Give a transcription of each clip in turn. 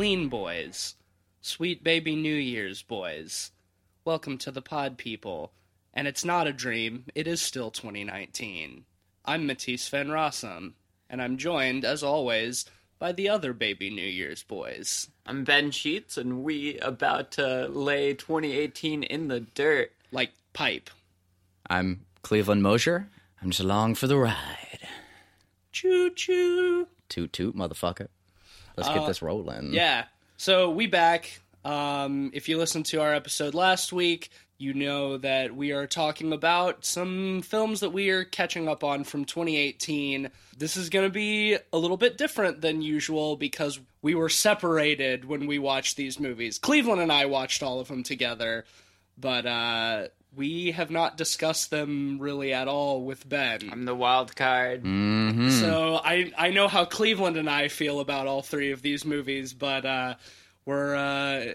Fresh boys, clean boys, sweet baby New Year's boys. Welcome to the pod, people. And it's not a dream, it is still 2019. I'm Matisse Van Rossum, and I'm joined, as always, by the other baby New Year's boys. I'm Ben Sheets, and we about to lay 2018 in the dirt. Like pipe. I'm Cleveland Mosher. I'm just along for the ride. Choo choo. Toot toot, motherfucker. Let's get this rolling. Yeah. So we back. Um, if you listened to our episode last week, you know that we are talking about some films that we are catching up on from 2018. This is going to be a little bit different than usual because we were separated when we watched these movies. Cleveland and I watched all of them together, but uh, we have not discussed them really at all with Ben. I'm the wild card. Mm-hmm. So I I know how Cleveland and I feel about all three of these movies, but uh, we're uh,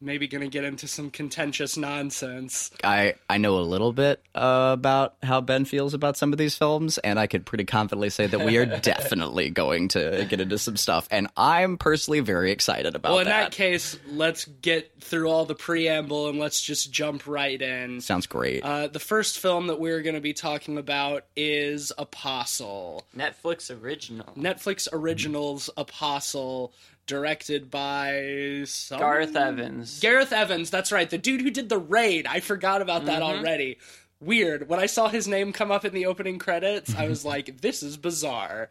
maybe gonna get into some contentious nonsense. I, I know a little bit uh, about how Ben feels about some of these films, and I could pretty confidently say that we are definitely going to get into some stuff. And I'm personally very excited about Well, in that. that case, let's get through all the preamble and let's just jump right in. Sounds great. Uh, the first film that we're going to be talking about is Apostle. Netflix original. Netflix Originals Apostle, directed by some... Garth Evans. Gareth Evans, that's right, the dude who did the raid. I forgot about that Mm-hmm. already. Weird. When I saw his name come up in the opening credits, I was like, this is bizarre.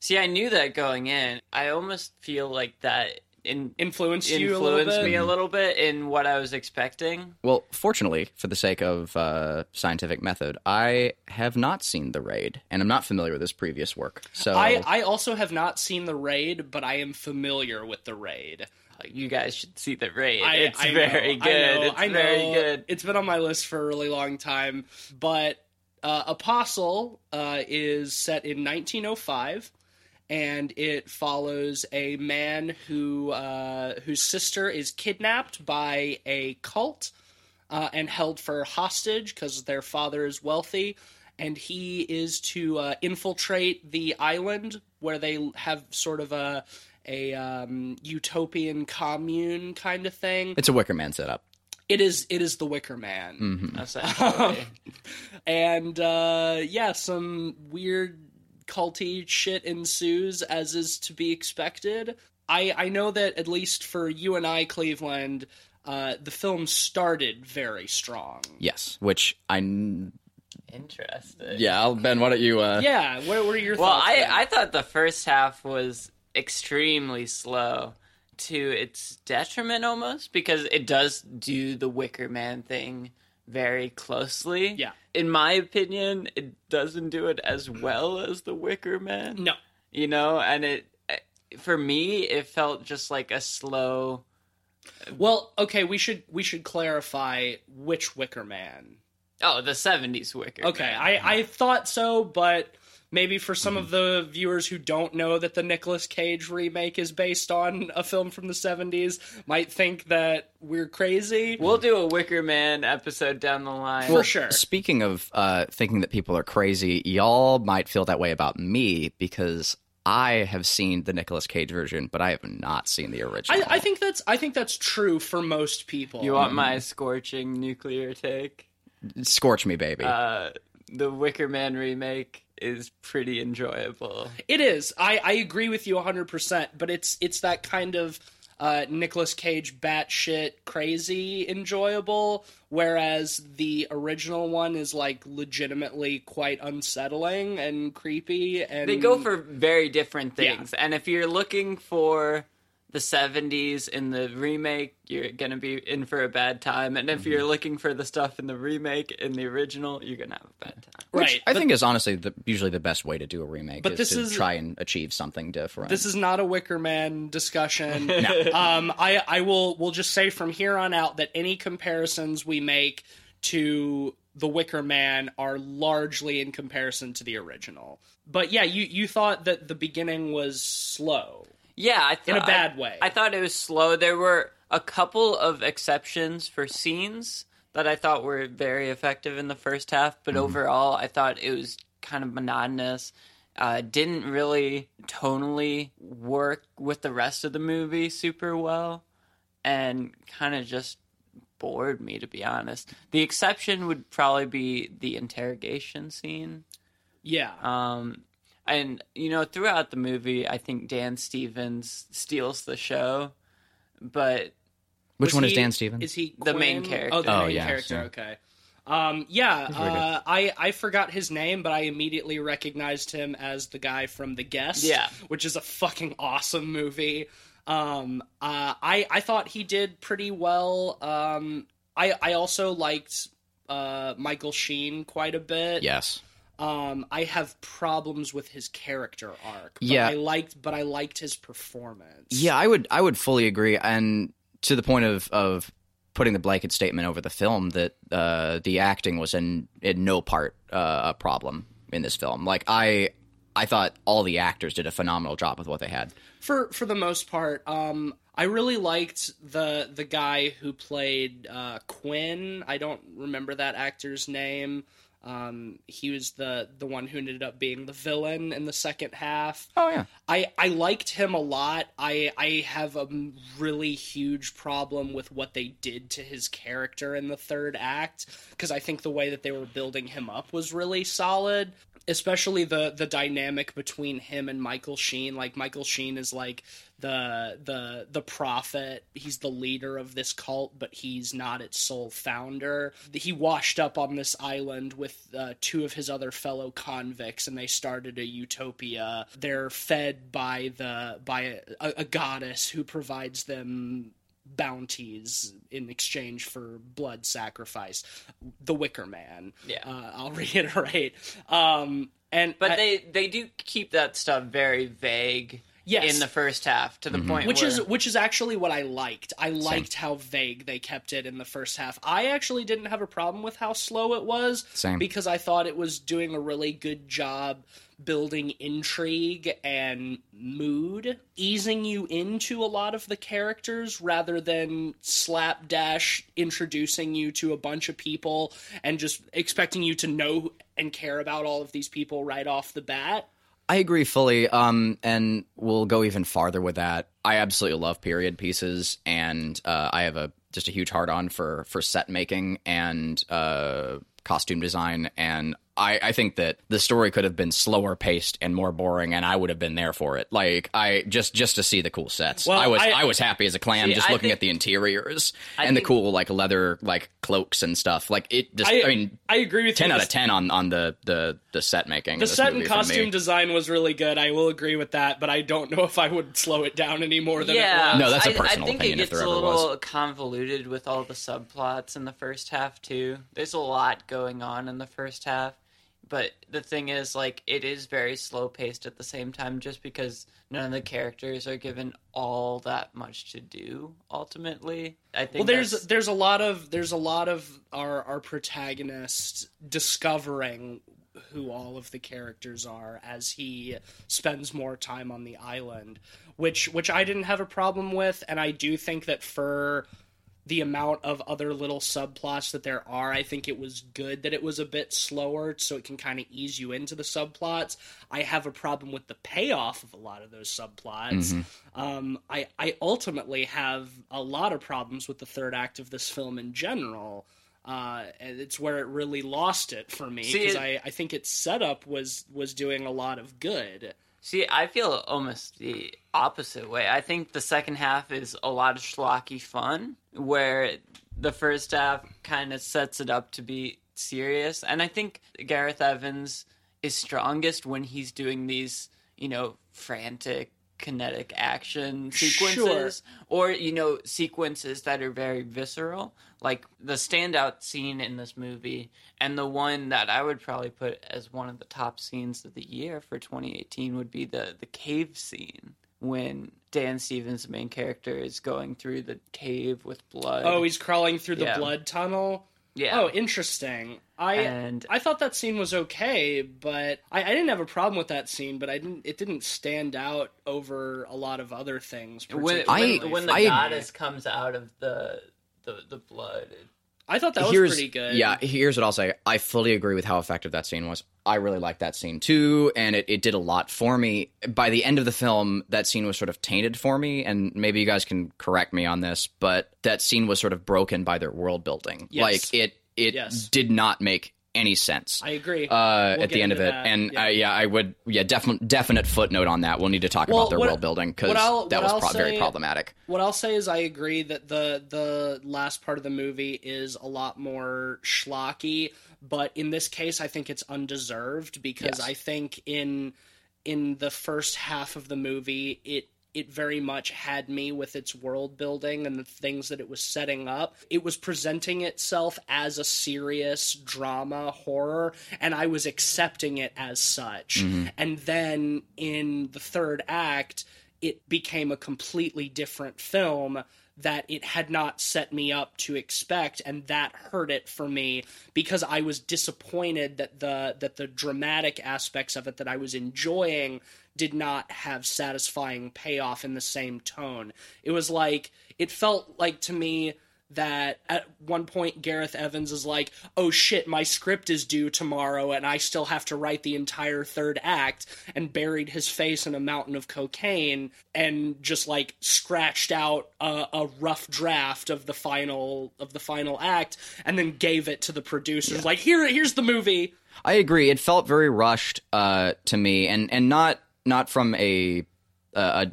See, I knew that going in. I almost feel like that in- Influenced you a little influenced bit. me a little bit in what I was expecting. well, fortunately, for the sake of uh, scientific method, I have not seen The Raid, and I'm not familiar with his previous work. So I, I also have not seen the raid, but I am familiar with the raid. You guys should see the raid. I, it's I very know, good. I know, it's I know. very good. It's been on my list for a really long time. But uh, Apostle uh, is set in 1905, and it follows a man who uh, whose sister is kidnapped by a cult uh, and held for hostage because their father is wealthy. And he is to uh, infiltrate the island where they have sort of a a um, utopian commune kind of thing. it's a Wicker Man setup. It is it is the Wicker Man, Mm-hmm. Essentially. and uh, yeah, some weird culty shit ensues as is to be expected. I I know that at least for you and I, Cleveland, uh, the film started very strong. Yes, which I. kn- Interesting. Yeah, I'll, Ben, why don't you. Uh, Yeah, what were your Well, thoughts? I, Ben? I thought the first half was extremely slow to its detriment almost because it does do the Wicker Man thing very closely. Yeah. In my opinion, it doesn't do it as well as the Wicker Man. no. You know, and it for me it felt just like a slow Well, okay, we should we should clarify which Wicker Man. Oh, the 70s Wicker. Okay, Man. I, I thought so, but maybe for some of the viewers who don't know that the Nicolas Cage remake is based on a film from the 70s might think that we're crazy. We'll do a Wicker Man episode down the line. For sure. Speaking of uh, thinking that people are crazy, y'all might feel that way about me because I have seen the Nicolas Cage version, but I have not seen the original. I, I think that's I think that's true for most people. You want my scorching nuclear take? Scorch me, baby. Uh, the Wicker Man remake is pretty enjoyable. It is. I, I agree with you 100%, but it's it's that kind of uh, Nicolas Cage batshit crazy enjoyable, whereas the original one is like legitimately quite unsettling and creepy. And They go for very different Yeah. things, and if you're looking for the 70s in the remake, you're gonna be in for a bad time, and if you're looking for the stuff in the remake in the original, you're gonna have a bad time. Which right. I but think is honestly the, usually the best way to do a remake. But is this to is- try and achieve something different. This is not a Wicker Man discussion. no. um, I I will will just say from here on out that any comparisons we make to the Wicker Man are largely in comparison to the original. But yeah, you you thought that the beginning was slow. Yeah, I th- In a bad way. I thought it was slow. There were a couple of exceptions for scenes that I thought were very effective in the first half, but overall, I thought it was kind of monotonous. uh, didn't really tonally work with the rest of the movie super well, and kind of just bored me to be honest. The exception would probably be the interrogation scene. Yeah. Um, and you know, throughout the movie, I think Dan Stevens steals the show, but Which Was one is Dan Stevens? Is he The main character. Oh, the Oh, main yeah, character. yeah. Okay. Um, yeah, uh, I I forgot his name, but I immediately recognized him as the guy from The Guest. Yeah. which is a fucking awesome movie. Um, uh, I I thought he did pretty well. Um, I I also liked uh Michael Sheen quite a bit. yes. Um, I have problems with his character arc. But Yeah. I liked, but I liked his performance. Yeah, I would I would fully agree, and to the point of of putting the blanket statement over the film that uh, the acting was in in no part uh, a problem in this film. Like I I thought all the actors did a phenomenal job with what they had. for for the most part um i really liked the the guy who played uh quinn i don't remember that actor's name um he was the the one who ended up being the villain in the second half Oh yeah, I, I liked him a lot. I I have a really huge problem with what they did to his character in the third act because I think the way that they were building him up was really solid. Especially the the dynamic between him and Michael Sheen. Like Michael Sheen is like the the the prophet. He's the leader of this cult, but he's not its sole founder. He washed up on this island with uh, two of his other fellow convicts, and they started a utopia. They're fed by the by a, a goddess who provides them bounties in exchange for blood sacrifice. The Wicker Man. Yeah. uh, I'll reiterate. Um, and but I- they they do keep that stuff very vague. Yes. in the first half to the mm-hmm. point which where, is which is actually what I liked. I liked how vague they kept it in the first half. I actually didn't have a problem with how slow it was Same. because I thought it was doing a really good job building intrigue and mood, easing you into a lot of the characters rather than slapdash introducing you to a bunch of people and just expecting you to know and care about all of these people right off the bat. I agree fully. Um, and we'll go even farther with that. I absolutely love period pieces, and uh, I have a just a huge heart on for for set making and uh, costume design. And I, I think that the story could have been slower paced and more boring, and I would have been there for it. Like I just just to see the cool sets. Well, I was I- I, was happy as a clam See, just I looking think- at the interiors I and the cool like leather like cloaks and stuff. Like it just I, I, mean. I agree with Ten you. out of ten on, on the, the, the set making. The set and movie for me. costume design was really good. I will agree with that, but I don't know if I would slow it down any more than yeah, it was. No, that's a I- personal I think opinion it gets a ever little convoluted with all the subplots in the first half too. There's a lot going on in the first half, but the thing is, like, it is very slow paced at the same time, just because none of the characters are given all that much to do. Ultimately, I think. Well, there's that's- there's a lot of there's a lot of our our protagonist discovering who all of the characters are as he spends more time on the island, which which I didn't have a problem with, and I do think that for the amount of other little subplots that there are, I think it was good that it was a bit slower so it can kind of ease you into the subplots. I have a problem with the payoff of a lot of those subplots. Um, I, I ultimately have a lot of problems with the third act of this film in general. Uh, and it's where it really lost it for me because I, I think its setup was was doing a lot of good. See, I feel almost the opposite way. I think the second half is a lot of schlocky fun, where the first half kind of sets it up to be serious. And I think Gareth Evans is strongest when he's doing these, you know, frantic kinetic action sequences or you know sequences that are very visceral like the standout scene in this movie and the one that i would probably put as one of the top scenes of the year for 2018 would be the the cave scene when dan stevens the main character is going through the cave with blood Oh, he's crawling through the Yeah. blood tunnel. Yeah Oh, interesting. I And- I thought that scene was okay, but I, I didn't have a problem with that scene. But I didn't. It didn't stand out over a lot of other things. when, particularly when, when the I- me. goddess comes out of the the, the blood it, I thought that was here's pretty good. yeah. Here's what I'll say. I fully agree with how effective that scene was. I really liked that scene too, and it, it did a lot for me. By the end of the film, that scene was sort of tainted for me, and maybe you guys can correct me on this, but that scene was sort of broken by their world building. Yes. Like it it Yes. did not make any sense. I agree. uh, We'll at the end of it. that, And yeah. yeah. yeah, I would, yeah, definite, definite footnote on that. We'll need to talk Well, about their what- world building because that was pro- very problematic. What I'll say is I agree that the the last part of the movie is a lot more schlocky, but in this case I think it's undeserved because Yes. I think in in the first half of the movie it it very much had me with its world building and the things that it was setting up. It was presenting itself as a serious drama horror, and I was accepting it as such. Mm-hmm. And then in the third act, it became a completely different film that it had not set me up to expect and that hurt it for me because I was disappointed that the that the dramatic aspects of it that I was enjoying did not have satisfying payoff in the same tone. It was like it felt like to me that at one point Gareth Evans is like, "Oh shit, my script is due tomorrow and I still have to write the entire third act," and buried his face in a mountain of cocaine and just like scratched out a, a rough draft of the final of the final act and then gave it to the producers like, "Here here's the movie." I agree. It felt very rushed uh, to me, and and not not from a a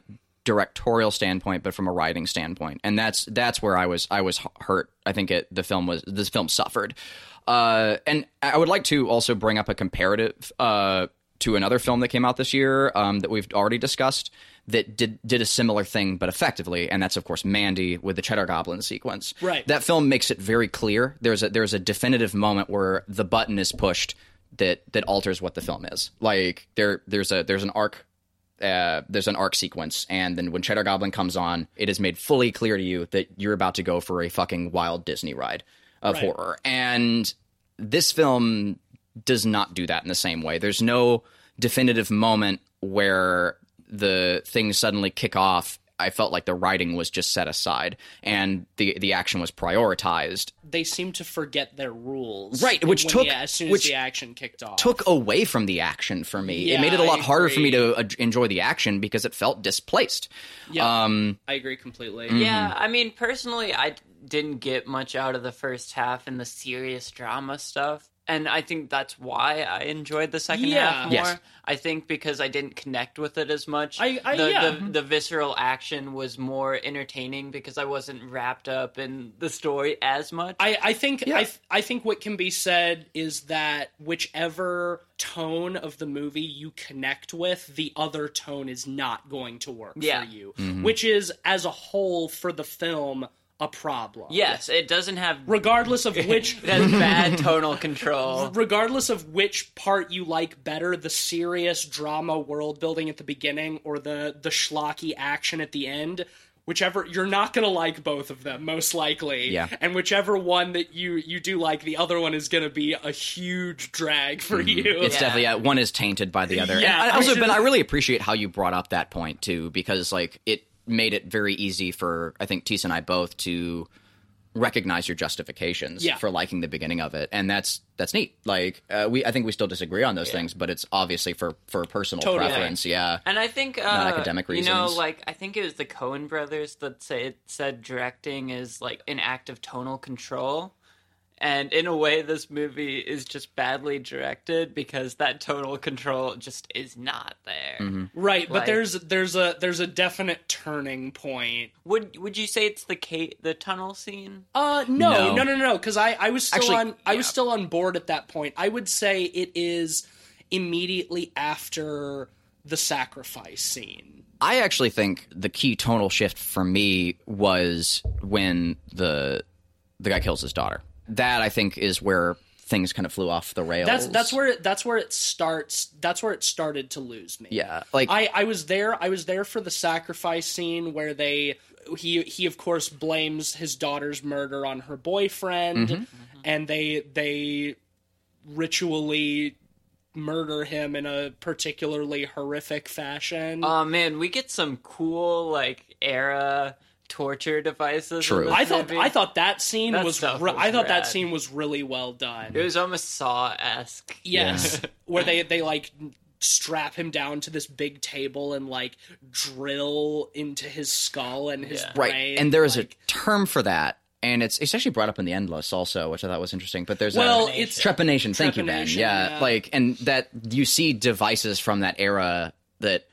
directorial standpoint, but from a writing standpoint, and that's that's where I was I was hurt. I think it the film was this film suffered, uh, and I would like to also bring up a comparative uh, to another film that came out this year um, that we've already discussed that did did a similar thing but effectively, and that's of course Mandy with the Cheddar Goblin sequence. Right. That film makes it very clear. There's a there's a definitive moment where the button is pushed that that alters what the film is. Like there there's a there's an arc uh, there's an arc sequence, and then when Cheddar Goblin comes on, it is made fully clear to you that you're about to go for a fucking wild Disney ride of Right. horror. And this film does not do that in the same way. There's no definitive moment where the things suddenly kick off. I felt like the writing was just set aside and the the action was prioritized. They seem to forget their rules, Right, which when took- the- as soon as which the action kicked off. Took away from the action for me. Yeah, it made it a lot harder for me to uh, enjoy the action because it felt displaced. Yeah. Um, I agree completely. Yeah, I mean, personally, I didn't get much out of the first half and the serious drama stuff. And I think that's why I enjoyed the second Yeah. half more. Yes. I think because I didn't connect with it as much. I- I- the, yeah. the, the visceral action was more entertaining because I wasn't wrapped up in the story as much. I, I think Yeah. I, I think what can be said is that whichever tone of the movie you connect with, the other tone is not going to work Yeah. for you. Mm-hmm. Which is, as a whole, for the film, a problem. yes, it doesn't have Regardless of which it has bad tonal control. regardless of which part you like better, the serious drama world building at the beginning or the the schlocky action at the end, whichever you're not going to like both of them most likely. Yeah. And whichever one that you you do like, the other one is going to be a huge drag for you. Mm-hmm. It's Yeah. definitely yeah, one is tainted by the other. Yeah, And I I also, should- Ben, I really appreciate how you brought up that point too, because like it made it very easy for I think Tisa and I both to recognize your justifications Yeah. for liking the beginning of it, and that's that's neat. Like uh, we, I think we still disagree on those things, but it's obviously for for personal Totally. preference. Yeah, And I think uh, Non-academic You know, like I think it was the Coen brothers that say it said directing is like an act of tonal control. And in a way, this movie is just badly directed because that tonal control just is not there. Mm-hmm. Right, but there's there's a there's a definite turning point. Would Would you say it's the ca- the tunnel scene? Uh no, No. no, no, no, because I I was still Actually, on I was still on board at that point. I would say it is immediately after the sacrifice scene. I actually think the key tonal shift for me was when the the guy kills his daughter. That I think is where things kind of flew off the rails. That's that's where it, that's where it starts. That's where it started to lose me. yeah, like I, I was there. I was there for the sacrifice scene where they he he of course blames his daughter's murder on her boyfriend, mm-hmm. Mm-hmm. and they they ritually murder him in a particularly horrific fashion. Oh man, we get some cool like era torture devices. True. I thought movie. I thought that scene That was, re- was I thought that scene was really well done. it was almost Saw esque. Yes, where they they like strap him down to this big table and like drill into his skull and his Yeah. brain. Right, and there is like, a term for that, and it's it's actually brought up in the Endless also, which I thought was interesting. But there's well, a it's trepanation. Thank you, Ben. Yeah, yeah. like and that you see devices from that era that.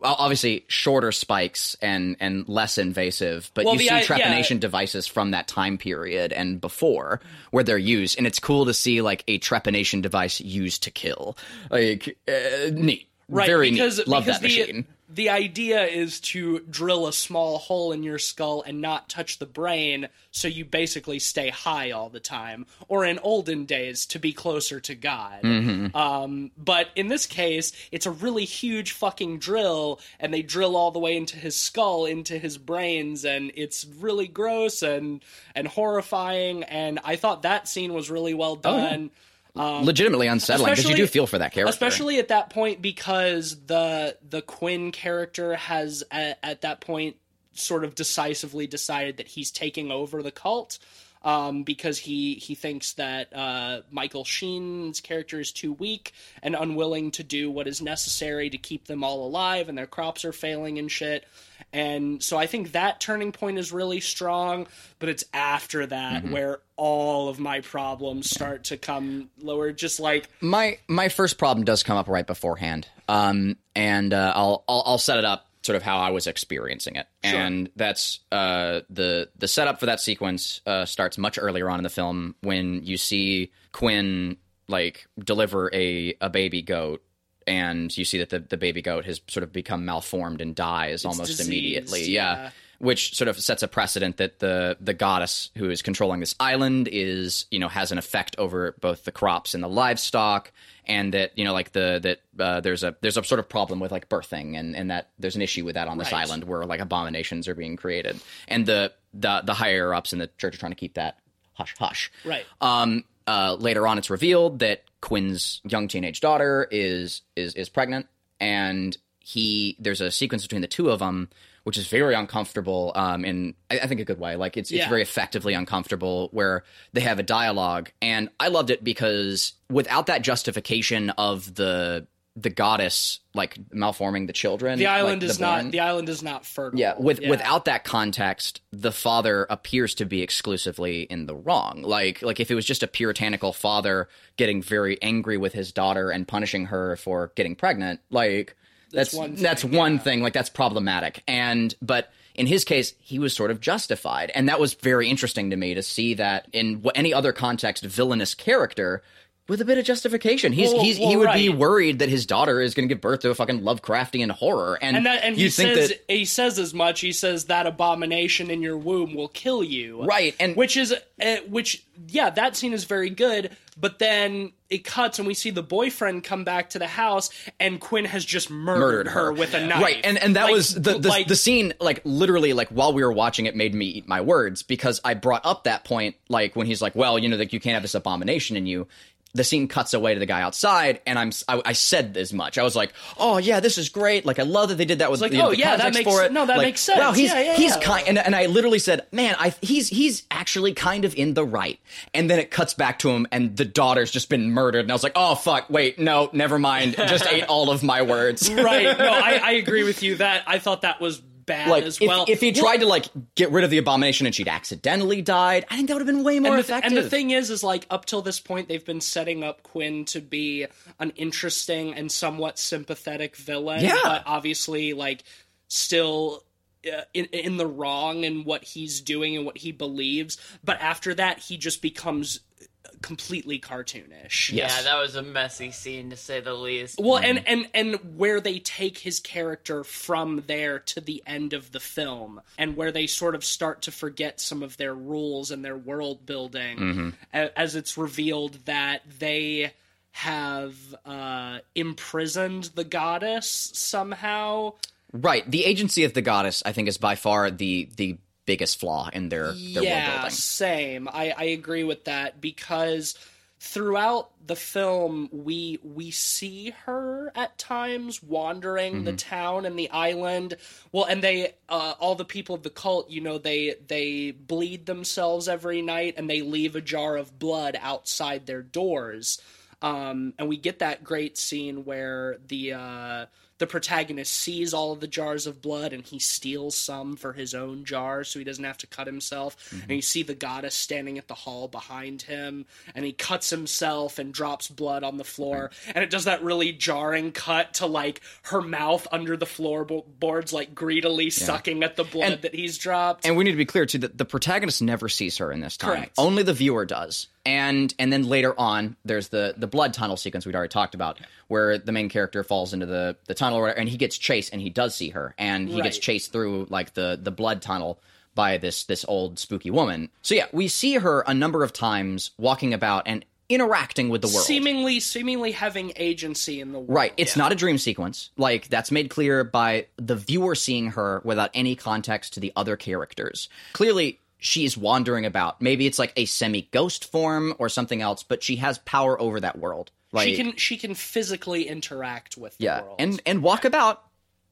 Well, obviously shorter spikes and and less invasive, but Well, you the see trepanation yeah. devices from that time period and before where they're used, and it's cool to see like a trepanation device used to kill. Like uh, neat, right very because neat. Love because that the, machine. The idea is to drill a small hole in your skull and not touch the brain, so you basically stay high all the time. Or in olden days, to be closer to God. Mm-hmm. Um, but in this case, it's a really huge fucking drill, and they drill all the way into his skull, into his brains, and it's really gross and and horrifying. And I thought that scene was really well Oh, yeah. Done. Legitimately unsettling because you do feel for that character. especially at that point because the the Quinn character has at, at that point sort of decisively decided that he's taking over the cult um, because he he thinks that uh, Michael Sheen's character is too weak and unwilling to do what is necessary to keep them all alive and their crops are failing and shit. And so I think that turning point is really strong, but it's after that where all of my problems start to come lower. Just like my my first problem does come up right beforehand, um, and uh, I'll, I'll I'll set it up sort of how I was experiencing it, and that's uh, the the setup for that sequence uh, starts much earlier on in the film when you see Quinn like deliver a a baby goat. And you see that the, the baby goat has sort of become malformed and dies almost diseased, immediately. yeah. Which sort of sets a precedent that the the goddess who is controlling this island is you know has an effect over both the crops and the livestock and that you know like the that uh, there's a there's a sort of problem with like birthing and and that there's an issue with that on this Right. island where like abominations are being created and the the the higher ups in the church are trying to keep that hush hush Right. um, uh, later on, it's revealed that Quinn's young teenage daughter is is is pregnant, and he there's a sequence between the two of them which is very uncomfortable um, in I, I think a good way. Like it's it's very effectively uncomfortable where they have a dialogue, and I loved it because without that justification of the the goddess like malforming the children, the like, island the is born- not the island is not fertile. yeah, with without that context, the father appears to be exclusively in the wrong. Like like if it was just a puritanical father getting very angry with his daughter and punishing her for getting pregnant, like that's That's one that's thing, one yeah. thing. Like that's problematic. And but in his case, he was sort of justified, and that was very interesting to me to see that in any other context, villainous character. With a bit of justification, he's, Well- he's he well, would be worried that his daughter is going to give birth to a fucking Lovecraftian horror, and, and that and he says that he says as much. He says that abomination in your womb will kill you. Right, and- which is uh, which yeah, that scene is very good. But then it cuts and we see the boyfriend come back to the house and Quinn has just murdered, murdered her. her with a knife. Right, and and that Like, was the the, like, the scene like literally like while we were watching it made me eat my words because I brought up that point like when he's like, well, you know, like you can't have this abomination in you. The scene cuts away to the guy outside, and I'm I, I said as much. I was like, "Oh yeah, this is great! Like I love that they did that with like, you know, oh, the yeah, that makes- for it. no, that Like, makes sense. Wow, he's Yeah, yeah, he's yeah. kind, and, and I literally said, "Man, I he's he's actually kind of in the right." And then it cuts back to him, and the daughter's just been murdered, and I was like, "Oh fuck, wait, no, never mind. Just ate all of my words." right. No, I, I agree with you. That I thought that was bad like as if, well. if he Well, tried to like get rid of the abomination and she'd accidentally died, I think that would have been way more and the, effective. and the thing is, is like up till this point, they've been setting up Quinn to be an interesting and somewhat sympathetic villain. Yeah. but obviously, like still uh, in in the wrong in what he's doing and what he believes. But after that, he just becomes completely cartoonish. Yes. Yeah, that was a messy scene to say the least. Well, and and and where they take his character from there to the end of the film, and where they sort of start to forget some of their rules and their world building, a- as it's revealed that they have uh, imprisoned the goddess somehow. right, the agency of the goddess, I think, is by far the the biggest flaw in their their world yeah, building. same. I, I agree with that because throughout the film we we see her at times wandering the town and the island well and they uh, all the people of the cult you know they they bleed themselves every night and they leave a jar of blood outside their doors um, and we get that great scene where the uh, the protagonist sees all of the jars of blood and he steals some for his own jar so he doesn't have to cut himself. And you see the goddess standing at the hall behind him and he cuts himself and drops blood on the floor. And it does that really jarring cut to like her mouth under the floorboards, like greedily sucking at the blood And- that he's dropped. And we need to be clear too that the protagonist never sees her in this time. Correct. Only the viewer does. And and then later on, there's the the blood tunnel sequence we'd already talked about, where the main character falls into the the tunnel, and he gets chased, and he does see her, and he gets chased through like the the blood tunnel by this this old spooky woman. So yeah, we see her a number of times walking about and interacting with the world. seemingly seemingly having agency in the world. Right. It's not a dream sequence. Like that's made clear by the viewer seeing her without any context to the other characters. Clearly she's wandering about. Maybe it's like a semi ghost form or something else, but she has power over that world. Like she can she can physically interact with the yeah, world. and and walk about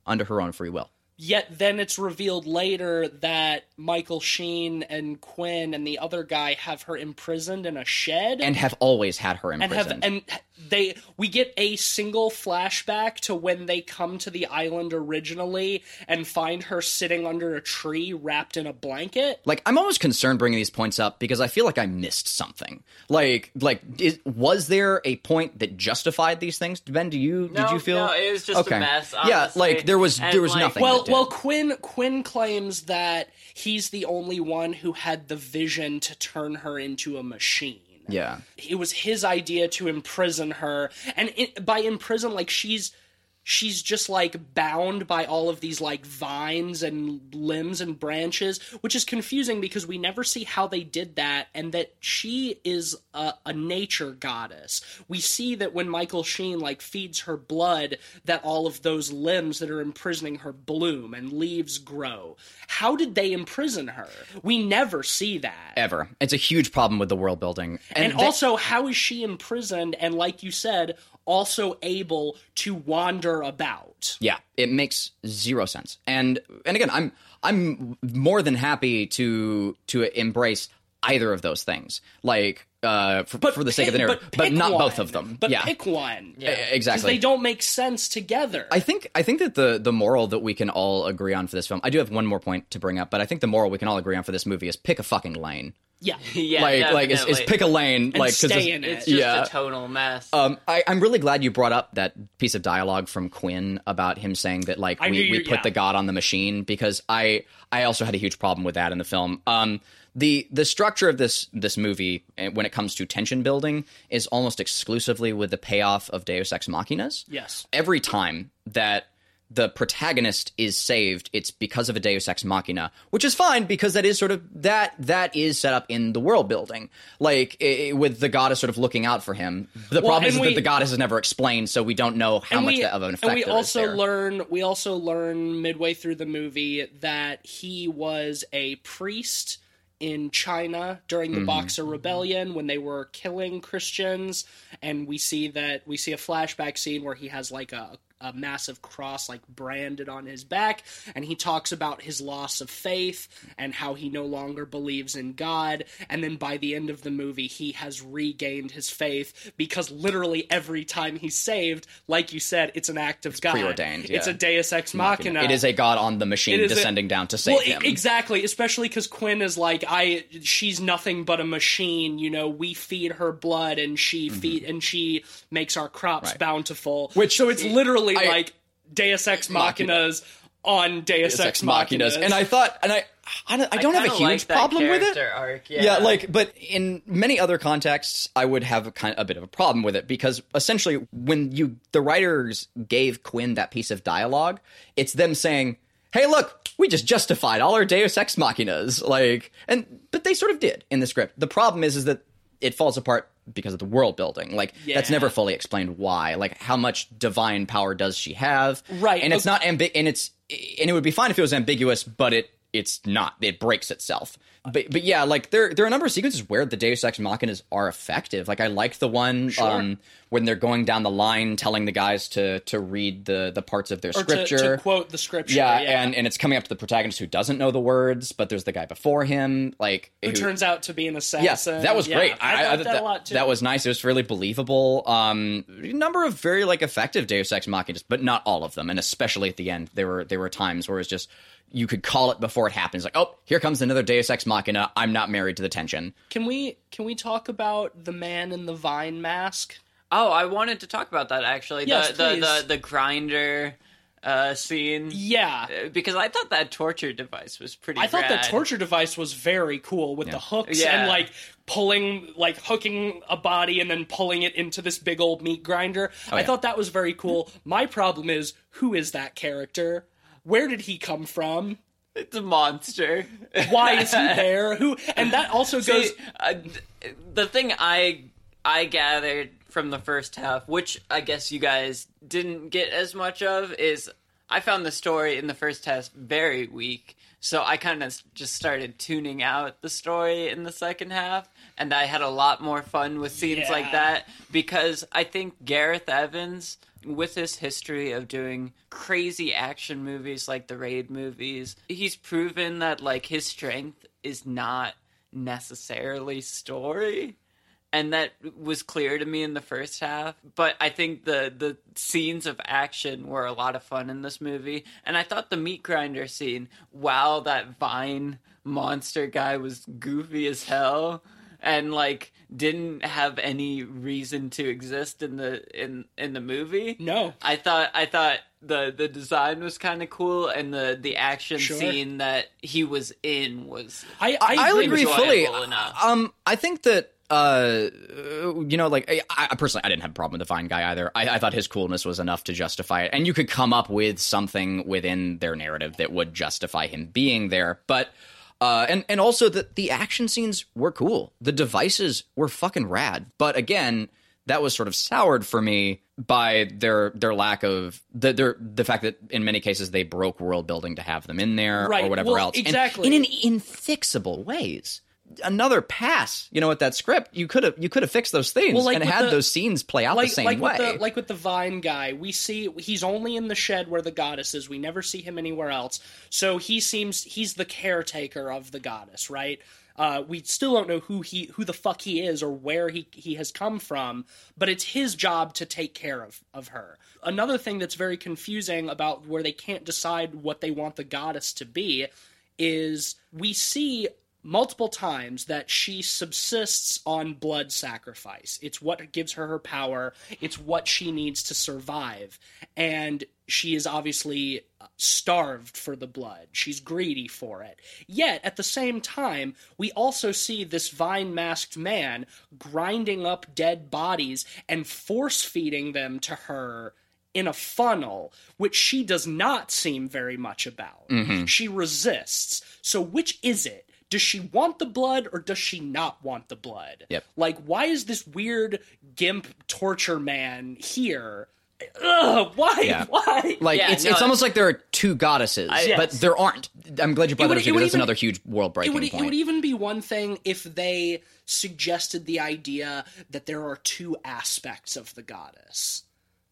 under her own free will. Yet then it's revealed later that Michael Sheen and Quinn and the other guy have her imprisoned in a shed And have always had her and imprisoned. have and they we get a single flashback to when they come to the island originally and find her sitting under a tree wrapped in a blanket. like I'm almost concerned bringing these points up because I feel like I missed something. Like like is, was there a point that justified these things? Ben, do you No, did you feel no, it was just a okay. mess, Yeah, like there was And, there was like- nothing. Well, well, Quinn Quinn claims that he's the only one who had the vision to turn her into a machine. Yeah. it was his idea to imprison her and it, by imprison like she's she's just like bound by all of these like vines and limbs and branches which is confusing because we never see how they did that and that she is a, a nature goddess. We see that when michael sheen like feeds her blood that all of those limbs that are imprisoning her bloom and leaves grow. How did they imprison her? We never see that. Ever. It's a huge problem with the world building. and they- also, how is she imprisoned? And, like you said, also able to wander about? yeah, it makes zero sense. And and again, I'm I'm more than happy to to embrace either of those things. Like uh for, but for the sake of the narrative, but, pick not one. both of them. But yeah. pick one. E- exactly. They don't make sense together. I think I think that the the moral that we can all agree on for this film. I do have one more point to bring up, but I think the moral we can all agree on for this movie is pick a fucking lane. Yeah. Yeah, like like is, is pick a lane like 'cause stay it's- in It's just Yeah. a total mess. Um, I, I'm really glad you brought up that piece of dialogue from Quinn about him saying that like I we, we put yeah. the god on the machine because I I also had a huge problem with that in the film. Um, the the structure of this this movie eh, when it comes to tension building is almost exclusively with the payoff of Deus Ex Machinas. Yes. Every time that the protagonist is saved, it's because of a Deus Ex Machina, which is fine because that is sort of that that is set up in the world building, like i- i- with the goddess sort of looking out for him. The Well, problem is and that the goddess is never explained, so we don't know how much we, of an effect and we also learn we also learn midway through the movie that he was a priest in China during Mm-hmm. the Boxer Rebellion when they were killing Christians and we see that we see a flashback scene where he has like a a massive cross like branded on his back and he talks about his loss of faith and how he no longer believes in God and then by the end of the movie he has regained his faith because literally every time he's saved like you said it's an act of God preordained, it's a deus ex machina it is a god on the machine It is a- descending down to save well, him. exactly, especially because Quinn is like, I, she's nothing but a machine. You know, we feed her blood, and she feed, and she makes our crops Mm-hmm. Right. bountiful. Which- so it's literally I- like Deus Ex Machinas on Deus, Deus Ex Ex Machinas, Machinas. and I thought, and I, I don't, I don't have a huge like that problem with it. Arc, yeah. Yeah, like, but in many other contexts, I would have a kind a bit of a problem with it because essentially, when you the writers gave Quinn that piece of dialogue, it's them saying, "Hey, look, we just justified all our Deus Ex Machinas," like, and but they sort of did in the script. The problem is, is that it falls apart because of the world building. Like, that's never fully explained why. Like, how much divine power does she have? Right, and it's not ambi- and it's and it would be fine if it was ambiguous, but it it's not. It breaks itself. But but yeah, like there there are a number of sequences where the Deus Ex Machinas are effective. Like I like the one um, when they're going down the line, telling the guys to to read the the parts of their or scripture. to quote the scripture. yeah, Yeah, and and it's coming up to the protagonist who doesn't know the words, but there's the guy before him, like who turns out to be an assassin. Yes, that was Yeah, great. I, liked that, that, a lot too. that was nice. It was really believable. Um, a number of very like effective Deus Ex Machinas, but not all of them, and especially at the end, there were there were times where it's just you could call it before it happens. Like, oh, here comes another Deus Ex Machina. I'm not married to the tension. Can we can we talk about the man in the vine mask? Oh, I wanted to talk about that actually. Yes, the, the please. the the grinder uh, scene. Yeah. Uh, Because I thought that torture device was pretty. I thought rad. the torture device was very cool with the hooks Yeah. and like pulling, like hooking a body and then pulling it into this big old meat grinder. I yeah. thought that was very cool. My problem is who is that character? Where did he come from? It's a monster. Why is he there? Who? And that also goes. See, uh, the thing I I gathered from the first half, which I guess you guys didn't get as much of, is I found the story in the first half very weak. So I kind of just started tuning out the story in the second half, and I had a lot more fun with scenes Yeah. like that because I think Gareth Evans, with his history of doing crazy action movies like the Raid movies, he's proven that like his strength is not necessarily story and that was clear to me in the first half but i think the the scenes of action were a lot of fun in this movie and i thought the meat grinder scene while that vine monster guy was goofy as hell and like didn't have any reason to exist in the in in the movie No. I thought I thought the the design was kind of cool, and the the action Sure. scene that he was in was. I, I, I'll agree agree with enjoyable fully. enough. Um, I think that uh, you know, like I, I personally, I didn't have a problem with the Vine guy either. I, I thought his coolness was enough to justify it, and you could come up with something within their narrative that would justify him being there. But uh, and and also the the action scenes were cool. The devices were fucking rad. But again, that was sort of soured for me by their their lack of the their the fact that in many cases they broke world building to have them in there Right. or whatever Well, else. And exactly. in an infixable ways. Another pass, you know, with that script, you could have you could have fixed those things Well, like and had the- those scenes play out like the same like way. with the like with the vine guy we see he's only in the shed where the goddess is. We never see him anywhere else. So he seems he's the caretaker of the goddess right? Uh, we still don't know who he who the fuck he is or where he he has come from but it's his job to take care of of her. Another thing that's very confusing about where they can't decide what they want the goddess to be is we see multiple times that she subsists on blood sacrifice. It's what gives her her power, it's what she needs to survive. And she is obviously uh, starved for the blood. She's greedy for it. Yet, at the same time, we also see this vine masked man grinding up dead bodies and force feeding them to her in a funnel, which she does not seem very much about. Mm-hmm. She resists. So, which is it? Does she want the blood or does she not want the blood? Yep. Like, why is this weird gimp torture man here? Ugh, why? Yeah. Why? like Yeah, it's no, it's almost like there are two goddesses, Yes. but there aren't. I'm glad you brought would- that up because that's even- another huge world breaking point. it would even be one thing if they suggested the idea that there are two aspects of the goddess.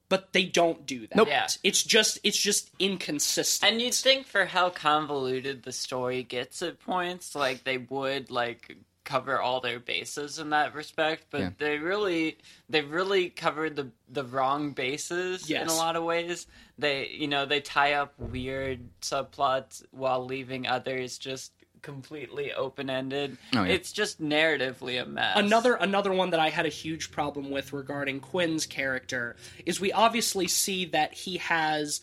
But they don't do that. Nope. Yeah. It's just it's just inconsistent. And you'd think for how convoluted the story gets at points, like they would like cover all their bases in that respect, but Yeah. they really they really covered the the wrong bases in a lot of ways. They you know, they tie up weird subplots while leaving others just completely open ended. Oh, yeah. It's just narratively a mess. Another another one that I had a huge problem with regarding Quinn's character is we obviously see that he has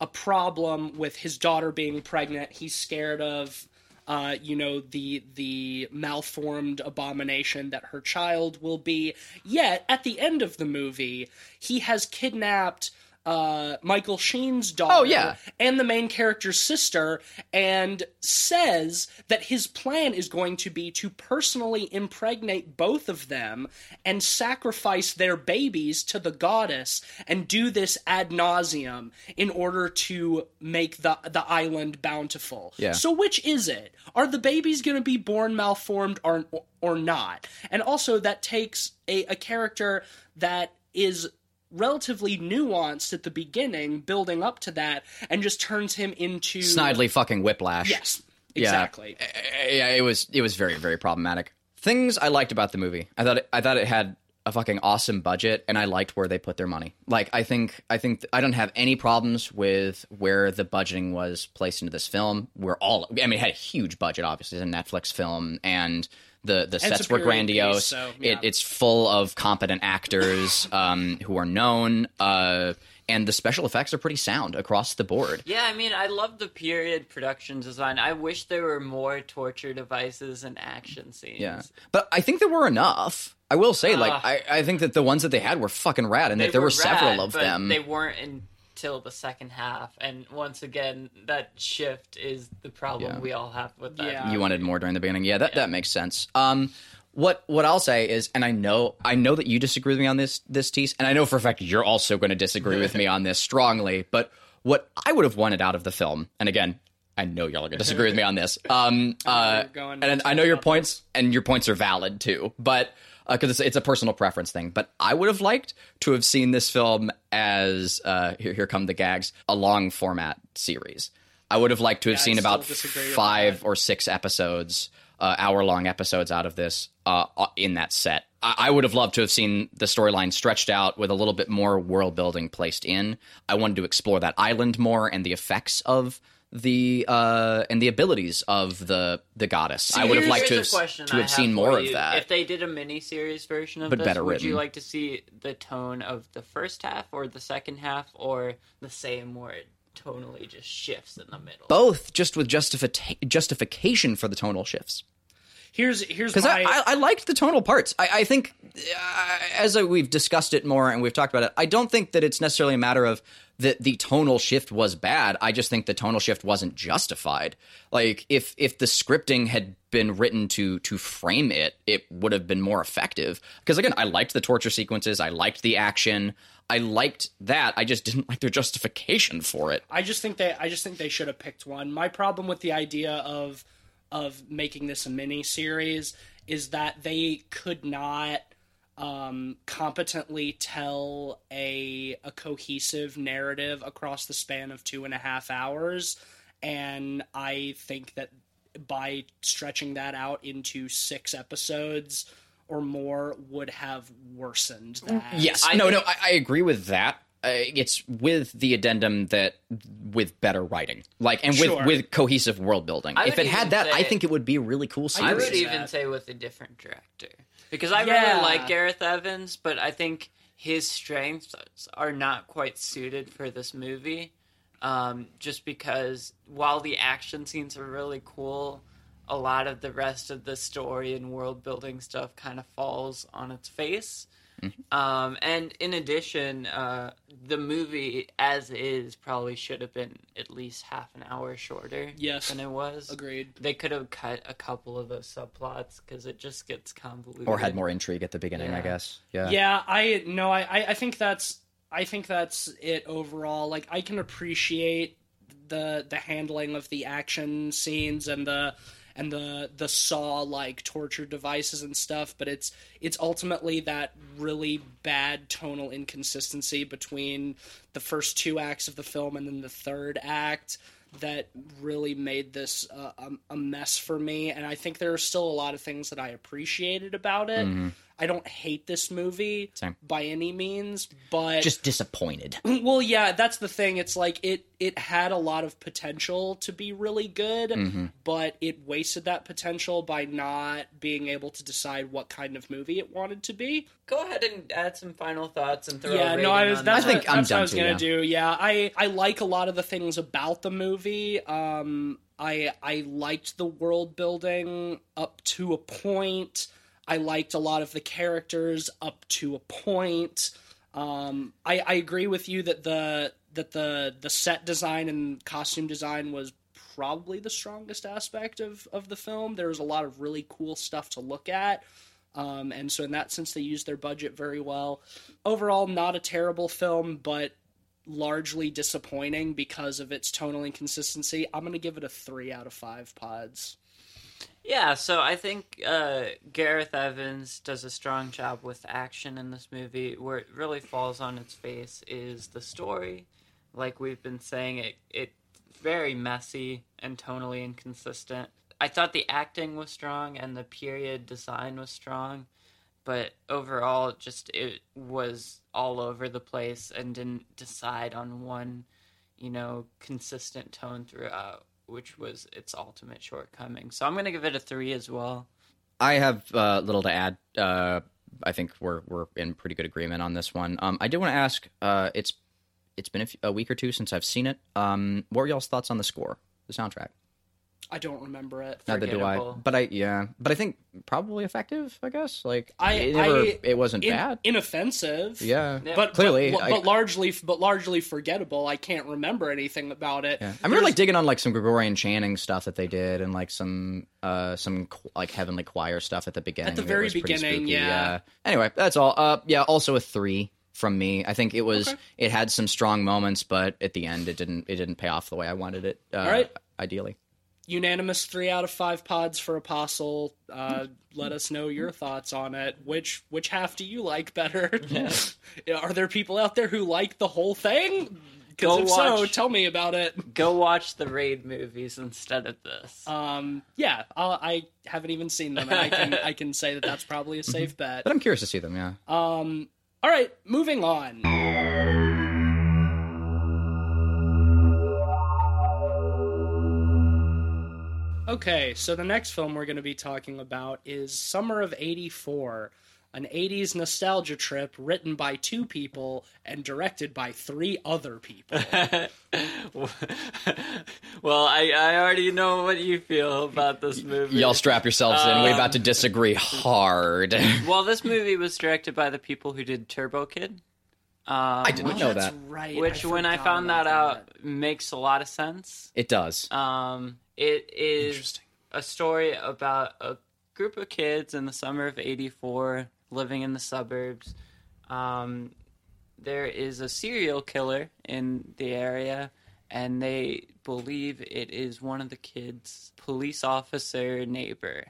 a problem with his daughter being pregnant. He's scared of uh, you know the the malformed abomination that her child will be. Yet at the end of the movie, he has kidnapped uh, Michael Sheen's daughter Oh, yeah. and the main character's sister and says that his plan is going to be to personally impregnate both of them and sacrifice their babies to the goddess and do this ad nauseum in order to make the the island bountiful. Yeah. So which is it? Are the babies going to be born malformed or or not? And also that takes a, a character that is relatively nuanced at the beginning, building up to that, and just turns him into Snidely fucking whiplash. Yes, exactly. Uh, yeah, it was it was very very problematic. Things I liked about the movie. I thought it, I thought it had a fucking awesome budget, and I liked where they put their money. Like I think I think I don't have any problems with where the budgeting was placed into this film. We're all I mean, it had a huge budget. Obviously, it's a Netflix film, and the the sets were grandiose. piece, so, yeah. it, it's full of competent actors um, who are known. Uh, and the special effects are pretty sound across the board. Yeah, I mean, I love the period production design. I wish there were more torture devices and action scenes. Yeah, but I think there were enough. I will say, like, Ah. I, I think that the ones that they had were fucking rad, and that there were, rad, several of but them. They weren't until the second half, and once again, that shift is the problem Yeah. we all have with that. Yeah. you wanted more during the beginning. Yeah, that, that makes sense. Um, what what I'll say is, and I know I know that you disagree with me on this this tease, and I know for a fact you're also going to disagree with me on this strongly. But what I would have wanted out of the film, and again, I know y'all are going to disagree with me on this. Um, uh, and I know your points, and your points are valid too. But because it's, it's a personal preference thing, but I would have liked to have seen this film as uh, here, here come the gags, a long format series. I would have liked to have I seen about five or six episodes, uh, hour long episodes out of this uh, uh, in that set. I-, I would have loved to have seen the storyline stretched out with a little bit more world building placed in. I wanted to explore that island more and the effects of the uh and the abilities of the the goddess. I would have liked to have, here's a question to have seen for more of that. If they did a mini-series version of But this, better would you like to see the tone of the first half or the second half, or the same where it tonally just shifts in the middle? Both, just with justifi- justification for the tonal shifts. Here's here's because my I, I, I liked the tonal parts. I, I think, uh, as I, we've discussed it more and we've talked about it, I don't think that it's necessarily a matter of that the tonal shift was bad. I just think the tonal shift wasn't justified. Like if if the scripting had been written to to frame it, it would have been more effective. Because again, I liked the torture sequences. I liked the action. I liked that. I just didn't like their justification for it. I just think they I just think they should have picked one. My problem with the idea of of making this a mini series is that they could not um, competently tell a a cohesive narrative across the span of two and a half hours, and I think that by stretching that out into six episodes or more would have worsened that. Yes, I no, no, I, I agree with that. Uh, it's with the addendum that with better writing, like, and with Sure. with cohesive world building. If it had even that, I think it would be a really cool I would even say with a different director because I Yeah. really like Gareth Evans, but I think his strengths are not quite suited for this movie. Um, just because while the action scenes are really cool, a lot of the rest of the story and world building stuff kind of falls on its face. Um, and in addition, uh, the movie as is probably should have been at least half an hour shorter Yes. than it was. Agreed. They could have cut a couple of those subplots because it just gets convoluted. or had more intrigue at the beginning, I guess. Yeah, Yeah, I no, I I I think that's I think that's it overall. Like I can appreciate the the handling of the action scenes and the and the the saw like torture devices and stuff, but it's it's ultimately that really bad tonal inconsistency between the first two acts of the film and then the third act that really made this uh, a, a mess for me and i think there are still a lot of things that i appreciated about it i don't hate this movie Same. by any means but just disappointed. well yeah that's the thing it's like it it had a lot of potential to be really good Mm-hmm. but it wasted that potential by not being able to decide what kind of movie it wanted to be Go ahead and add some final thoughts and throw. yeah a no i was on that's, that. think what, I'm that's what done i was gonna yeah. do yeah i i like a lot of the things about the movie um i i liked the world building up to a point i liked a lot of the characters up to a point Um, I, I agree with you that the that the the set design and costume design was probably the strongest aspect of of the film. There was a lot of really cool stuff to look at. Um, and so in that sense they used their budget very well. Overall not a terrible film, but largely disappointing because of its tonal inconsistency. I'm going to give it a 3 out of 5 pods. Yeah, so I think uh, Gareth Evans does a strong job with action in this movie. Where it really falls on its face is the story. Like we've been saying, it it's very messy and tonally inconsistent. I thought the acting was strong and the period design was strong, but overall, just it was all over the place and didn't decide on one, you know, consistent tone throughout which was its ultimate shortcoming. So I'm going to give it a three as well. I have uh, little to add. Uh, I think we're we're in pretty good agreement on this one. Um, I do want to ask. Uh, it's it's been a week or two since I've seen it. Um, what were y'all's thoughts on the score, the soundtrack? I don't remember it. Neither do I. But I yeah. But I think probably effective. I guess like I- it, never, I- it wasn't In- bad. inoffensive. Yeah. Yeah. But Clearly, but, I- but largely, but largely forgettable. I can't remember anything about it. Yeah. I'm really like digging on like some Gregorian chanting stuff that they did, and like some uh some like heavenly choir stuff at the beginning. At the very beginning, spooky, yeah. Anyway, that's all. Uh, yeah. Also a three from me. I think it was. Okay. It had some strong moments, but at the end, it didn't. It didn't pay off the way I wanted it. Uh, All right. Ideally. Unanimous three out of five pods for Apostle. Uh, let us know your thoughts on it. Which which half do you like better? Are there people out there who like the whole thing? Go if so, watch. tell me about it. Go watch the Raid movies instead of this. Um, yeah, I'll, I haven't even seen them, and I can I can say that that's probably a safe bet. But I'm curious to see them. Yeah. Um, all right, moving on. Okay, so the next film we're going to be talking about is Summer of 84, an 80s nostalgia trip written by two people and directed by three other people. well, I, I already know what you feel about this movie. Y'all strap yourselves in. We're about to disagree hard. Well, this movie was directed by the people who did Turbo Kid. Um, I didn't know that. right. Which, when I found about that out, makes a lot of sense. It does. Um, it is a story about a group of kids in the summer of '84 living in the suburbs. Um, there is a serial killer in the area, and they believe it is one of the kids' police officer neighbor.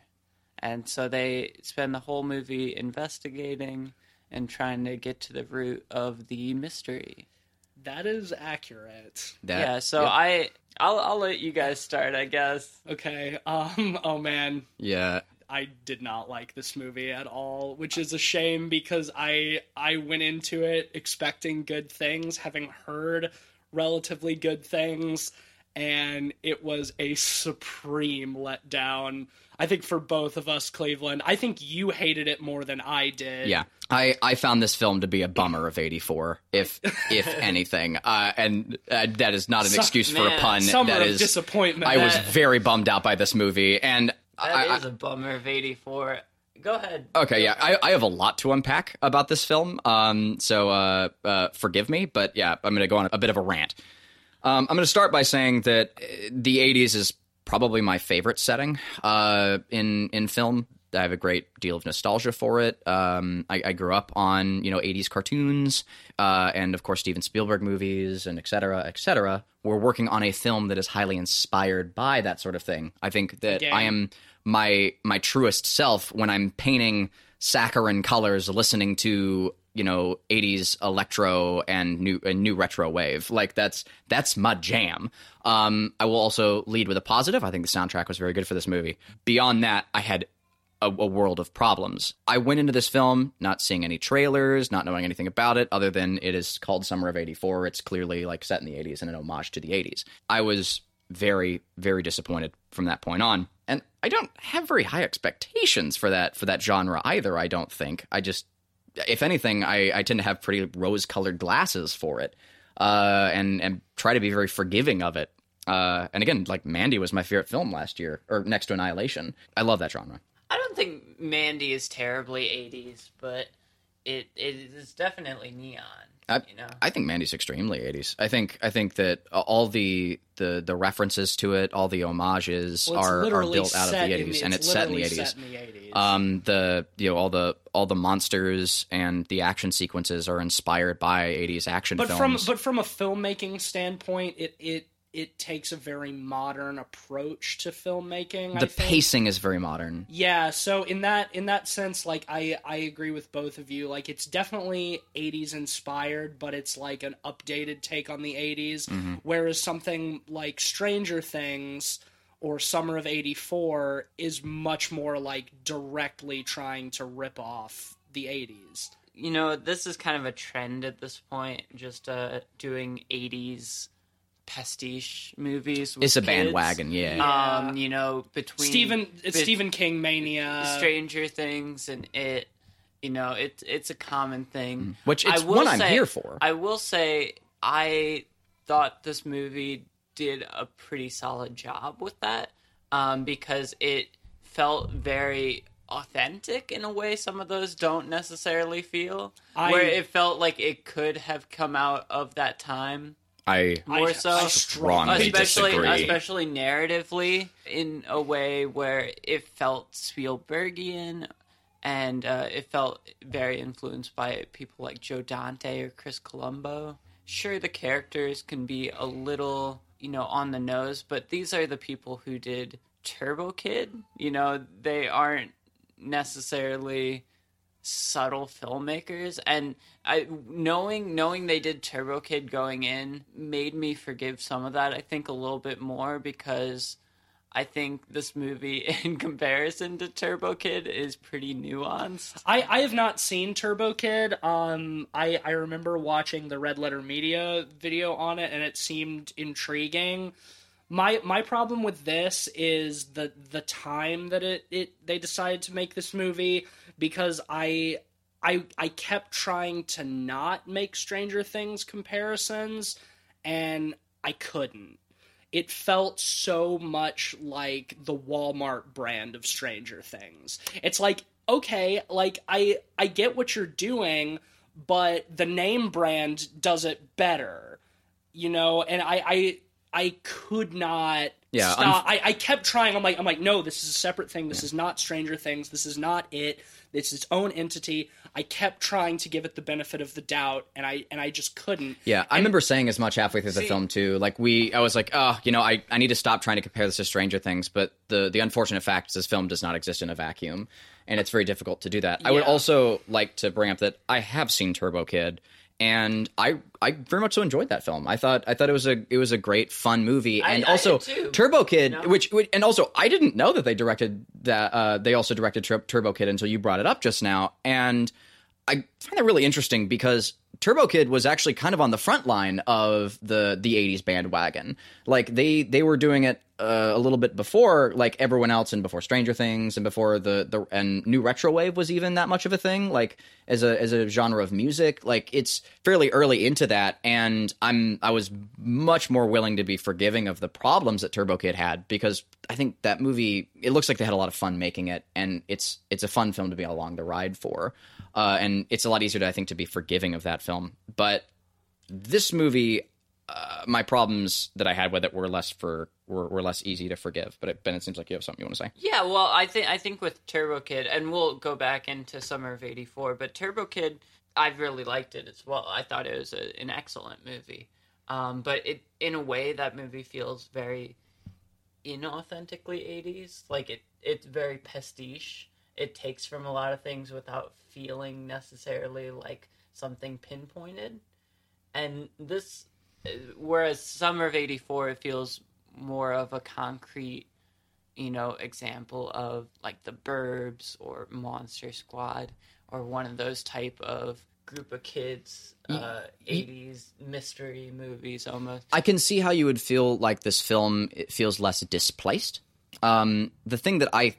And so they spend the whole movie investigating and trying to get to the root of the mystery. That is accurate. That, yeah, so yeah. I I'll I'll let you guys start, I guess. Okay. Um. Oh man, yeah. I did not like this movie at all, which is a shame because I I went into it expecting good things, having heard relatively good things, and it was a supreme letdown. I think for both of us, Cleveland. I think you hated it more than I did. Yeah, I, I found this film to be a bummer of '84, if if anything, uh, and uh, that is not an Su- excuse for a pun. Summer that of is, disappointment. I was very bummed out by this movie, and i That is I, a bummer of '84. Go ahead. Okay, yeah, I, I have a lot to unpack about this film, um, so uh, uh, forgive me, but yeah, I'm going to go on a bit of a rant. Um, I'm going to start by saying that uh, the '80s is probably my favorite setting uh, in in film. I have a great deal of nostalgia for it. Um, I, I grew up on you know '80s cartoons uh, and of course Steven Spielberg movies and et cetera, et cetera. We're working on a film that is highly inspired by that sort of thing. I think that Again. I am my my truest self when I'm painting saccharine colors, listening to you know 80s electro and new and new retro wave. Like that's that's my jam. Um, I will also lead with a positive. I think the soundtrack was very good for this movie. Beyond that, I had a, a world of problems. I went into this film not seeing any trailers, not knowing anything about it, other than it is called Summer of '84. It's clearly like set in the '80s and an homage to the '80s. I was very, very disappointed from that point on, and I don't have very high expectations for that for that genre either. I don't think. I just, if anything, I, I tend to have pretty rose-colored glasses for it, uh, and and try to be very forgiving of it. Uh, and again, like Mandy was my favorite film last year, or next to Annihilation. I love that genre. I don't think Mandy is terribly '80s, but it it is definitely neon. I, you know, I think Mandy's extremely 80s. I think I think that all the the the references to it, all the homages Well, are, are built out of the 80s, in and it's set in the 80s. set in the 80s. Um, the you know all the all the monsters and the action sequences are inspired by 80s action but films. from but from a filmmaking standpoint, it it it takes a very modern approach to filmmaking. I the think. pacing is very modern. Yeah, so in that in that sense, like I I agree with both of you. Like it's definitely '80s inspired, but it's like an updated take on the '80s. Mm-hmm. Whereas something like Stranger Things or Summer of '84 is much more like directly trying to rip off the '80s. you know, this is kind of a trend at this point. Just uh, doing '80s pastiche movies. With It's a kids. bandwagon, yeah. Yeah. Um, you know, between Stephen, it's bet- Stephen King mania. Stranger Things and it, you know, it's it's a common thing. Which I it's will one I'm say- here for. I will say I thought this movie did a pretty solid job with that um, because it felt very authentic in a way some of those don't necessarily feel I- where it felt like it could have come out of that time I more so I strongly especially disagree. especially narratively in a way where it felt Spielbergian and uh, it felt very influenced by people like Joe Dante or Chris Colombo. Sure, the characters can be a little, you know, on the nose, but these are the people who did Turbo Kid. You know, they aren't necessarily subtle filmmakers and I knowing knowing they did Turbo Kid going in made me forgive some of that I think a little bit more because I think this movie in comparison to Turbo Kid is pretty nuanced. I, I have not seen Turbo Kid. Um, I, I remember watching the Red Letter Media video on it, and it seemed intriguing. My my problem with this is the the time that it, it they decided to make this movie because I I I kept trying to not make Stranger Things comparisons, and I couldn't it felt so much like the Walmart brand of Stranger Things. It's like, okay, like I I get what you're doing, but the name brand does it better. You know, and I I I could not Yeah, stop. I, I kept trying. I'm like I'm like, no, this is a separate thing. This is not Stranger Things. This is not it. It's its own entity. I kept trying to give it the benefit of the doubt, and I and I just couldn't. Yeah, I remember saying as much halfway through the See- film too. Like we, I was like, oh, you know, I, I need to stop trying to compare this to Stranger Things. But the the unfortunate fact is this film does not exist in a vacuum, and it's very difficult to do that. I would also like to bring up that I have seen Turbo Kid, and I I very much so enjoyed that film. I thought I thought it was a it was a great fun movie, and I also too. Turbo Kid, know? which, which and also I didn't know that they directed that. Uh, they also directed Tur- Turbo Kid until you brought it up just now, and I find that really interesting because Turbo Kid was actually kind of on the front line of the the 80s bandwagon. Like they they were doing it uh, a little bit before like everyone else and before Stranger Things and before the the and new retro wave was even that much of a thing like as a as a genre of music. Like it's fairly early into that and I'm I was much more willing to be forgiving of the problems that Turbo Kid had because I think that movie it looks like they had a lot of fun making it and it's it's a fun film to be along the ride for. Uh, and it's a lot easier, to, I think, to be forgiving of that film. But this movie, uh, my problems that I had with it were less for were, were less easy to forgive. But it, Ben, it seems like you have something you want to say. Yeah, well, I think I think with Turbo Kid, and we'll go back into Summer of '84, but Turbo Kid, I really liked it as well. I thought it was a, an excellent movie, um, but it in a way that movie feels very inauthentically '80s. Like it, it's very pastiche. It takes from a lot of things without feeling necessarily like something pinpointed. And this, whereas Summer of '84, it feels more of a concrete you know, example of like the Burbs or Monster Squad or one of those type of group of kids, uh, 80s mystery movies almost. I can see how you would feel like this film it feels less displaced. Um, the thing that I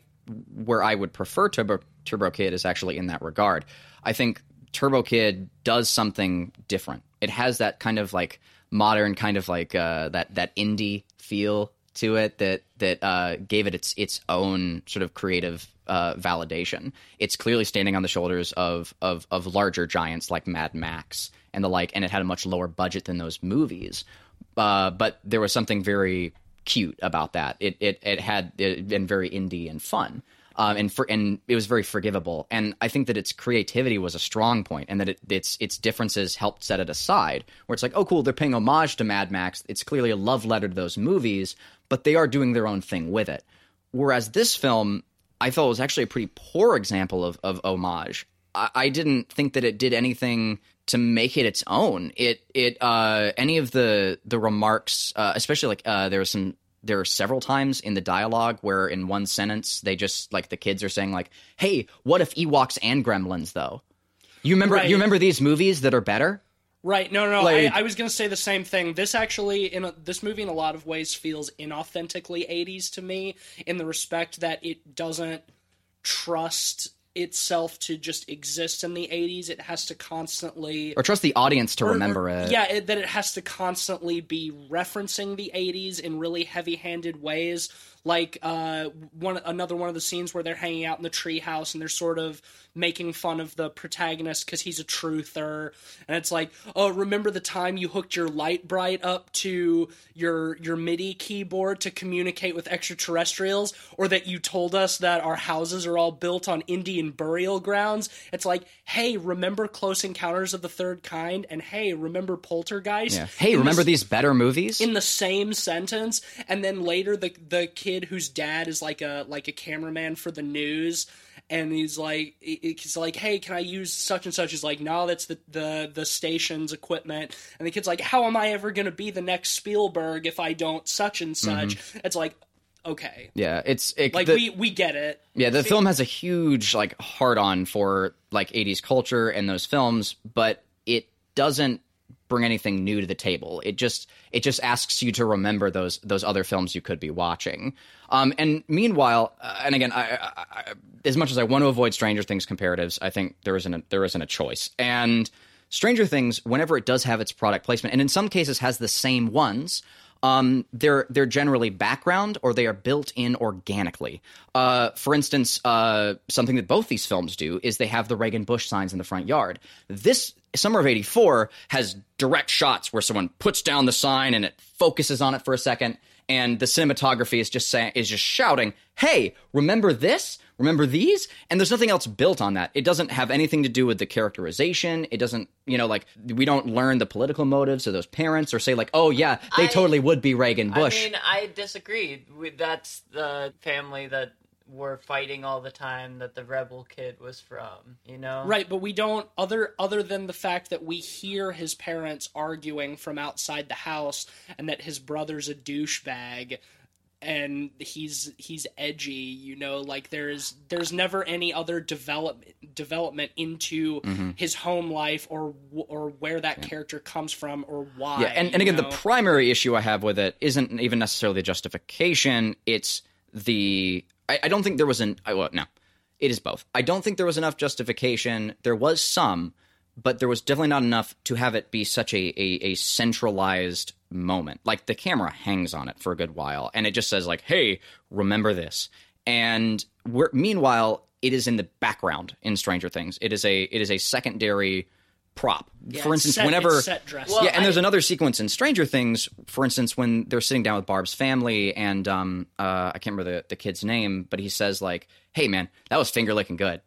where I would prefer Turbo Turbo Kid is actually in that regard. I think Turbo Kid does something different. It has that kind of like modern kind of like uh, that that indie feel to it that that uh, gave it its its own sort of creative uh, validation. It's clearly standing on the shoulders of, of of larger giants like Mad Max and the like, and it had a much lower budget than those movies. Uh, but there was something very cute about that. It it it had it been very indie and fun. Um, and for and it was very forgivable. And I think that its creativity was a strong point, and that it, its its differences helped set it aside. Where it's like, oh, cool, they're paying homage to Mad Max. It's clearly a love letter to those movies, but they are doing their own thing with it. Whereas this film, I felt was actually a pretty poor example of of homage. I, I didn't think that it did anything to make it its own. It it uh, any of the the remarks, uh, especially like uh, there was some there are several times in the dialogue where in one sentence they just like the kids are saying like, "Hey, what if Ewoks and Gremlins though?" You remember Right. you remember these movies that are better? Right. No, no. Like- I, I was going to say the same thing. This actually, in a, this movie, in a lot of ways, feels inauthentically '80s to me, in the respect that it doesn't trust itself to just exist in the '80s. It has to constantly Or trust the audience to or- remember it. Yeah, it, that it has to constantly be referencing the '80s in really heavy-handed ways. Like uh, one another one of the scenes where they're hanging out in the treehouse and they're sort of making fun of the protagonist because he's a truther, and it's like, oh, remember the time you hooked your Lite-Brite up to your your MIDI keyboard to communicate with extraterrestrials, or that you told us that our houses are all built on Indian burial grounds. It's like, hey, remember Close Encounters of the Third Kind, and hey, remember Poltergeist? Yeah. Hey, In remember the- these better movies? in the same sentence and then later the the kid whose dad is like a like a cameraman for the news and he's like he- he's like hey can i use such and such? He's like no that's the the the station's equipment. And the kid's like how am i ever going to be the next spielberg if i don't such and such? Mm-hmm. It's like okay. Yeah, it's it, like the- we we get it. Yeah, the film has a huge like hard on for like 80s culture and those films, but it doesn't bring anything new to the table. It just it just asks you to remember those those other films you could be watching. Um, and meanwhile, uh, and again, I, I, I, as much as I want to avoid Stranger Things comparatives, I think there isn't a, there isn't a choice. And Stranger Things, whenever it does have its product placement, and in some cases has the same ones, um, they're they're generally background or they are built in organically. Uh, for instance, uh, something that both these films do is they have the Reagan Bush signs in the front yard. This Summer of '84 has direct shots where someone puts down the sign and it focuses on it for a second, and the cinematography is just saying is just shouting, "Hey, remember this? Remember these?" And there's nothing else built on that. It doesn't have anything to do with the characterization. It doesn't, you know, like we don't learn the political motives of those parents or say like, "Oh yeah, they I- totally would be Reagan Bush." I mean, I disagree. That's the family that were fighting all the time that the rebel kid was from. You know, Right, but we don't other other than the fact that we hear his parents arguing from outside the house and that his brother's a douchebag and he's he's edgy, you know, like there's there's never any other development development into Mm-hmm. his home life or or where that character comes from or why. Yeah, and, and again, know? the primary issue I have with it isn't even necessarily the justification. It's the I, I don't think there was an I, well, no, it is both. I don't think there was enough justification. There was some, but there was definitely not enough to have it be such a a, a centralized moment. Like the camera hangs on it for a good while, and it just says like, "Hey, remember this." And meanwhile, it is in the background in Stranger Things. It is a it is a secondary prop. Yeah, for instance, set- whenever. Well, yeah, and there's another sequence in Stranger Things, for instance, when they're sitting down with Barb's family, and um, uh, I can't remember the, the kid's name, but he says like, "Hey, man, that was finger licking good,"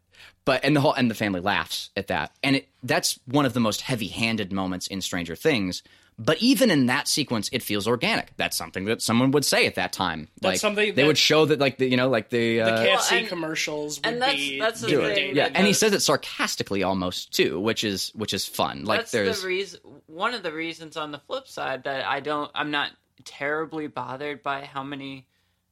but and the whole and the family laughs at that, and it that's one of the most heavy-handed moments in Stranger Things. But even in that sequence, it feels organic. That's something that someone would say at that time. That's like something they that- would show that, like the you know, like the, the uh, KFC and- commercials would and that's- be that's the thing it. yeah, and he says it sarcastically almost too, which is which is fun. Like that's there's the reason. One of the reasons on the flip side that I don't, I'm not terribly bothered by how many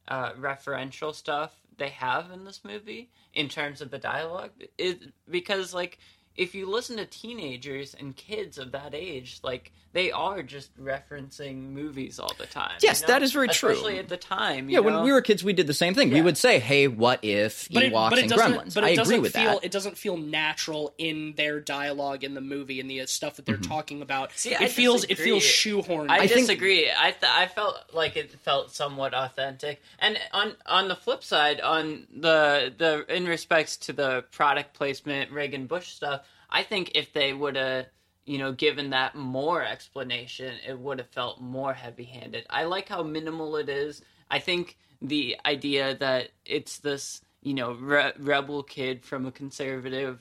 uh, referential stuff they have in this movie in terms of the dialogue is because like if you listen to teenagers and kids of that age like they are just referencing movies all the time. Yes, you know? that is very true. Especially at the time. you Yeah, when we were kids, we did the same thing. We would say, "Hey, what if but it, Ewoks but it and doesn't. Gremlins?" But it I agree with feel. that. It doesn't feel natural in their dialogue in the movie and the stuff that they're Mm-hmm. talking about. See, it I feels. It feels shoehorned. I, I think- disagree. I th- I felt like it felt somewhat authentic. And on on the flip side, on the the in respects to the product placement, Reagan Bush stuff, I think if they would have you know given that more explanation, it would have felt more heavy handed. I like how minimal it is. I think the idea that it's this you know re- rebel kid from a conservative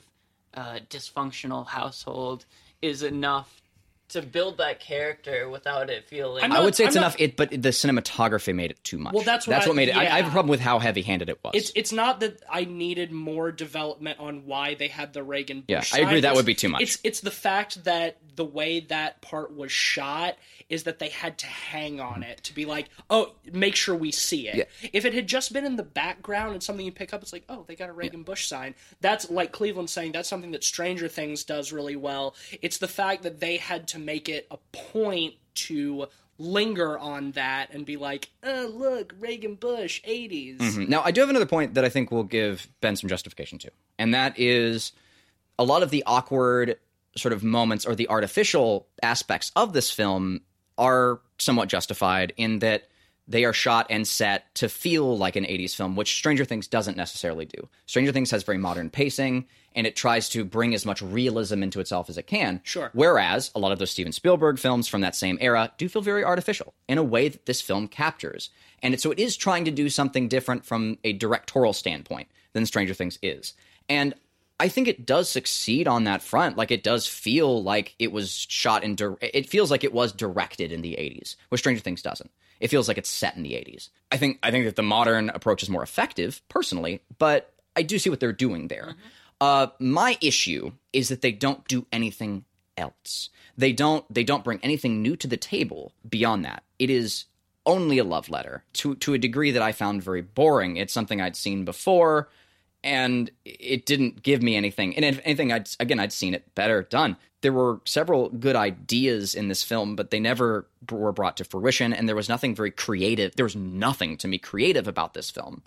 uh, dysfunctional household is enough to build that character without it feeling. I'm I would say it's I'm enough. It, but the cinematography made it too much. Well, that's what that's I- what made it. I, I have a problem with how heavy-handed it was. It's it's not that I needed more development on why they had the Reagan Bush. Yeah, I side. agree that It's- would be too much. It's it's the fact that the way that part was shot is that they had to hang on it to be like, oh, make sure we see it. Yeah. If it had just been in the background and something you pick up, it's like, oh, they got a Reagan Bush sign. That's like Cleveland saying that's something that Stranger Things does really well. It's the fact that they had to make it a point to linger on that and be like, oh, look, Reagan Bush, 80s. Mhm. Now, I do have another point that I think will give Ben some justification to, and that is a lot of the awkward sort of moments or the artificial aspects of this film are somewhat justified in that they are shot and set to feel like an 80s film, which Stranger Things doesn't necessarily do. Stranger Things has very modern pacing, and it tries to bring as much realism into itself as it can. Sure. Whereas a lot of those Steven Spielberg films from that same era do feel very artificial in a way that this film captures. And it, so it is trying to do something different from a directorial standpoint than Stranger Things is. And I think it does succeed on that front. Like it does feel like it was shot in. Dir- it feels like it was directed in the '80s, which Stranger Things doesn't. It feels like it's set in the '80s. I think. I think that the modern approach is more effective, personally, but I do see what they're doing there. Uh, my issue is that they don't do anything else. They don't. They don't bring anything new to the table beyond that. It is only a love letter to to a degree that I found very boring. It's something I'd seen before and it didn't give me anything. And if anything, I'd again, I'd seen it better done. There were several good ideas in this film, but they never were brought to fruition, and there was nothing very creative. There was nothing to me creative about this film.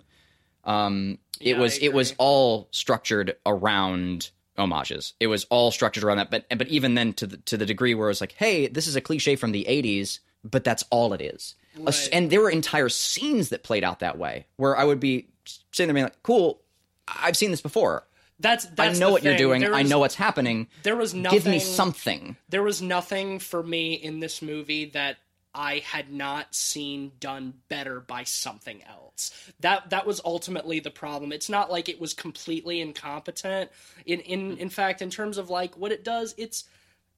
Um, it Yeah, was it was all structured around homages. It was all structured around that. But but even then, to the to the degree where it was like, hey, this is a cliche from the '80s, but that's all it is. Right. And there were entire scenes that played out that way, where I would be sitting there being like, cool. I've seen this before. That's, that's I know what you're doing. There I know what's happening. There was nothing. Give me something. There was nothing for me in this movie that I had not seen done better by something else. That that was ultimately the problem. It's not like it was completely incompetent. In in in fact, in terms of like what it does, it's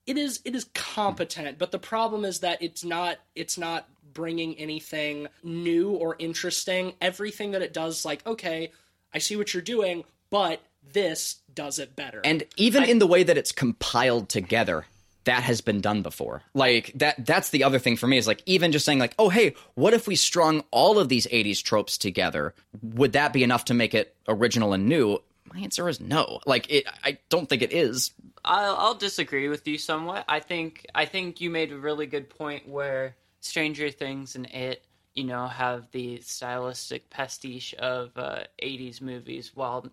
it is it is competent. But the problem is that it's not it's not bringing anything new or interesting. Everything that it does, like okay, I see what you're doing, but this does it better. And even in the way that it's compiled together, that has been done before. Like that that's the other thing for me is like even just saying like, "Oh, hey, what if we strung all of these 80s tropes together? Would that be enough to make it original and new?" My answer is no. Like it I don't think it is. I'll, I'll disagree with you somewhat. I think I think you made a really good point where Stranger Things and It, you know, have the stylistic pastiche of uh, '80s movies while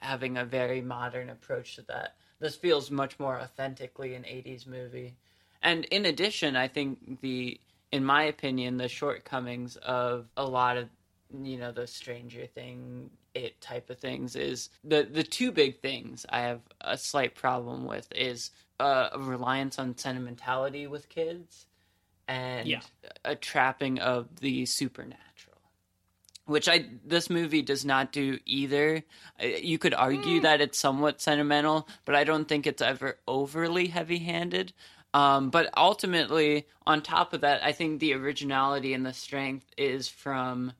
having a very modern approach to that. This feels much more authentically an '80s movie, and in addition, I think the, in my opinion, the shortcomings of a lot of you know the stranger thing it type of things is the the two big things i have a slight problem with is uh, a reliance on sentimentality with kids and Yeah. a trapping of the supernatural which i this movie does not do either you could argue that it's somewhat sentimental but i don't think it's ever overly heavy-handed um, but ultimately on top of that i think the originality and the strength is from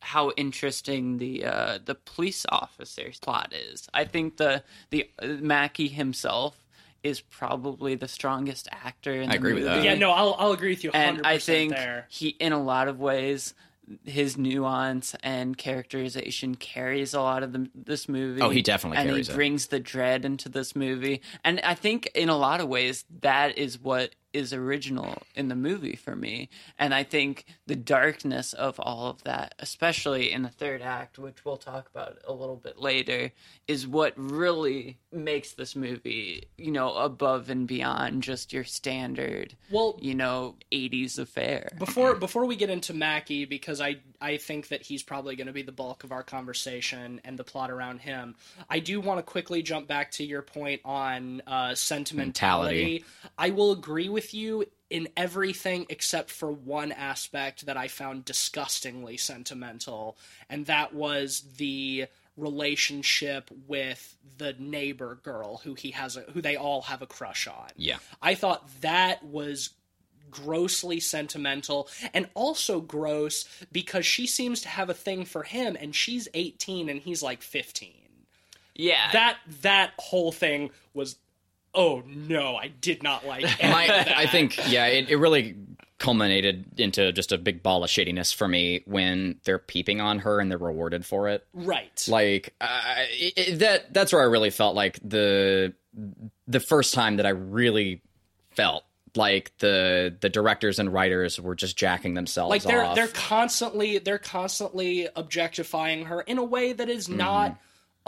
how interesting the uh, the police officer's plot is. I think the the uh, Mackey himself is probably the strongest actor in I the agree with movie. that. yeah, no, I'll I'll agree with you 100% and I think there. he, in a lot of ways, his nuance and characterization carries a lot of the, this movie. Oh, he definitely and carries he it. brings the dread into this movie. And I think in a lot of ways that is what is original in the movie for me. And I think the darkness of all of that, especially in the third act, which we'll talk about a little bit later, is what really makes this movie, you know, above and beyond just your standard, Well, you know, 80s affair. before before we get into Mackey, because I I think that he's probably going to be the bulk of our conversation and the plot around him. I do want to quickly jump back to your point on uh, sentimentality. I will agree with you in everything except for one aspect that I found disgustingly sentimental, and that was the relationship with the neighbor girl who he has a who they all have a crush on. Yeah. I thought that was grossly sentimental and also gross because she seems to have a thing for him and she's 18 and he's like 15. Yeah. That that whole thing was oh no, I did not like My. I think, yeah, it, it really culminated into just a big ball of shittiness for me when they're peeping on her and they're rewarded for it. right. Like uh, it, it- that. That's where I really felt like the the first time that I really felt like the the directors and writers were just jacking themselves like they're off. they're constantly they're constantly objectifying her in a way that is not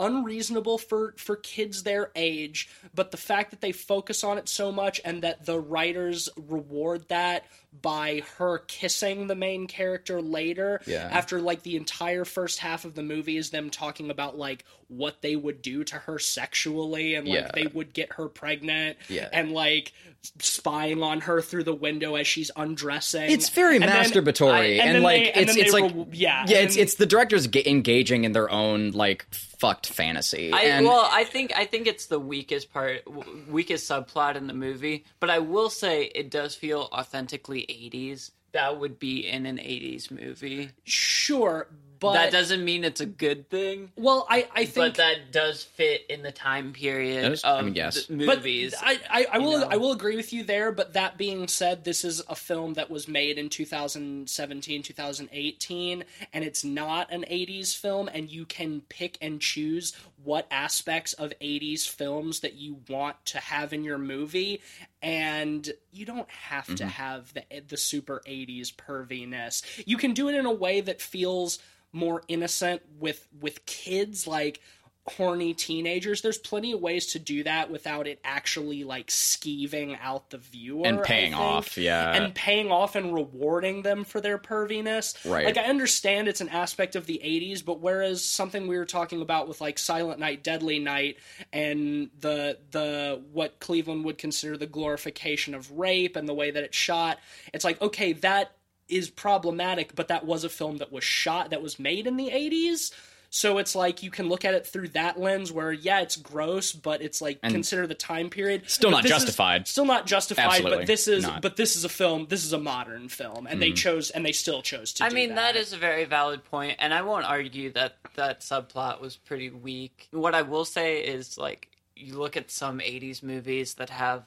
unreasonable for for kids their age but the fact that they focus on it so much and that the writers reward that by her kissing the main character later Yeah. after like the entire first half of the movie is them talking about like what they would do to her sexually and like Yeah. they would get her pregnant Yeah. and like spying on her through the window as she's undressing it's very And then- masturbatory I- and, and like they- it's then it's like re- yeah, yeah it's then- it's the directors ga- engaging in their own like fucked fantasy I, and well, I think I think it's the weakest part, weakest subplot in the movie. But I will say it does feel authentically '80s. That would be in an '80s movie. sure but that doesn't mean it's a good thing, well i i think but that does fit in the time period That is- of I mean, yes. the But movies. I, I, I will know? I will agree with you there. But that being said, this is a film that was made in 2017, 2018, and it's not an 80s film. And you can pick and choose what aspects of 80s films that you want to have in your movie, and you don't have Mm-hmm. to have the the super 80s perviness. You can do it in a way that feels more innocent with with kids like horny teenagers there's plenty of ways to do that without it actually like skeeving out the viewer And paying off, yeah. and paying off and rewarding them for their perviness Right. like i understand it's an aspect of the 80s but whereas something we were talking about with like silent night deadly night and the the what cleveland would consider the glorification of rape and the way that it's shot it's like okay that is problematic, but that was a film that was shot, that was made in the 80s. So it's like you can look at it through that lens where, yeah, it's gross, but it's like consider the time period. Still But not justified. still not justified, Absolutely but this is not. but this is a film. This is a modern film, and they mm-hmm. chose and they still chose to. I do mean, that that is a very valid point, and I won't argue that that subplot was pretty weak. What I will say is, like, you look at some '80s movies that have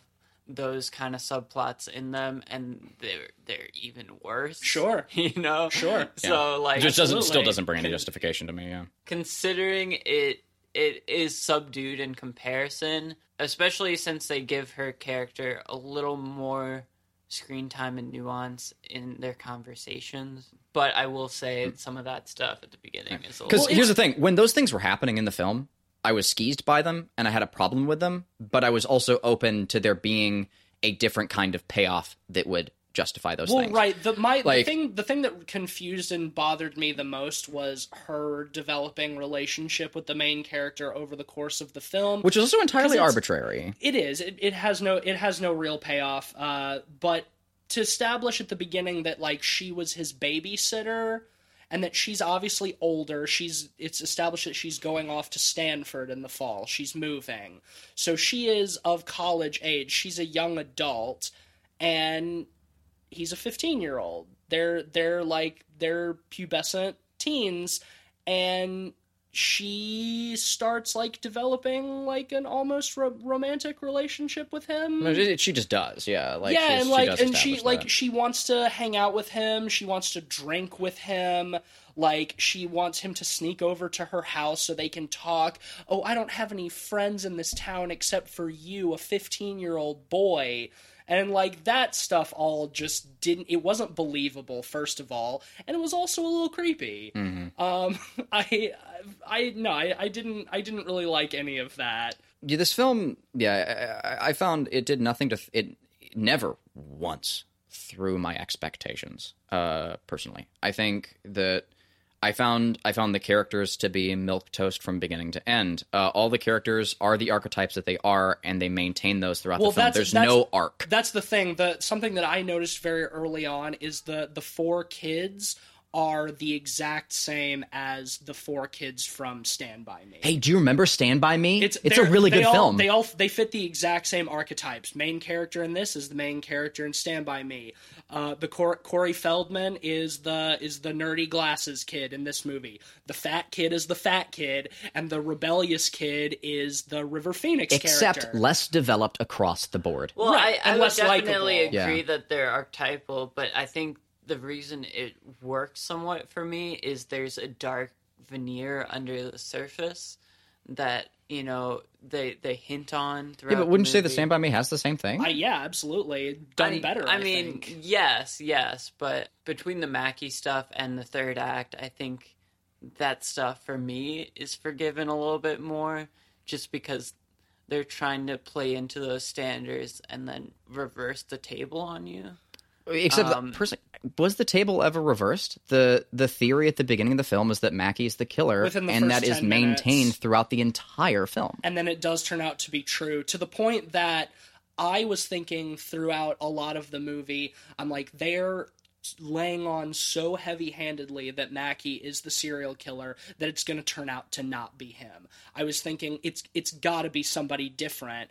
those kind of subplots in them, and they're they're even worse. Sure. you know, Sure. So, like, it just doesn't still doesn't bring any justification to me yeah considering it it is subdued in comparison, especially since they give her character a little more screen time and nuance in their conversations. But I will say hmm. some of that stuff at the beginning is a Because little. here's the thing: when those things were happening in the film, I was skeezed by them and I had a problem with them, but I was also open to there being a different kind of payoff that would justify those Well, things. right. The my the thing the thing that confused and bothered me the most was her developing relationship with the main character over the course of the film. Which is also entirely arbitrary. It is. It, it has no. It has no real payoff. Uh, but to establish at the beginning that like she was his babysitter, and that she's obviously older. She's. It's established that she's going off to Stanford in the fall. She's moving, so she is of college age. She's a young adult, and he's a 15 year old. They're they're like they're pubescent teens, and she starts like developing like an almost ro- romantic relationship with him. No, She just does, yeah. Like yeah, and like and she establish like she wants to hang out with him. She wants to drink with him. Like she wants him to sneak over to her house so they can talk. Oh, I don't have any friends in this town except for you, a 15-year-old boy. And like that stuff all just didn't it wasn't believable first of all, and it was also a little creepy. Mm-hmm. Um I I no, I, I didn't I didn't really like any of that. Yeah, this film, yeah, I, I found it did nothing to it never once through my expectations. Uh, personally, I think that I found I found the characters to be milquetoast from beginning to end. Uh, all the characters are the archetypes that they are, and they maintain those throughout Well, the film. that's- There's that's- no arc. That's the thing. The something that I noticed very early on is the the four kids are the exact same as the four kids from Stand by Me. Hey, do you remember Stand by Me? It's it's a really good all, film. They all they fit the exact same archetypes. Main character in this is the main character in Stand by Me. Uh, the Cor- Corey Feldman is the is the nerdy glasses kid in this movie. The fat kid is the fat kid, and the rebellious kid is the River Phoenix Except character. less developed across the board. Well, Right, I, I and would less definitely likable. agree Yeah. that they're archetypal, but I think the reason it works somewhat for me is there's a dark veneer under the surface that you know they they hint on throughout. Yeah, but wouldn't the you say the movie. Stand by Me has the same thing? I, yeah, absolutely done I, better. I, I, mean, think. yes, yes, but between the Mackey stuff and the third act, I think that stuff for me is forgiven a little bit more, just because they're trying to play into those standards and then reverse the table on you. Except, Um, person, was the table ever reversed? the The theory at the beginning of the film is that Mackey is the killer, the and that is 10 maintained minutes. throughout the entire film. and then it does turn out to be true to the point that I was thinking throughout a lot of the movie, I'm like, they're laying on so heavy handedly that Mackey is the serial killer that it's going to turn out to not be him. I was thinking it's it's got to be somebody different.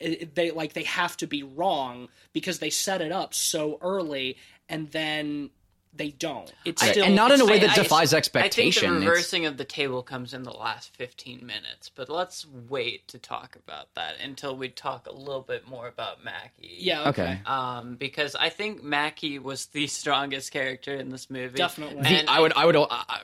It- it- they like they have to be wrong because they set it up so early and then they don't. It's Right, still and not in a way that I- defies I expectation. I think the It's- reversing of the table comes in the last 15 minutes, but let's wait to talk about that until we talk a little bit more about Mackey. yeah okay. Okay. Um, because I think Mackey was the strongest character in this movie. Definitely. The- And I would, I would, I,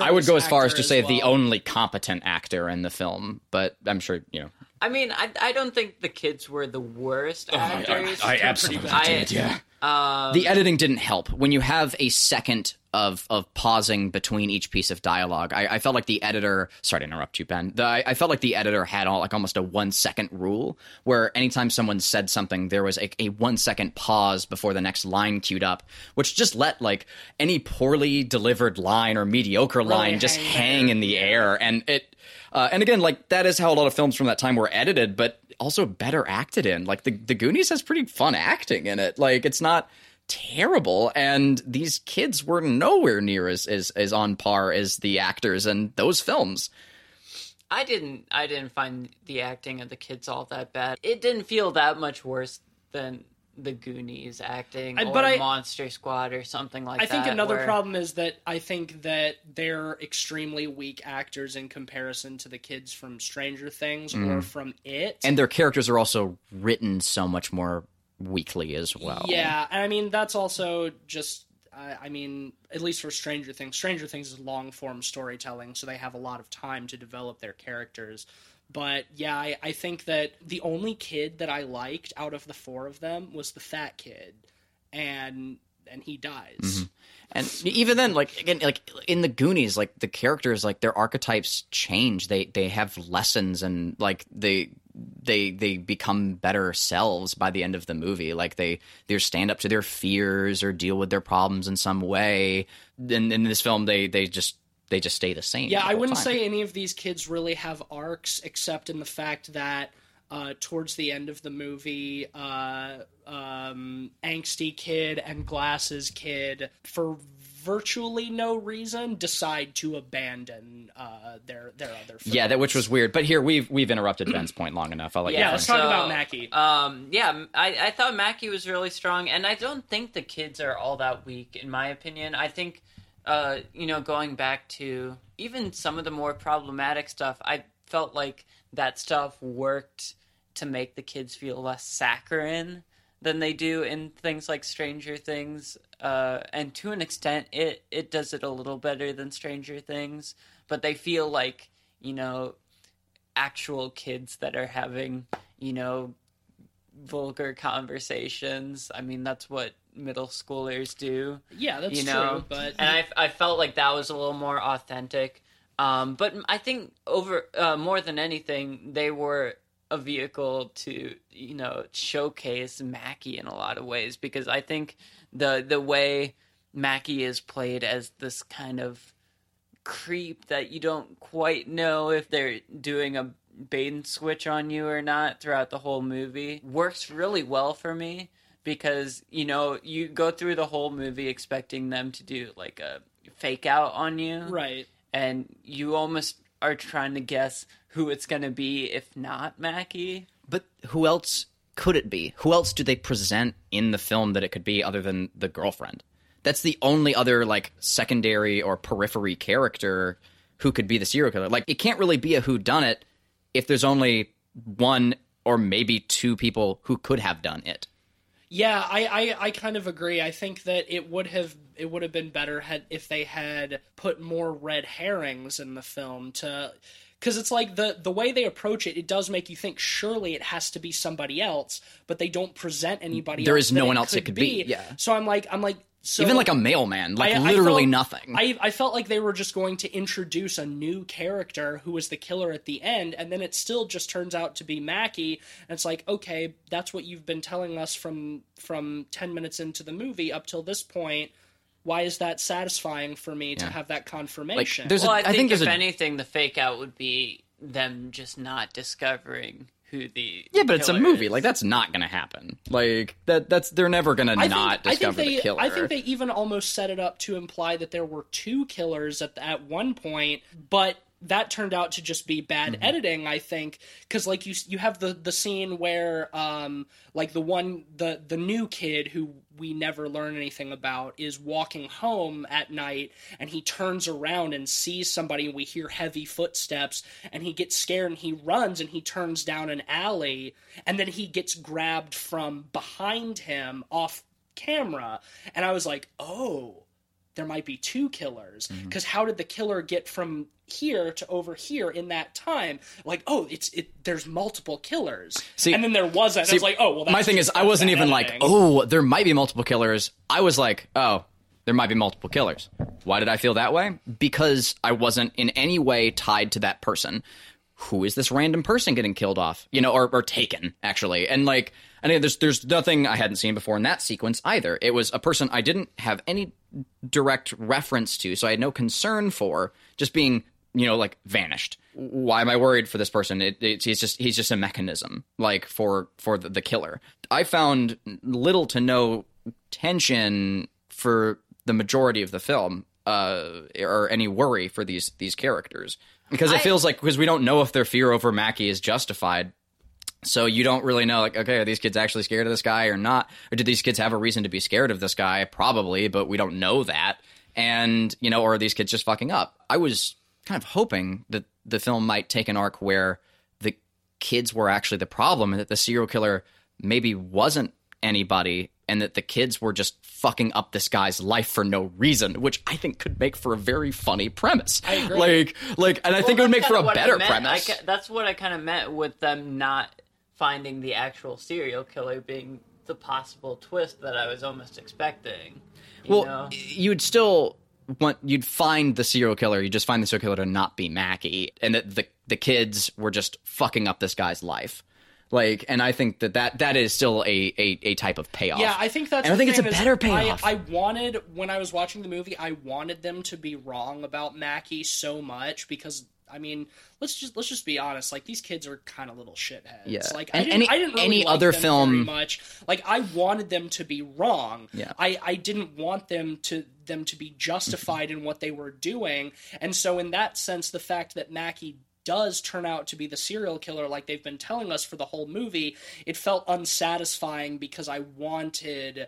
I would go as far as actor to as say the only competent actor in the film. But I'm sure you know. I mean, I, I don't think the kids were the worst Oh, I- actors. I, I pretty absolutely bad. did. Yeah. um, the editing didn't help when you have a second of of pausing between each piece of dialogue. I, I felt like the editor. Sorry to interrupt you, Ben. The, I, I felt like the editor had all, like almost a one second rule, where anytime someone said something, there was a, a one second pause before the next line queued up, which just let like any poorly delivered line or mediocre line just hang hang in the air, and it. Uh, and again, like that is how a lot of films from that time were edited, but also better acted in. Like the the Goonies has pretty fun acting in it. Like it's not terrible, and these kids were nowhere near as as, as on par as the actors in those films. I didn't I didn't find the acting of the kids all that bad. It didn't feel that much worse than the Goonies acting I- or I- Monster Squad or something like I that. I think another where- problem is that I think that they're extremely weak actors in comparison to the kids from Stranger Things or mm-hmm. from It. And their characters are also written so much more weakly as well. yeah, and I mean that's also just. I I mean, at least for Stranger Things, Stranger Things is long form storytelling, so they have a lot of time to develop their characters. But yeah, I, I think that the only kid that I liked out of the four of them was the fat kid, and and he dies. Mm-hmm. And even then, like again, like in the Goonies, like the characters, like their archetypes change. They they have lessons, and like they they they become better selves by the end of the movie. Like they they stand up to their fears or deal with their problems in some way. And in this film, they they just they just stay the same. Yeah, the I wouldn't time. say any of these kids really have arcs, except in the fact that uh, towards the end of the movie, uh, um, angsty kid and glasses kid, for virtually no reason, decide to abandon uh, their their other. Films. Yeah, that which was weird. But here we've we've interrupted Ben's point long enough. I'll let Yeah, you let's finish. talk about Mackey. Um, yeah, I, I thought Mackey was really strong, and I don't think the kids are all that weak, in my opinion. I think, uh, you know, going back to even some of the more problematic stuff, I felt like that stuff worked to make the kids feel less saccharine than they do in things like Stranger Things. Uh, and to an extent, it it does it a little better than Stranger Things, but they feel like you know actual kids that are having you know vulgar conversations. I mean, that's what middle schoolers do. Yeah, that's you know, true. But and I I felt like that was a little more authentic. Um, but I think over uh, more than anything, they were a vehicle to you know showcase Mackey in a lot of ways because I think the the way Mackey is played as this kind of creep that you don't quite know if they're doing a bait and switch on you or not throughout the whole movie works really well for me because you know you go through the whole movie expecting them to do like a fake out on you right. and you almost are trying to guess who it's going to be if not Mackey. But who else could it be? Who else do they present in the film that it could be other than the girlfriend? That's the only other like secondary or periphery character who could be the serial killer. Like it can't really be a who done it if there's only one or maybe two people who could have done it. Yeah, I, I, I kind of agree. I think that it would have it would have been better had if they had put more red herrings in the film to because it's like the the way they approach it, it does make you think surely it has to be somebody else, but they don't present anybody. There else is no one else it could be, yeah. So I'm like I'm like so Even like a mailman, like I- I literally felt- nothing. I, I felt like they were just going to introduce a new character who was the killer at the end, and then it still just turns out to be Mackey. And it's like, okay, that's what you've been telling us from from ten minutes into the movie up till this point. Why is that satisfying for me to have that confirmation? there's a- Well, I I think, think if a- anything, the fake out would be them just not discovering who the yeah, but it's a movie. is. Like that's not gonna happen. Like that that's they're never gonna I not think, discover I think they, the killer. I think they even almost set it up to imply that there were two killers at at one point, but that turned out to just be bad Mm-hmm. editing. I think because like you you have the the scene where um like the one the the new kid who we never learn anything about is walking home at night and he turns around and sees somebody and we hear heavy footsteps and he gets scared and he runs and he turns down an alley and then he gets grabbed from behind him off camera and I was like, "Oh, there might be two killers Mm-hmm. because how did the killer get from here to over here in that time like oh it's it there's multiple killers See- and then there wasn't See, was like oh well that's my thing is, I wasn't even like, oh, there might be multiple killers. I was like, oh, there might be multiple killers. Why did I feel that way? Because I wasn't in any way tied to that person. Who is this random person getting killed off? You know, or, or taken actually? And like, I mean, there's there's nothing I hadn't seen before in that sequence either. It was a person I didn't have any direct reference to, so I had no concern for just being you know like vanished. Why am i worried for this person? It, it's he's just he's just a mechanism like for for the, the killer. I found little to no tension for the majority of the film uh or any worry for these these characters. Because it I- feels like because we don't know if their fear over Mackey is justified so you don't really know, like, okay, are these kids actually scared of this guy or not? Or did these kids have a reason to be scared of this guy? Probably, but we don't know that. And, you know, or are these kids just fucking up? I was kind of hoping that the film might take an arc where the kids were actually the problem and that the serial killer maybe wasn't anybody and that the kids were just fucking up this guy's life for no reason, which I think could make for a very funny premise. Like, like, and I think it would make for a better premise. ca- that's what I kind of meant with them not finding the actual serial killer being the possible twist that I was almost expecting. You well, know? you'd still want you'd find the serial killer. You just find the serial killer to not be Mackey, and that the the kids were just fucking up this guy's life. Like, and I think that that, that is still a, a, a type of payoff. Yeah, I think that's. And I the think it's a better payoff. I, I wanted when I was watching the movie, I wanted them to be wrong about Mackey so much because I mean, let's just let's just be honest. Like these kids are kind of little shitheads. Yeah. Like I didn't, any- I didn't really any like other them film- much. Like I wanted them to be wrong. Yeah. I I didn't want them to them to be justified in what they were doing. And so in that sense, the fact that Mackey does turn out to be the serial killer like they've been telling us for the whole movie, it felt unsatisfying because I wanted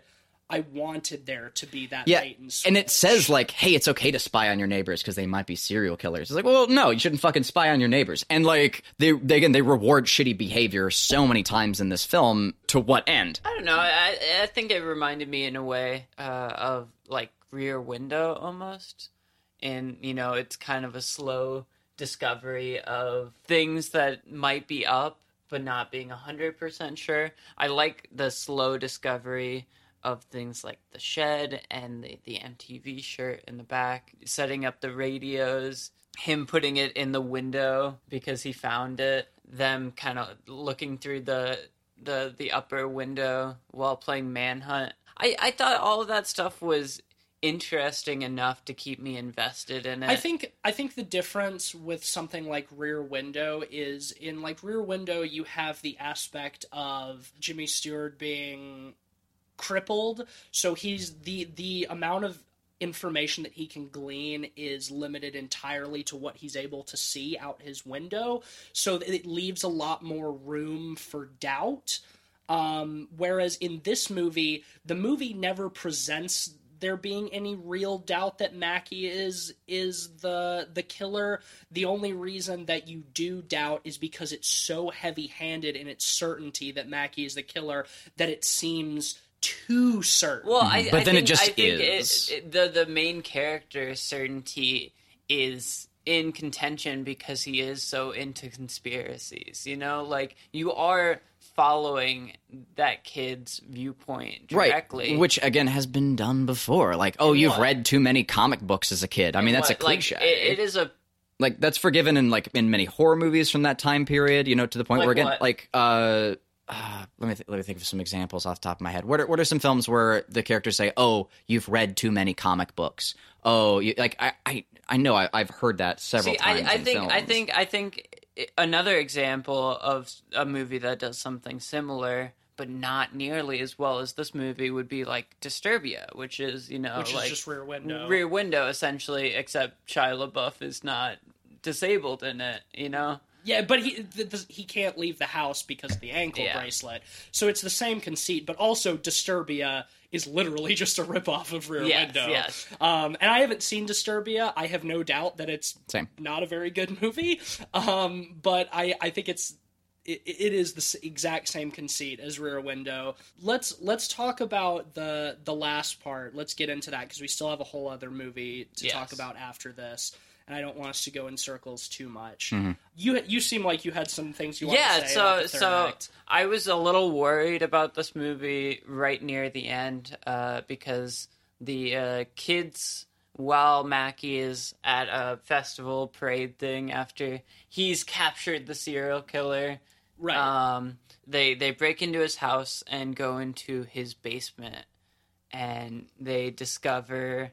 I wanted there to be that yeah, bait and and it says like, "Hey, it's okay to spy on your neighbors because they might be serial killers." It's like, well, no, you shouldn't fucking spy on your neighbors. And like, they, they again, they reward shitty behavior so many times in this film. To what end? I don't know. I, I think it reminded me in a way uh, of like Rear Window almost, and you know, it's kind of a slow discovery of things that might be up but not being 100% sure. I like the slow discovery of things like the shed and the, the MTV shirt in the back, setting up the radios, him putting it in the window because he found it, them kind of looking through the the the upper window while playing manhunt. I, I thought all of that stuff was interesting enough to keep me invested in it. I think I think the difference with something like Rear Window is in like Rear Window you have the aspect of Jimmy Stewart being crippled, so he's the the amount of information that he can glean is limited entirely to what he's able to see out his window, so it leaves a lot more room for doubt. Um, whereas in this movie, the movie never presents there being any real doubt that Mackey is is the the killer. The only reason that you do doubt is because it's so heavy-handed in its certainty that Mackey is the killer that it seems too certain. Well, I, But I then it just I think is. It, it- the the main character certainty is in contention because he is so into conspiracies. You know, like you are following that kid's viewpoint directly. Right, which again has been done before. Like, oh, you've what? read too many comic books as a kid. I mean, that's a What, like, cliche. it- it is a like that's forgiven in like in many horror movies from that time period. You know, to the point Like where again, what? like uh, uh let me th- let me think of some examples off the top of my head. What are what are some films where the characters say, "Oh, you've read too many comic books." Oh, you, like I I I know I, I've heard that several See, I, times. I in think I films. think I think another example of a movie that does something similar but not nearly as well as this movie would be like Disturbia, which is you know which like is just Rear Window. Rear Window essentially, except Shia LaBeouf is not disabled in it. You know, Yeah, but he th- th- he can't leave the house because of the ankle Yeah. bracelet. So it's the same conceit, but also Disturbia is literally just a ripoff of Rear Yes, Window. yes. Um, and I haven't seen Disturbia. I have no doubt that it's Same. not a very good movie. Um, but I I think it's it, it is the exact same conceit as Rear Window. Let's let's talk about the the last part. Let's get into that because we still have a whole other movie to Yes. talk about after this, and I don't want us to go in circles too much. Mm-hmm. You you seem like you had some things you want yeah. to say. So about the third so act. I was a little worried about this movie right near the end uh, because the uh, kids. While Mackey is at a festival parade thing after he's captured the serial killer, right. um, they they break into his house and go into his basement, and they discover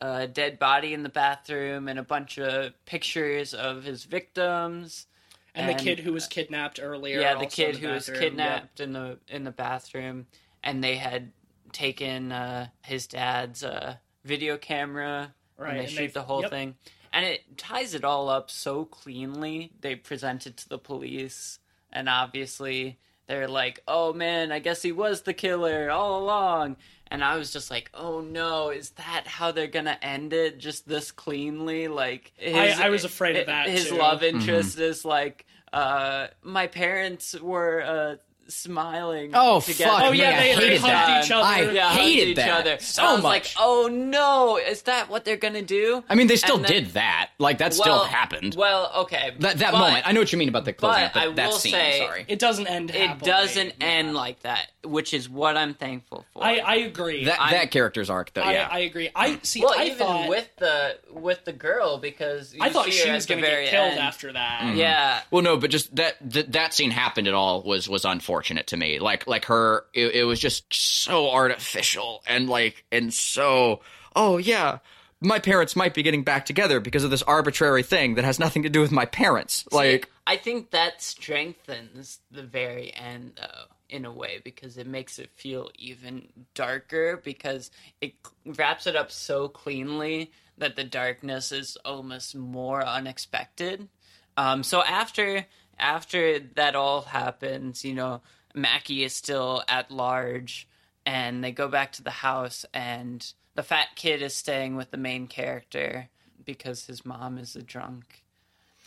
a dead body in the bathroom and a bunch of pictures of his victims. and, the kid who was kidnapped earlier. yeah, the kid the who was bathroom. kidnapped in the in the bathroom, and they had taken uh, his dad's uh, video camera Right, and they and shoot the whole yep. thing, and it ties it all up so cleanly. They present it to the police, and obviously they're like, "Oh man, I guess he was the killer all along." And I was just like, "Oh no, is that how they're gonna end it? Just this cleanly?" Like, his, I was afraid of that, His too. love interest is like, uh, my parents were uh, smiling. Oh, together. fuck Oh yeah, me, they, I they hated hugged that. each other. I yeah, hated each that other. so I was much. like, oh no, is that what they're gonna do? I mean, they still then- did that. Like that still Well, happened. Well, okay, that that but- moment. I know what you mean about the closing. but But, I that will scene. say- sorry. It doesn't end. It happily. doesn't Yeah. end like that, which is what I'm thankful for. I I agree. that I'm- that character's arc, though. I, Yeah. I agree. I see. well, I even thought with the with the girl because you I thought she was going to get killed after that. Mm. Yeah, Well, no, but just that that scene happened at all was was unfortunate to me. Like like her, it, it was just so artificial and like and so. Oh yeah, my parents might be getting back together because of this arbitrary thing that has nothing to do with my parents. Like I think that strengthens the very end, though, in a way, because it makes it feel even darker, because it wraps it up so cleanly that the darkness is almost more unexpected. Um, so after after that all happens, you know, Mackey is still at large, and they go back to the house, and the fat kid is staying with the main character because his mom is a drunk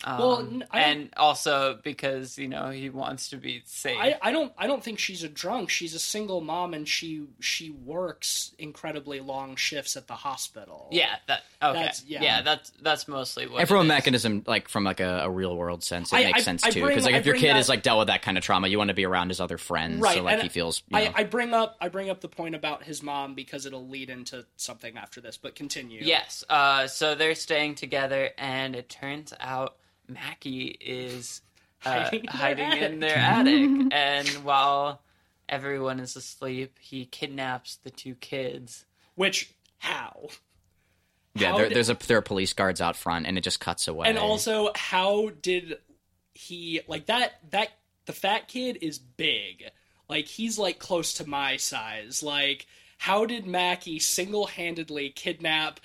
Um, Well, n- I and also because you know he wants to be safe. I, I don't I don't think she's a drunk. She's a single mom and she she works incredibly long shifts at the hospital. yeah, that okay. That's- yeah. yeah. that's that's mostly what. And from it a is. mechanism, like from like a, a real world sense, it I- makes I- sense I too. Because like if your kid that- is like dealt with that kind of trauma, you want to be around his other friends, Right, so like and he feels. You know, I, I bring up I bring up the point about his mom because it'll lead into something after this. But continue. Yes. Uh, so they're staying together, and it turns out Mackey is uh, Hiding in their hiding in attic. their attic, and while everyone is asleep, he kidnaps the two kids. Which how? yeah, how there, did- there's a there are police guards out front, and it just cuts away. And also, how did he like that? That the fat kid is big. Like he's like close to my size. Like how did Mackey single handedly kidnap?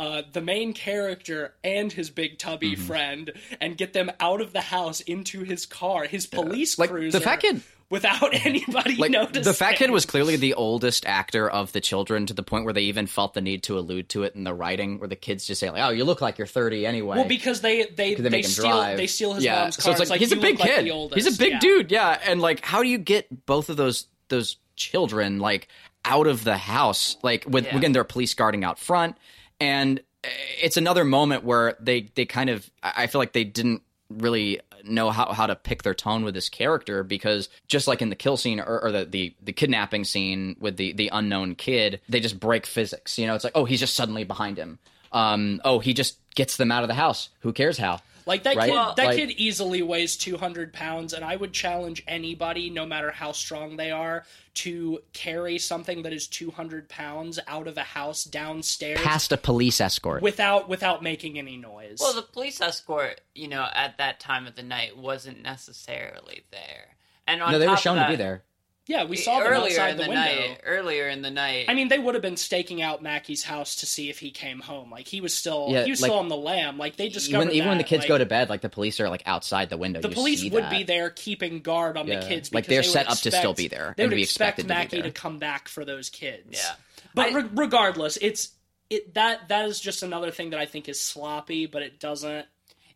Uh, the main character and his big tubby Mm-hmm. friend, and get them out of the house into his car, his police Like, cruiser. the fat kid- without anybody like noticing. the fat kid was clearly the oldest actor of the children to the point where they even felt the need to allude to it in the writing, where the kids just say like, "Oh, you look like you're 30 anyway." well because they they they they, steal drive. they steal his yeah. mom's so car. it's like, he's a big look like kid. he's a big Yeah. dude. Yeah, and like, how do you get both of those those children like out of the house? Like with Yeah. again, they're police guarding out front, and it's another moment where they they kind of I I feel like they didn't really know how, how to pick their tone with this character because just like in the kill scene or, or the, the the kidnapping scene with the the unknown kid they just break physics. You know it's like oh he's just suddenly behind him. Um oh he just gets them out of the house. Who cares how Like that Right? kid, Well, that like- kid easily weighs two hundred pounds, and I would challenge anybody, no matter how strong they are, to carry something that is two hundred pounds out of a house downstairs past a police escort without without making any noise. Well, the police escort, you know, at that time of the night wasn't necessarily there. And on no they were top of shown to be there yeah, we saw them earlier outside in the, the, window. night. Earlier in the night. I mean, they would have been staking out Mackey's house to see if he came home. Like he was still, Yeah, he was like- still on the lam. Like they discovered even, even when the kids like, go to bed like the police are like outside the window the you police see would that. be there keeping guard on Yeah. the kids. Like, they're they would set up to still be there They and would be expect expected to to, come back for those kids. Yeah. but I- re- regardless, it's it that that is just another thing that I think is sloppy, but it doesn't.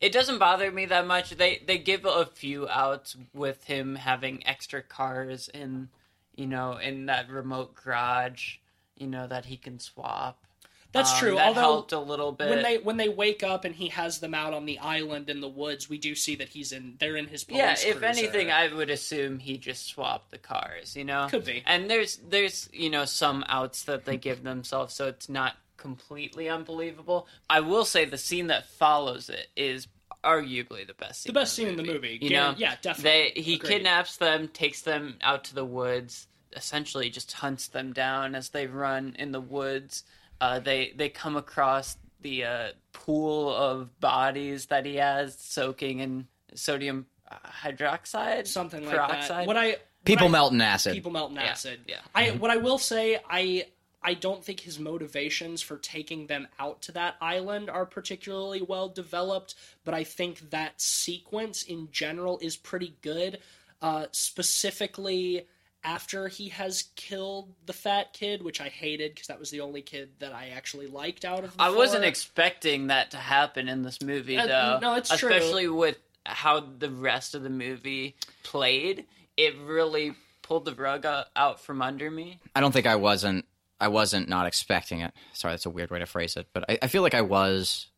It doesn't bother me that much. They they give a few outs with him having extra cars in, you know, in that remote garage, you know, that he can swap. That's Um, true. That Although helped a little bit. when they when they wake up and he has them out on the island in the woods, we do see that he's in. They're in his police yeah, if cruiser. anything, I would assume he just swapped the cars. You know, Could be. And there's there's you know some outs that they give themselves, so it's not completely unbelievable. I will say the scene that follows it is arguably the best scene. the best in scene in the movie. You Guar- know, yeah, definitely. They he Agreed. kidnaps them, takes them out to the woods, essentially just hunts them down as they run in the woods. Uh, they they come across the uh, pool of bodies that he has soaking in sodium uh, hydroxide, something like peroxide. that. What I people what melt in acid people melt in Yeah, acid. yeah. I what I will say, I I don't think his motivations for taking them out to that island are particularly well developed, but I think that sequence in general is pretty good. Uh, specifically after he has killed the fat kid, which I hated because that was the only kid that I actually liked out of the I wasn't expecting that to happen in this movie, Uh, though. no, it's true. especially with how the rest of the movie played. It really pulled the rug out from under me. I don't think I wasn't. I wasn't not expecting it. Sorry, that's a weird way to phrase it, but I, I feel like I was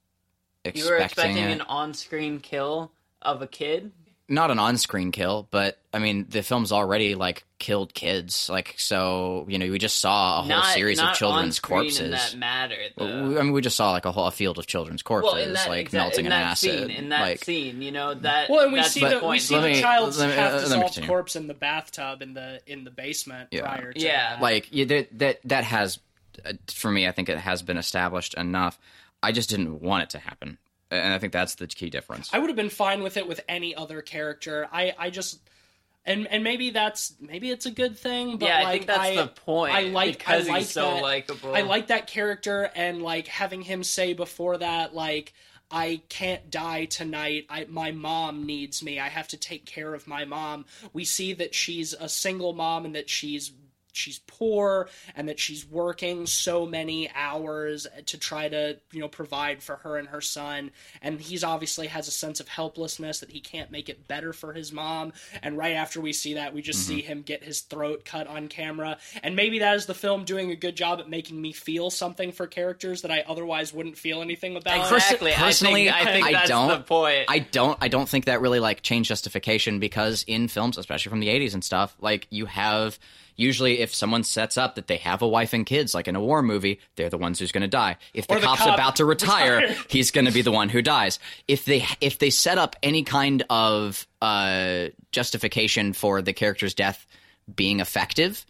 expecting, You were expecting it. an on-screen kill of a kid. Not an on-screen kill, but I mean, the film's already like killed kids. Like, so you know, we just saw a whole not, series not of children's corpses. In that matter, though. I mean, we just saw like a whole a field of children's corpses, well, that, like exa- melting in in, that acid. scene, in that like, scene, you know that. Well, and we see the the we see Let the me- child's me- half dissolved continue. corpse in the bathtub in the in the basement Yeah. prior to Yeah. that. like yeah, that that that has uh, for me. I think it has been established enough. I just didn't want it to happen, and I think that's the key difference. I would have been fine with it with any other character. I, I just and and maybe that's maybe it's a good thing. But yeah, like, I think that's the point. I like because I like he's so that, likable. I like that character and like having him say before that like I can't die tonight. I my mom needs me. I have to take care of my mom. We see that she's a single mom and that she's she's poor and that she's working so many hours to try to you know provide for her and her son. And he's obviously has a sense of helplessness that he can't make it better for his mom. And right after we see that we just mm-hmm. see him get his throat cut on camera. And maybe that is the film doing a good job at making me feel something for characters that I otherwise wouldn't feel anything about. Exactly. Personally I think, I, think I don't I don't I don't think that really like change justification because in films especially from the 80s and stuff like you have usually if someone sets up that they have a wife and kids, like in a war movie, they're the ones who's going to die. If the, the cop's cop about to retire, retire. he's going to be the one who dies. If they if they set up any kind of uh, justification for the character's death being effective,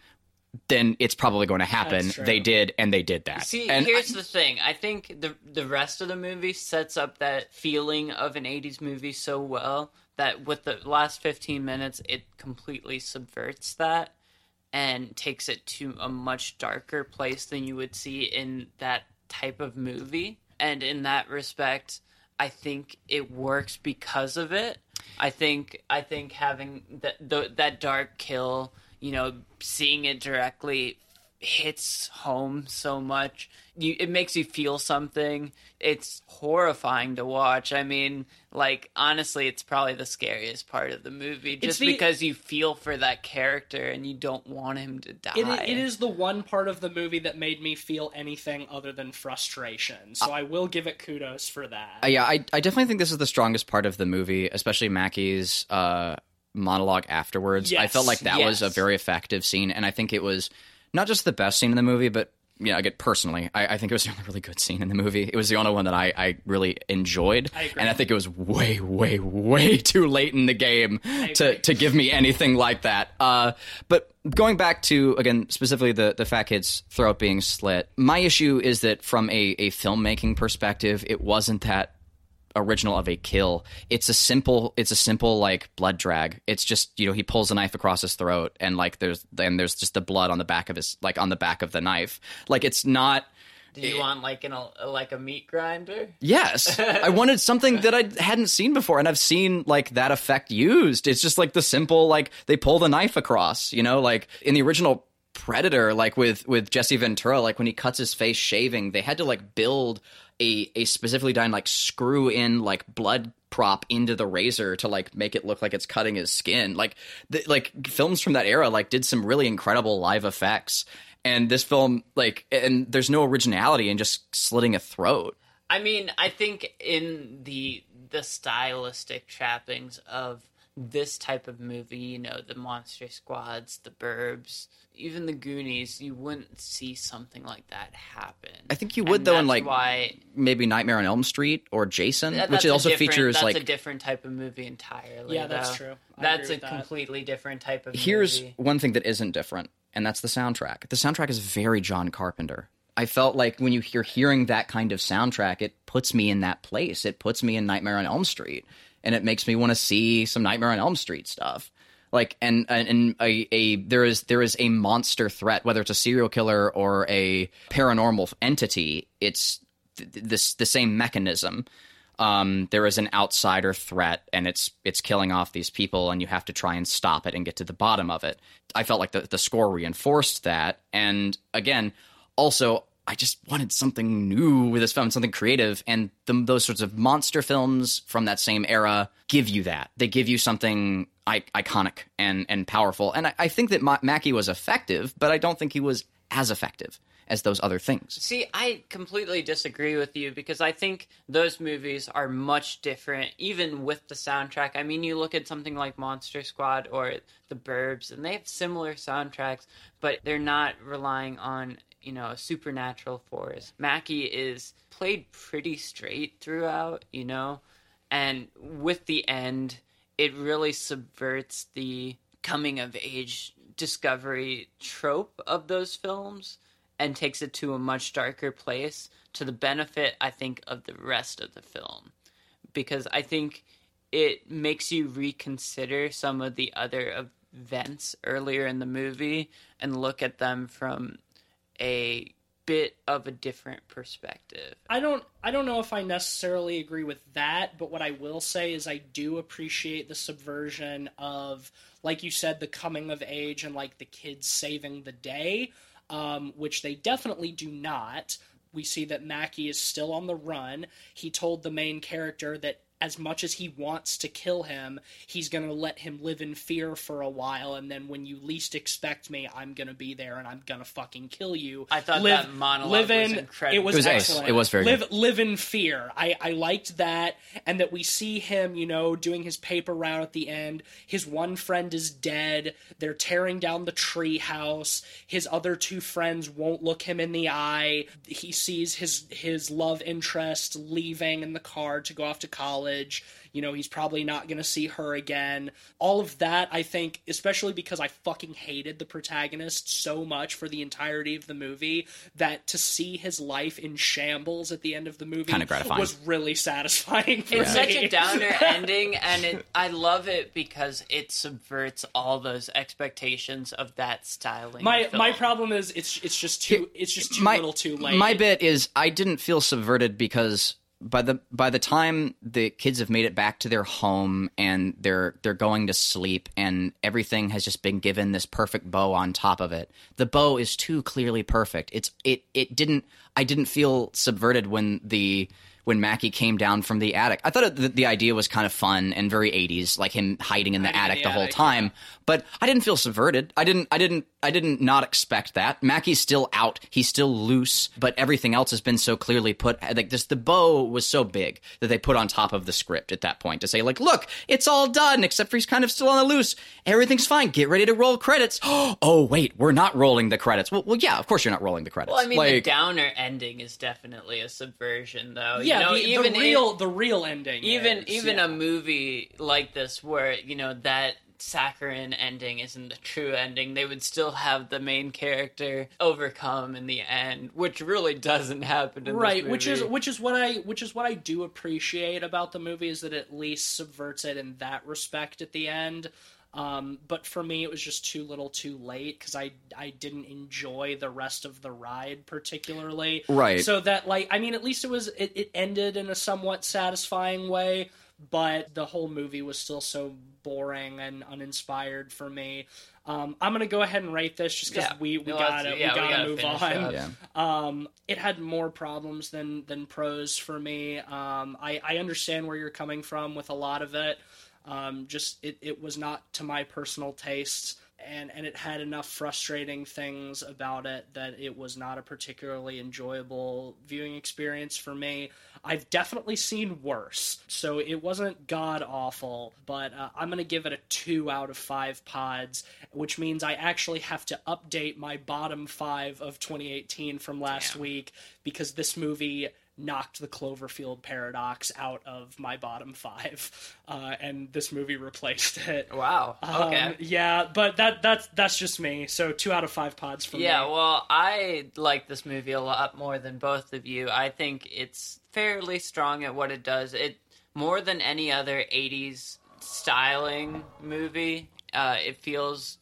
then it's probably going to happen. They did, and they did that. See, and here's I, the thing. I think the the rest of the movie sets up that feeling of an '80s movie so well that with the last 15 minutes, it completely subverts that and takes it to a much darker place than you would see in that type of movie. And in that respect, I think it works because of it. I think I think having that that dark kill, you know, seeing it directly hits home so much. You, it makes you feel something. It's horrifying to watch. I mean, like honestly, it's probably the scariest part of the movie, just the, because you feel for that character and you don't want him to die. It, it is the one part of the movie that made me feel anything other than frustration. So uh, I will give it kudos for that. Uh, yeah, I, I definitely think this is the strongest part of the movie, especially Mackey's uh, monologue afterwards. Yes, I felt like that yes. was a very effective scene, and I think it was not just the best scene in the movie, but you know, I get personally, I, I, think it was the only really good scene in the movie. It was the only one that I, I really enjoyed, I and I think it was way, way, way too late in the game to to give me anything like that. Uh, but going back to again specifically the the fat kid's throat being slit, my issue is that from a a filmmaking perspective, it wasn't that original of a kill. It's a simple it's a simple like blood drag. It's just, you know, he pulls a knife across his throat and like there's and there's just the blood on the back of his like on the back of the knife. Like it's not do you want like an like a meat grinder? Yes, I wanted something that I hadn't seen before, and I've seen like that effect used. It's just like the simple like they pull the knife across. You know, like in the original Predator, like with with Jesse Ventura, like when he cuts his face shaving, they had to like build a a specifically done like screw in like blood prop into the razor to like make it look like it's cutting his skin. Like the, like films from that era like did some really incredible live effects. And this film like and there's no originality in just slitting a throat. I mean, I think in the the stylistic trappings of this type of movie, you know, the monster squads, the burbs, even the Goonies, you wouldn't see something like that happen. I think you would and though in like why, maybe Nightmare on Elm Street or Jason, that, which also features that's like a different type of movie entirely. Yeah, that's true. I that's a that. completely different type of. Here's movie. one thing that isn't different, and that's the soundtrack. The soundtrack is very John Carpenter. I felt like when you hear hearing that kind of soundtrack, it puts me in that place. It puts me in Nightmare on Elm Street, and it makes me want to see some Nightmare on Elm Street stuff. Like and and a, a there is there is a monster threat whether it's a serial killer or a paranormal entity it's th- this the same mechanism. Um, there is an outsider threat and it's it's killing off these people and you have to try and stop it and get to the bottom of it. I felt like the, the score reinforced that. And again also I just wanted something new with this film, something creative, and the, those sorts of monster films from that same era give you that. They give you something I- iconic and and powerful, and I, I think that Ma- Mackey was effective, but I don't think he was as effective as those other things. See, I completely disagree with you because I think those movies are much different, even with the soundtrack. I mean, you look at something like Monster Squad or The Burbs, and they have similar soundtracks, but they're not relying on you know, a supernatural force. Mackey is played pretty straight throughout, you know, and with the end, it really subverts the coming of age discovery trope of those films and takes it to a much darker place to the benefit, I think, of the rest of the film. Because I think it makes you reconsider some of the other events earlier in the movie and look at them from a bit of a different perspective. I don't I don't know if I necessarily agree with that, but what I will say is I do appreciate the subversion of like you said the coming of age and like the kids saving the day, um, which they definitely do not. We see that Mackey is still on the run. He told the main character that as much as he wants to kill him, he's going to let him live in fear for a while, and then when you least expect me, I'm going to be there and I'm going to fucking kill you. I thought live, that monologue live in, was incredible. It was, It was ace. excellent. It was very live, good. live in fear. I, I liked that, and that we see him, you know, doing his paper route at the end. His one friend is dead. They're tearing down the tree house. His other two friends won't look him in the eye. He sees his his love interest leaving in the car to go off to college. You know, he's probably not going to see her again. All of that, I think, especially because I fucking hated the protagonist so much for the entirety of the movie, that to see his life in shambles at the end of the movie Kinda gratifying. was really satisfying for It's me. such a downer ending, and it, I love it because it subverts all those expectations of that styling. my film. my problem is it's it's just too it's just too my, little too late. My bit is I didn't feel subverted because by the by the time the kids have made it back to their home and they're they're going to sleep and everything has just been given this perfect bow on top of it. The bow is too clearly perfect. It's it it didn't I didn't feel subverted when the when Mackey came down from the attic. I thought the, the idea was kind of fun and very 80s, like him hiding in the Hiding attic the the whole attic, time. But I didn't feel subverted. I didn't. I didn't. I didn't not expect that. Mackey's still out. He's still loose. But everything else has been so clearly put. Like this, the bow was so big that they put on top of the script at that point to say, like, look, it's all done except for he's kind of still on the loose. Everything's fine. Get ready to roll credits. Oh wait, we're not rolling the credits. Well, well, yeah, of course you're not rolling the credits. Well, I mean, the downer ending is definitely a subversion, though. yeah, you know, the, even the real the real ending. even is, even yeah. a movie like this where you know that saccharine ending isn't the true ending they would still have the main character overcome in the end which really doesn't happen in this right which is which is what i which is what i do appreciate about the movie is that it at least subverts it in that respect at the end um, but for me it was just too little too late because i i didn't enjoy the rest of the ride particularly Right. so that like i mean at least it was it, it ended in a somewhat satisfying way but the whole movie was still so boring and uninspired for me um, i'm gonna go ahead and rate this just because Yeah. we, we No, gotta yeah, we we gotta gotta move on yeah. um, it had more problems than than pros for me. Um, I, I understand where you're coming from with a lot of it. Um, just it, it was not to my personal taste, and and it had enough frustrating things about it that it was not a particularly enjoyable viewing experience for me. I've definitely seen worse, so it wasn't god awful, but uh, I'm gonna give it a two out of five pods, which means I actually have to update my bottom five of 2018 from last Damn. week because this movie knocked the Cloverfield paradox out of my bottom five, uh, and this movie replaced it. wow okay Um, yeah, but that that's that's just me. So two out of five pods from Yeah, me. well, I like this movie a lot more than both of you. I think it's fairly strong at what it does. It more than any other '80s styling movie. Uh, it feels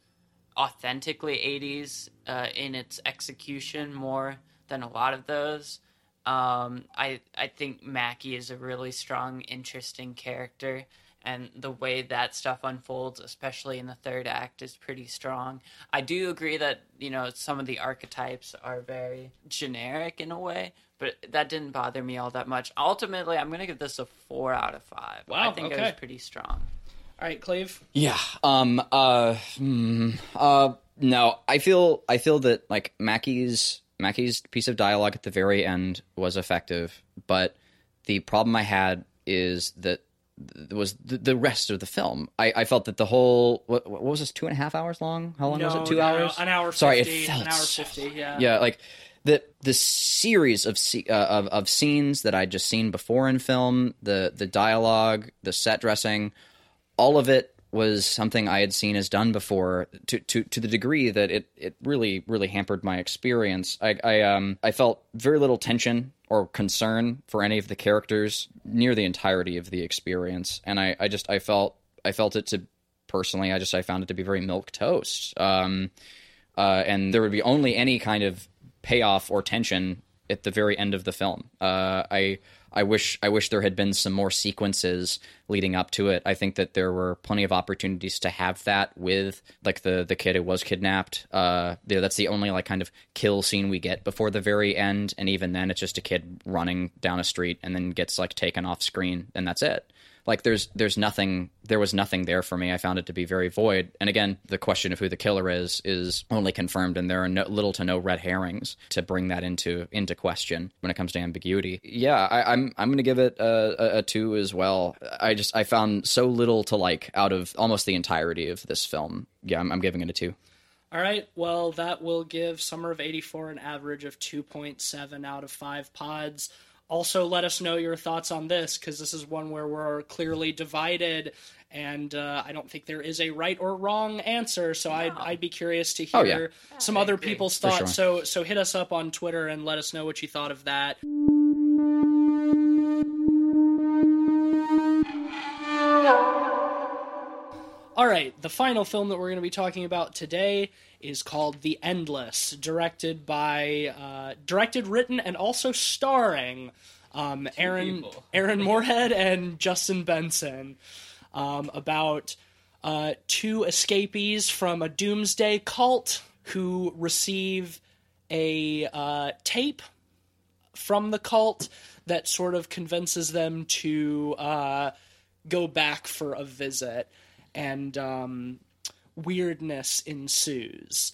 authentically '80s uh, in its execution more than a lot of those. Um, I I think Mackey is a really strong, interesting character, and the way that stuff unfolds, especially in the third act, is pretty strong. I do agree that you know some of the archetypes are very generic in a way, but that didn't bother me all that much. Ultimately, I'm gonna give this a four out of five. I Wow, think it okay. was pretty strong. All right, Cleve. Yeah. Um. Uh. hmm, uh. No. I feel. I feel that like Mackey's Mackey's piece of dialogue at the very end was effective, but the problem I had is that th- was the, the rest of the film. I, I felt that the whole what, what was this two and a half hours long? How long was it? Two no, hours? An hour. 50, Sorry, it felt an hour fifty. Yeah. yeah like the the series of uh, of of scenes that I'd just seen before in film, the the dialogue, the set dressing, all of it was something I had seen as done before to to to the degree that it it really really hampered my experience. I I um I felt very little tension or concern for any of the characters near the entirety of the experience, and I I just I felt I felt it to personally I just I found it to be very milquetoast. Um uh, and there would be only any kind of payoff or tension at the very end of the film. Uh, I I wish I wish there had been some more sequences leading up to it. I think that there were plenty of opportunities to have that with like the the kid who was kidnapped. Uh, that's the only like kind of kill scene we get before the very end, and even then, it's just a kid running down a street and then gets like taken off screen, and that's it like there's there's nothing there was nothing there for me. I found it to be very void. And again the question of who the killer is is only confirmed and there are no, little to no red herrings to bring that into into question when it comes to ambiguity. Yeah I, am I'm, I'm gonna give it a, a, a two as well. I just i found so little to like out of almost the entirety of this film. Yeah i'm, I'm giving it a two. All right, well, that will give Summer of 84 an average of 2.7 out of 5 pods also let us know your thoughts on this because this is one where we're clearly divided and uh, I don't think there is a right or wrong answer. So no. I'd, I'd be curious to hear oh, yeah. Yeah, some other people's thoughts. Sure. So so hit us up on Twitter and let us know what you thought of that. All right, the final film that we're going to be talking about today is called The Endless, directed by, uh, directed, written, and also starring um, Aaron Aaron Moorhead and Justin Benson, um, about uh, two escapees from a doomsday cult who receive a uh, tape from the cult that sort of convinces them to uh, go back for a visit and um, weirdness ensues.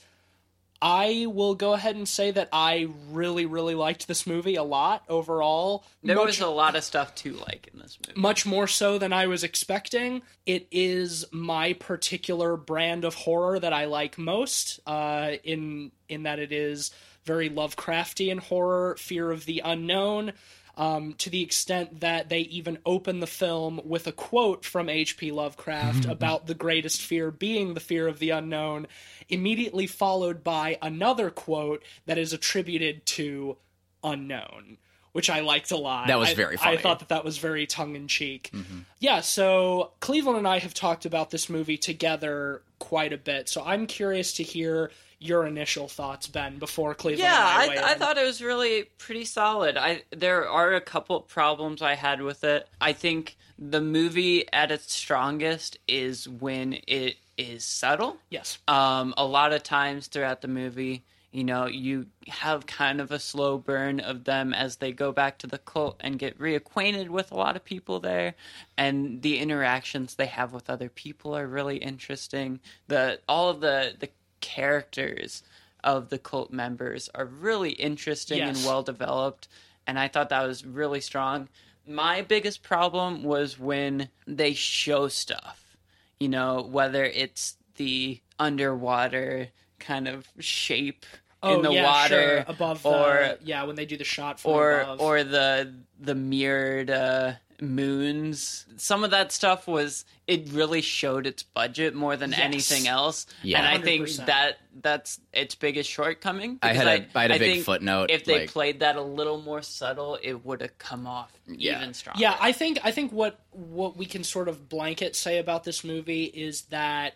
I will go ahead and say that I really, really liked this movie a lot overall. There much, was a lot of stuff to like in this movie. Much more so than I was expecting. It is my particular brand of horror that I like most, uh, in in that it is very Lovecraftian horror, fear of the unknown um, to the extent that they even open the film with a quote from H.P. Lovecraft about the greatest fear being the fear of the unknown, immediately followed by another quote that is attributed to unknown which I liked a lot. That was very funny. I thought that that was very tongue in cheek. Mm-hmm. Yeah, so Cleveland and I have talked about this movie together quite a bit. So I'm curious to hear your initial thoughts, Ben, before Cleveland. Yeah, I, I, I, thought it was really pretty solid. I there are a couple problems I had with it. I think the movie at its strongest is when it is subtle. Yes. Um, a lot of times throughout the movie, you know, you have kind of a slow burn of them as they go back to the cult and get reacquainted with a lot of people there, and the interactions they have with other people are really interesting. The all of the the characters of the cult members are really interesting yes. and well developed, and I thought that was really strong. My biggest problem was when they show stuff, you know, whether it's the underwater kind of shape oh, in the yeah, water sure. above or yeah when they do the shot or above. or the the mirrored uh, moons. Some of that stuff was it really showed its budget more than yes. anything else. Yeah, and I think that that's its biggest shortcoming. I had a, I, had a big footnote. If they like, played that a little more subtle, it would have come off yeah. even stronger. Yeah, I think I think what what we can sort of blanket say about this movie is that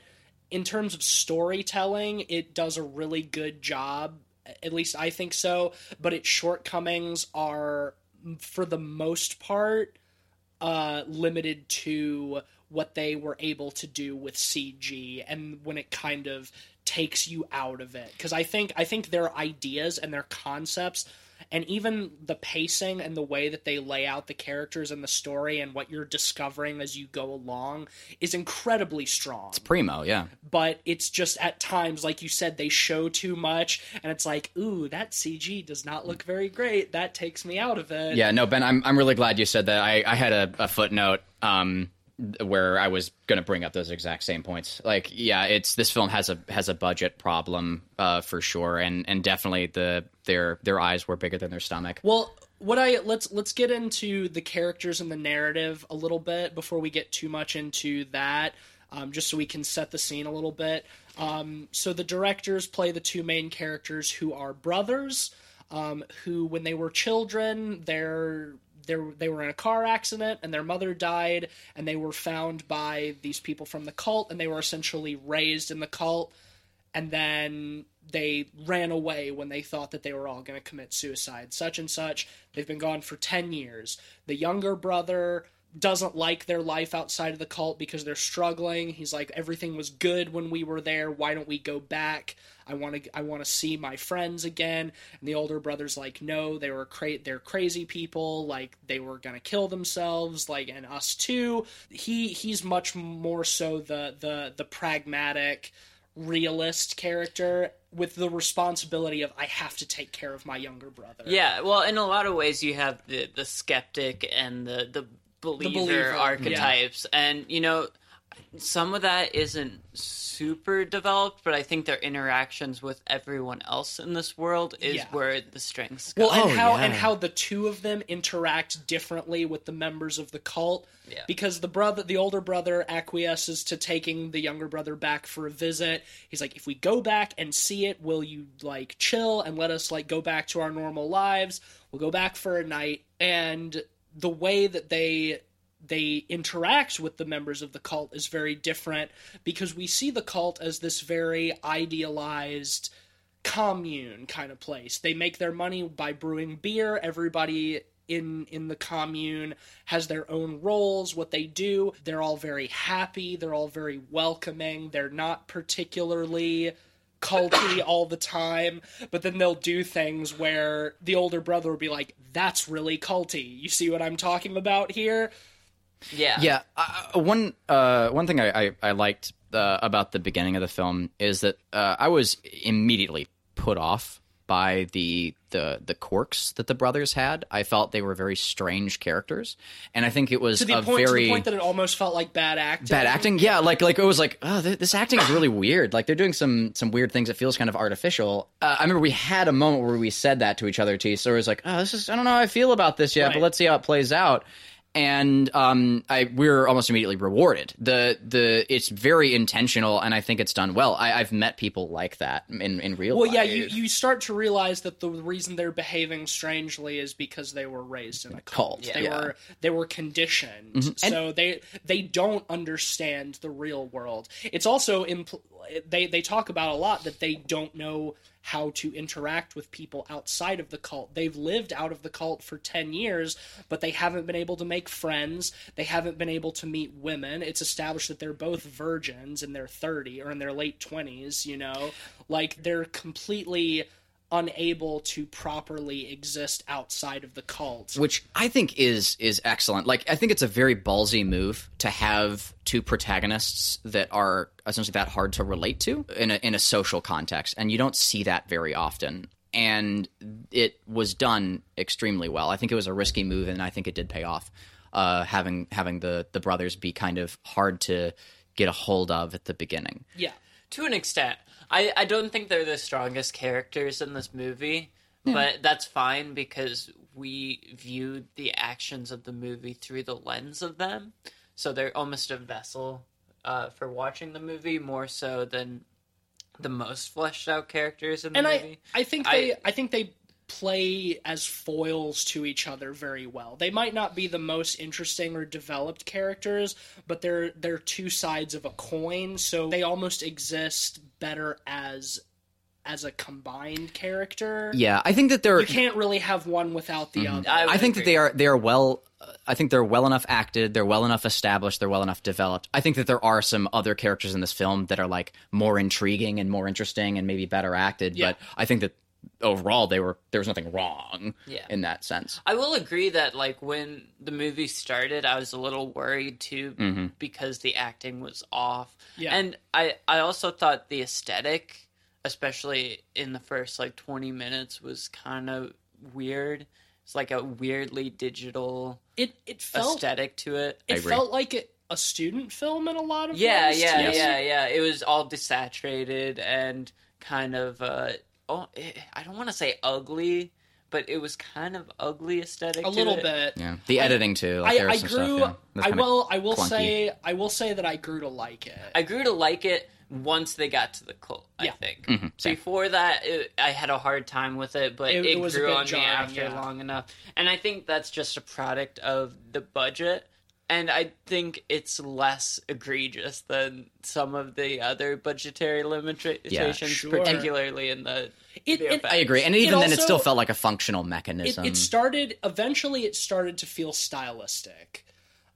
in terms of storytelling, it does a really good job. At least I think so. But its shortcomings are, for the most part, uh, limited to what they were able to do with CG and when it kind of takes you out of it. Because I think I think their ideas and their concepts and even the pacing and the way that they lay out the characters and the story and what you're discovering as you go along is incredibly strong. It's primo, yeah. But it's just at times, like you said, they show too much, and it's like, ooh, that CG does not look very great. That takes me out of it. Yeah, no, Ben, I'm I'm really glad you said that. I I had a, a footnote. Um, where I was going to bring up those exact same points. Like, yeah, it's this film has a has a budget problem uh, for sure, and and definitely the their their eyes were bigger than their stomach. Well, what I let's let's get into the characters and the narrative a little bit before we get too much into that, um, just so we can set the scene a little bit. Um, so the directors play the two main characters who are brothers. Um, who, when they were children, their they were in a car accident and their mother died and they were found by these people from the cult and they were essentially raised in the cult and then they ran away when they thought that they were all going to commit suicide. Such and such. They've been gone for 10 years. The younger brother doesn't like their life outside of the cult because they're struggling. He's like everything was good when we were there. Why don't we go back? I want to I want to see my friends again. And the older brother's like no, they were cra- they're crazy people, like they were going to kill themselves like and us too. He he's much more so the the the pragmatic realist character with the responsibility of I have to take care of my younger brother. Yeah, well, in a lot of ways, you have the the skeptic and the the believer, believer, archetypes, and you know, some of that isn't super developed, but I think their interactions with everyone else in this world is Yeah. where the strengths go. Well, and Oh, how yeah. and how the two of them interact differently with the members of the cult. Yeah. Because the brother, the older brother, acquiesces to taking the younger brother back for a visit. He's like, "If we go back and see it, will you like chill and let us like go back to our normal lives? We'll go back for a night." And the way that they they interact with the members of the cult is very different because we see the cult as this very idealized commune kind of place. They make their money by brewing beer. Everybody in in the commune has their own roles, what they do. They're all very happy, they're all very welcoming. They're not particularly culty all the time, but then they'll do things where the older brother will be like, "That's really culty." You see what I'm talking about here? yeah, Yeah, uh, one uh, one thing I, I, I liked uh, about the beginning of the film is that uh, I was immediately put off by the the the quirks that the brothers had. I felt they were very strange characters, and I think it was To the point, very to the point that it almost felt like bad acting. bad acting. Yeah, like like it was like oh, th- this acting is really weird. Like they're doing some some weird things. It feels kind of artificial. Uh, I remember we had a moment where we said that to each other. T. So it was like, oh, this is I don't know how I feel about this yet, Right. but let's see how it plays out. And um, I we're almost immediately rewarded. The the it's very intentional, and I think it's done well. I, I've met people like that in in real life. Well, life. yeah, you, you start to realize that the reason they're behaving strangely is because they were raised in a cult. Cult, They yeah. were they were conditioned, so they they don't understand the real world. It's also impl- they they talk about a lot that they don't know how to interact with people outside of the cult. They've lived out of the cult for 10 years, but they haven't been able to make friends. They haven't been able to meet women. It's established that they're both virgins in their 30 or in their late 20s, you know? Like they're completely unable to properly exist outside of the cult. which I think is is excellent. Like I think it's a very ballsy move to have two protagonists that are essentially that hard to relate to in a in a social context, and you don't see that very often. And it was done extremely well. I think it was a risky move, and I think it did pay off. Uh, having having the the brothers be kind of hard to get a hold of at the beginning. Yeah. to an extent. I, I don't think they're the strongest characters in this movie, but that's fine because we viewed the actions of the movie through the lens of them. So they're almost a vessel uh, for watching the movie more so than the most fleshed out characters in the and movie. I, I think I- they I, think they play as foils to each other very well. They might not be the most interesting or developed characters, but they're they're two sides of a coin, so they almost exist better as as a combined character. Yeah, I think that they're You can't really have one without the other. I I think that they are they are well. uh, I think they're well enough acted. They're well enough established. They're well enough developed. I think that there are some other characters in this film that are like more intriguing and more interesting and maybe better acted. Yeah. But I think that overall they were there was nothing wrong Yeah. in that sense. I will agree that like when the movie started, I was a little worried too because the acting was off. Yeah. And I I also thought the aesthetic, especially in the first like 20 minutes was kind of weird. It's like a weirdly digital It it felt aesthetic to it. it felt like a, a student film in a lot of Yeah, ways. yeah, too. yeah, yeah. It was all desaturated and kind of uh oh, eh, I don't want to say ugly, but it was kind of ugly aesthetic A to little it. bit. Yeah, the editing too. Like, I, I grew. Stuff, yeah, I will. I will clunky. say. I will say that I grew to like it. I grew to like it once they got to the cult. I think Mm-hmm, same. before that, it, I had a hard time with it, but It- it, it was grew on jarring, me after yeah. long enough. And I think that's just a product of the budget. And I think it's less egregious than some of the other budgetary limitations, sure. particularly in the. It, the it- I agree, and It even then, it still felt like a functional mechanism. it started eventually it started to feel stylistic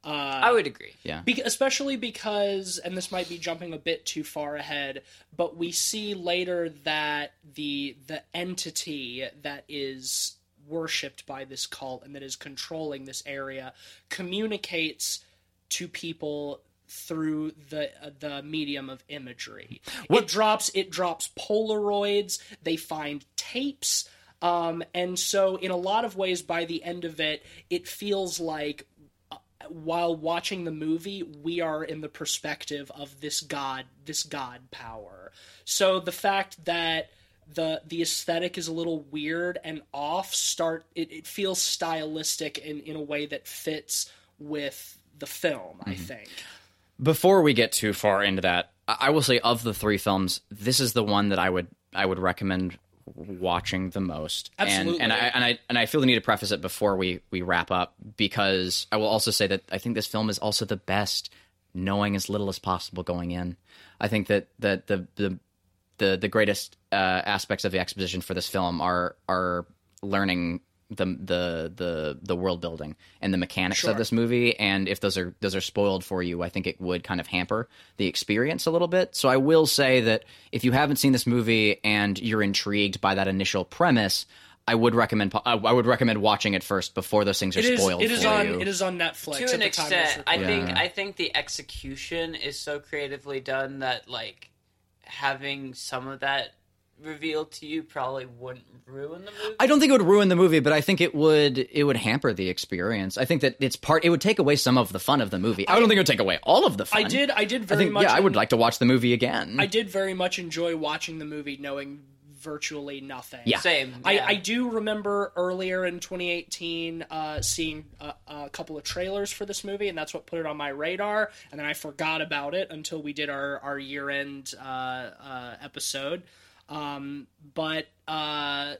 uh, I would agree. yeah, Bec especially because, and this might be jumping a bit too far ahead, but we see later that the the entity that is worshipped by this cult and that is controlling this area communicates to people through the uh, the medium of imagery. It drops it drops Polaroids. They find tapes. Um, and so, in a lot of ways, by the end of it, it feels like while watching the movie, we are in the perspective of this god, this god power. So the fact that the the aesthetic is a little weird and off, start it, it feels stylistic in in a way that fits with the film. I mm-hmm. think. before we get too far into that, I I will say of the three films, this is the one that I would I would recommend watching the most. Absolutely. And, and I and I and I feel the need to preface it before we we wrap up because I will also say that I think this film is also the best knowing as little as possible going in. I think that that the the the the greatest uh, aspects of the exposition for this film are are learning the the the the world building and the mechanics Sure. of this movie and if those are those are spoiled for you i think it would kind of hamper the experience a little bit so i will say that if you haven't seen this movie and you're intrigued by that initial premise i would recommend i I would recommend watching it first before those things are It is. spoiled It is for on. you It is on Netflix. to at an the time extent, I recording. think I think the execution is so creatively done that like having some of that revealed to you probably wouldn't ruin the movie. I don't think it would ruin the movie, but I think it would it would hamper the experience. I think that it's part it would take away some of the fun of the movie. I, don't think it would take away all of the fun. I did. I did I very think much. yeah, I would like to watch the movie again. I did very much enjoy watching the movie, knowing virtually nothing. Yeah. Same. I, yeah. I do remember earlier in 2018 uh, seeing a, a couple of trailers for this movie, and that's what put it on my radar. And then I forgot about it until we did our, our year end uh, uh, episode. Um, but uh,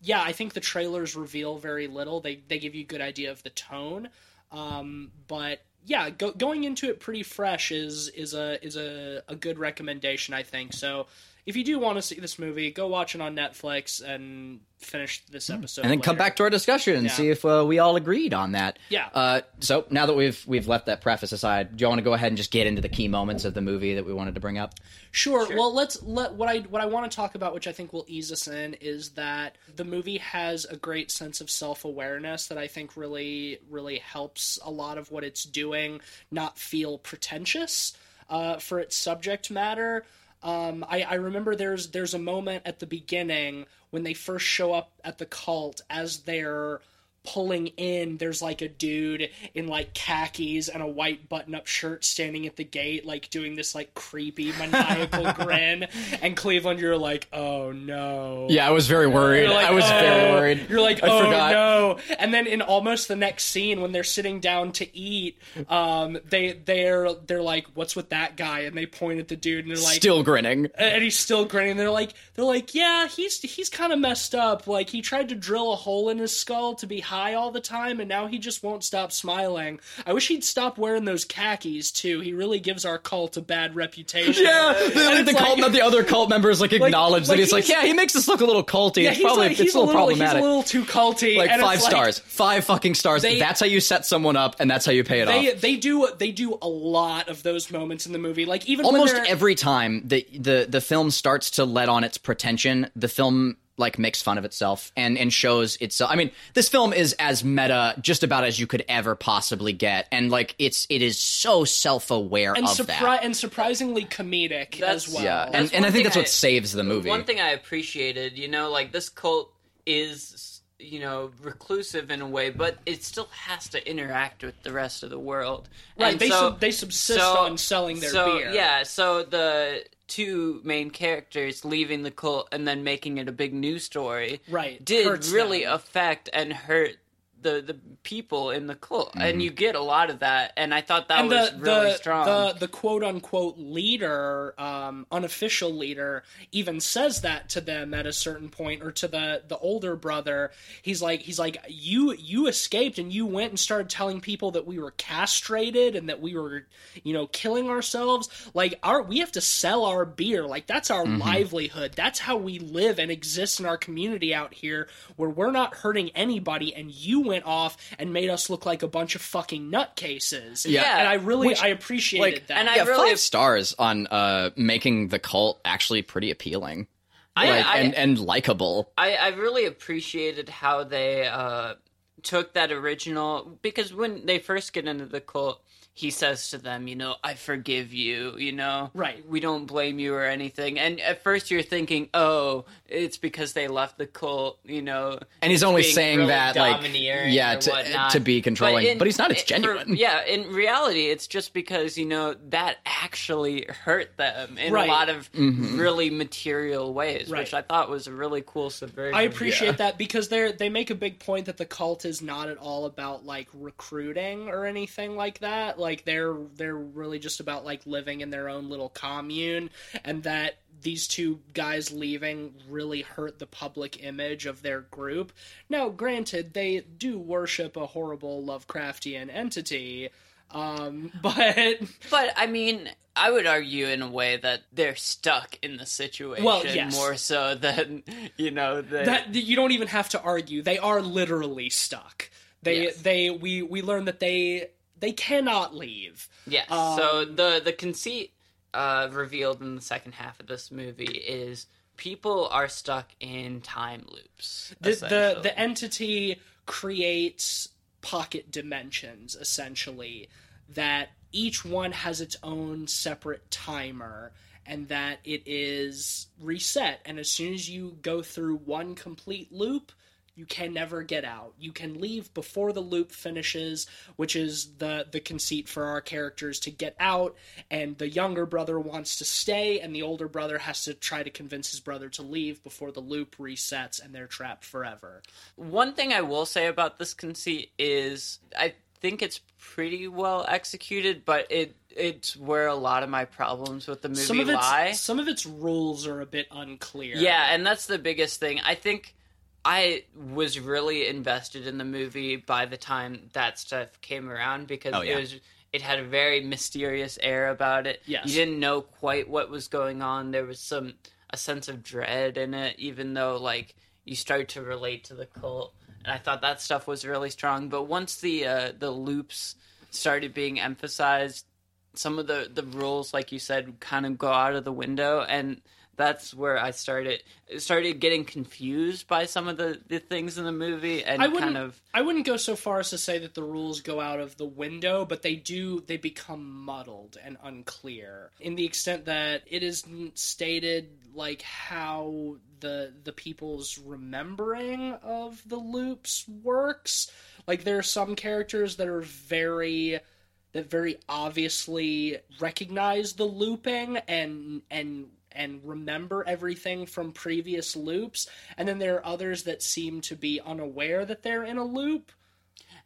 yeah, I think the trailers reveal very little. They they give you a good idea of the tone. Um, but yeah, go, going into it pretty fresh is is a is a, a good recommendation, I think. So if you do want to see this movie, go watch it on Netflix and finish this episode, and then come back to our discussion and Yeah. see if uh, we all agreed on that. Yeah. Uh, so now that we've we've left that preface aside, do you want to go ahead and just get into the key moments of the movie that we wanted to bring up? Sure. Well, let's let what I what I want to talk about, which I think will ease us in, is that the movie has a great sense of self awareness that I think really really helps a lot of what it's doing not feel pretentious uh, for its subject matter. Um, I, I remember there's there's a moment at the beginning when they first show up at the cult as they're pulling in there's like a dude in like khakis and a white button-up shirt standing at the gate like doing this like creepy maniacal grin and cleveland you're like oh no Yeah, I was very worried. Like, I was very "Oh." worried. You're like, I oh forgot. no! And then in almost the next scene, when they're sitting down to eat, um, they they're they're like, "What's with that guy?" And they point at the dude, and they're like, Still grinning. and he's still grinning. They're like, they're like, yeah, he's he's kind of messed up. Like he tried to drill a hole in his skull to be high all the time, and now he just won't stop smiling. I wish he'd stop wearing those khakis too. He really gives our cult a bad reputation. Yeah, the, And like, the cult, like- the other cult members like acknowledge like that he's like, yeah, he makes us look a little culty. Yeah, it's he's probably he's it's a little little, he's problematic. a little too culty. like five stars, five fucking stars. They- that's how you set someone up, and that's how you pay it They off. they do they do a lot of those moments in the movie. Like even Almost every time the, the the film starts to let on its pretension, the film like makes fun of itself and and shows itself. I mean, this film is as meta just about as you could ever possibly get, and like it's it is so self aware and, of surpri- that. and surprisingly comedic That's- as well. Yeah, That's and, and I think that's what I- saves the movie. One thing I appreciated, you know, like this cult is, you know, reclusive in a way, but it still has to interact with the rest of the world. Right, And they so, sub- they subsist so- on selling their so, beer. Yeah, so the two main characters leaving the cult and then making it a big news story Right, did hurts really them. affect and hurt the the people in the cult, and you get a lot of that. And I thought that and was the really the, strong. the the quote unquote leader, um, unofficial leader, even says that to them at a certain point, or to the the older brother. He's like he's like you you escaped and you went and started telling people that we were castrated and that we were you know killing ourselves. Like our we have to sell our beer. Like that's our livelihood. That's how we live and exist in our community out here, where we're not hurting anybody. And you went off and made us look like a bunch of fucking nutcases. Yeah. and I really Which, I appreciated like, that. and I yeah, really- five stars on uh, making the cult actually pretty appealing. I- like, I- and and likable. I, I really appreciated how they uh, took that original because when they first get into the cult, he says to them, you know, I forgive you, you know, Right. We don't blame you or anything. And at first, you're thinking, oh, it's because they left the cult, you know. And he's only saying really that like yeah to to be controlling, in- but he's not. It's in- genuine. for- yeah, in reality, it's just because you know that actually hurt them in Right. a lot of Mm-hmm. really material ways, Right. which I thought was a really cool subversion. I appreciate Yeah. that because they are they make a big point that the cult is not at all about like recruiting or anything like that. Like they're they're really just about like living in their own little commune and that these two guys leaving really hurt the public image of their group. Now, granted, they do worship a horrible Lovecraftian entity, um, but But I mean, I would argue in a way that they're stuck in the situation Well, yes. more so than you know they, that you don't even have to argue. They are literally stuck. They Yes. they we we learn that they they cannot leave. Yes. Um, so the the conceit uh, revealed in the second half of this movie is people are stuck in time loops. The the, the entity creates pocket dimensions essentially that each one has its own separate timer and that it is reset and as soon as you go through one complete loop you can never get out. You can leave before the loop finishes, which is the the conceit for our characters to get out and the younger brother wants to stay and the older brother has to try to convince his brother to leave before the loop resets and they're trapped forever. One thing I will say about this conceit is I think it's pretty well executed, but it it's where a lot of my problems with the movie some of its lie. some of its rules are a bit unclear. Yeah, and that's the biggest thing. I think I was really invested in the movie by the time that stuff came around because Oh, yeah. it was it had a very mysterious air about it. Yes. You didn't know quite what was going on. There was some a sense of dread in it even though like you start to relate to the cult. And I thought that stuff was really strong, but once the uh, the loops started being emphasized, some of the the rules like you said kind of go out of the window and that's where I started started getting confused by some of the, the things in the movie and I wouldn't kind of I wouldn't go so far as to say that the rules go out of the window, but they do they become muddled and unclear in the extent that it is n- stated like how the the people's remembering of the loops works. Like there are some characters that are very that very obviously recognize the looping and and and remember everything from previous loops. And then there are others that seem to be unaware that they're in a loop.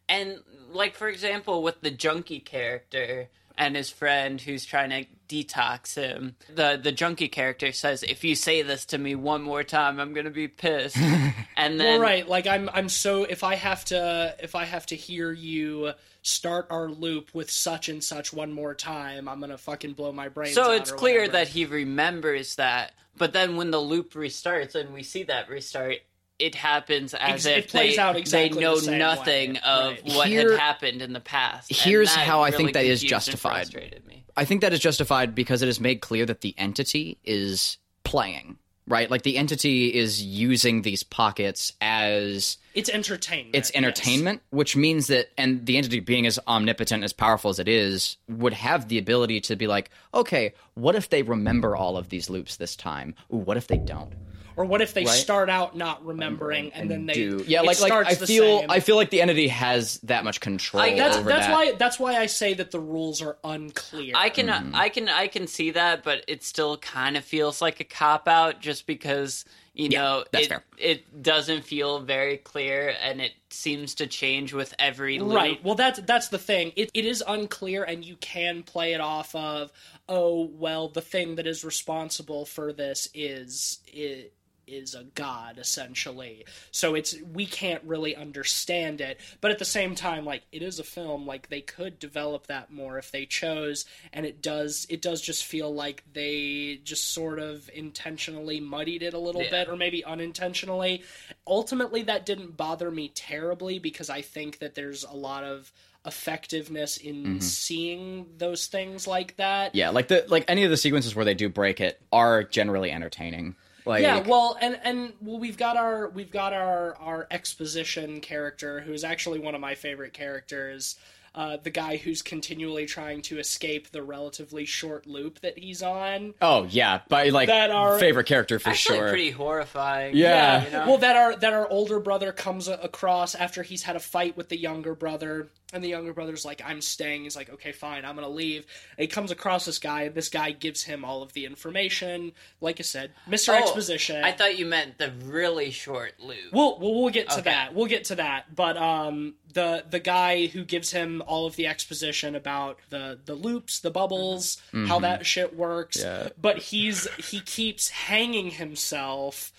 And like for example with the junkie character and his friend who's trying to detox him the the junkie character says if you say this to me one more time i'm gonna be pissed and then well right like i'm i'm so if i have to if i have to hear you start our loop with such and such one more time i'm gonna fucking blow my brain. so it's clear whatever. that he remembers that but then when the loop restarts and we see that restart it happens as Ex- it if plays they, out exactly they know the nothing way. of Right. what Here- had happened in the past. Here's how I really think that is justified. me. I think that is justified because it is made clear that the entity is playing, right? Like the entity is using these pockets as it's entertainment it's yes. entertainment, which means that, and the entity being as omnipotent, as powerful as it is, would have the ability to be like, okay, what if they remember all of these loops this time? Ooh, what if they don't? Or what if they Right. start out not remembering and, then they do yeah, like like I feel. I feel like the entity has that much control I- that's over that's that. why that's why I say that the rules are unclear. I can Mm-hmm. I can I can see that, but it still kind of feels like a cop out just because You Yeah, know, it, fair. it doesn't feel very clear, and it seems to change with every loop. Right. Well, that's that's the thing. It it is unclear, and you can play it off of, oh well, the thing that is responsible for this is is, is a god essentially. So it's we can't really understand it, but at the same time, like it is a film. Like they could develop that more if they chose, and it does. It does just feel like they just sort of intentionally muddied it a little Yeah. bit, or maybe unintentionally. Ultimately, that didn't bother me terribly because I think that there's a lot of effectiveness in mm-hmm. seeing those things like that. Yeah, like the like any of the sequences where they do break it are generally entertaining. Like Yeah, well, and and well, we've got our we've got our our exposition character, who is actually one of my favorite characters. Uh, the guy who's continually trying to escape the relatively short loop that he's on. oh yeah, but like That our favorite character for Actually, sure. pretty horrifying. Yeah. you know? Well, that our that our older brother comes across after he's had a fight with the younger brother, and the younger brother's like, "I'm staying." He's like, "Okay, fine, I'm gonna leave." And he comes across this guy. and This guy gives him all of the information. Like I said, Mister Oh, Exposition. I thought you meant the really short loop. We'll, we'll we'll get to Okay. that. We'll get to that. But um, the the guy who gives him all of the exposition about the the loops, the bubbles, how that shit works. Yeah. But he's he keeps hanging himself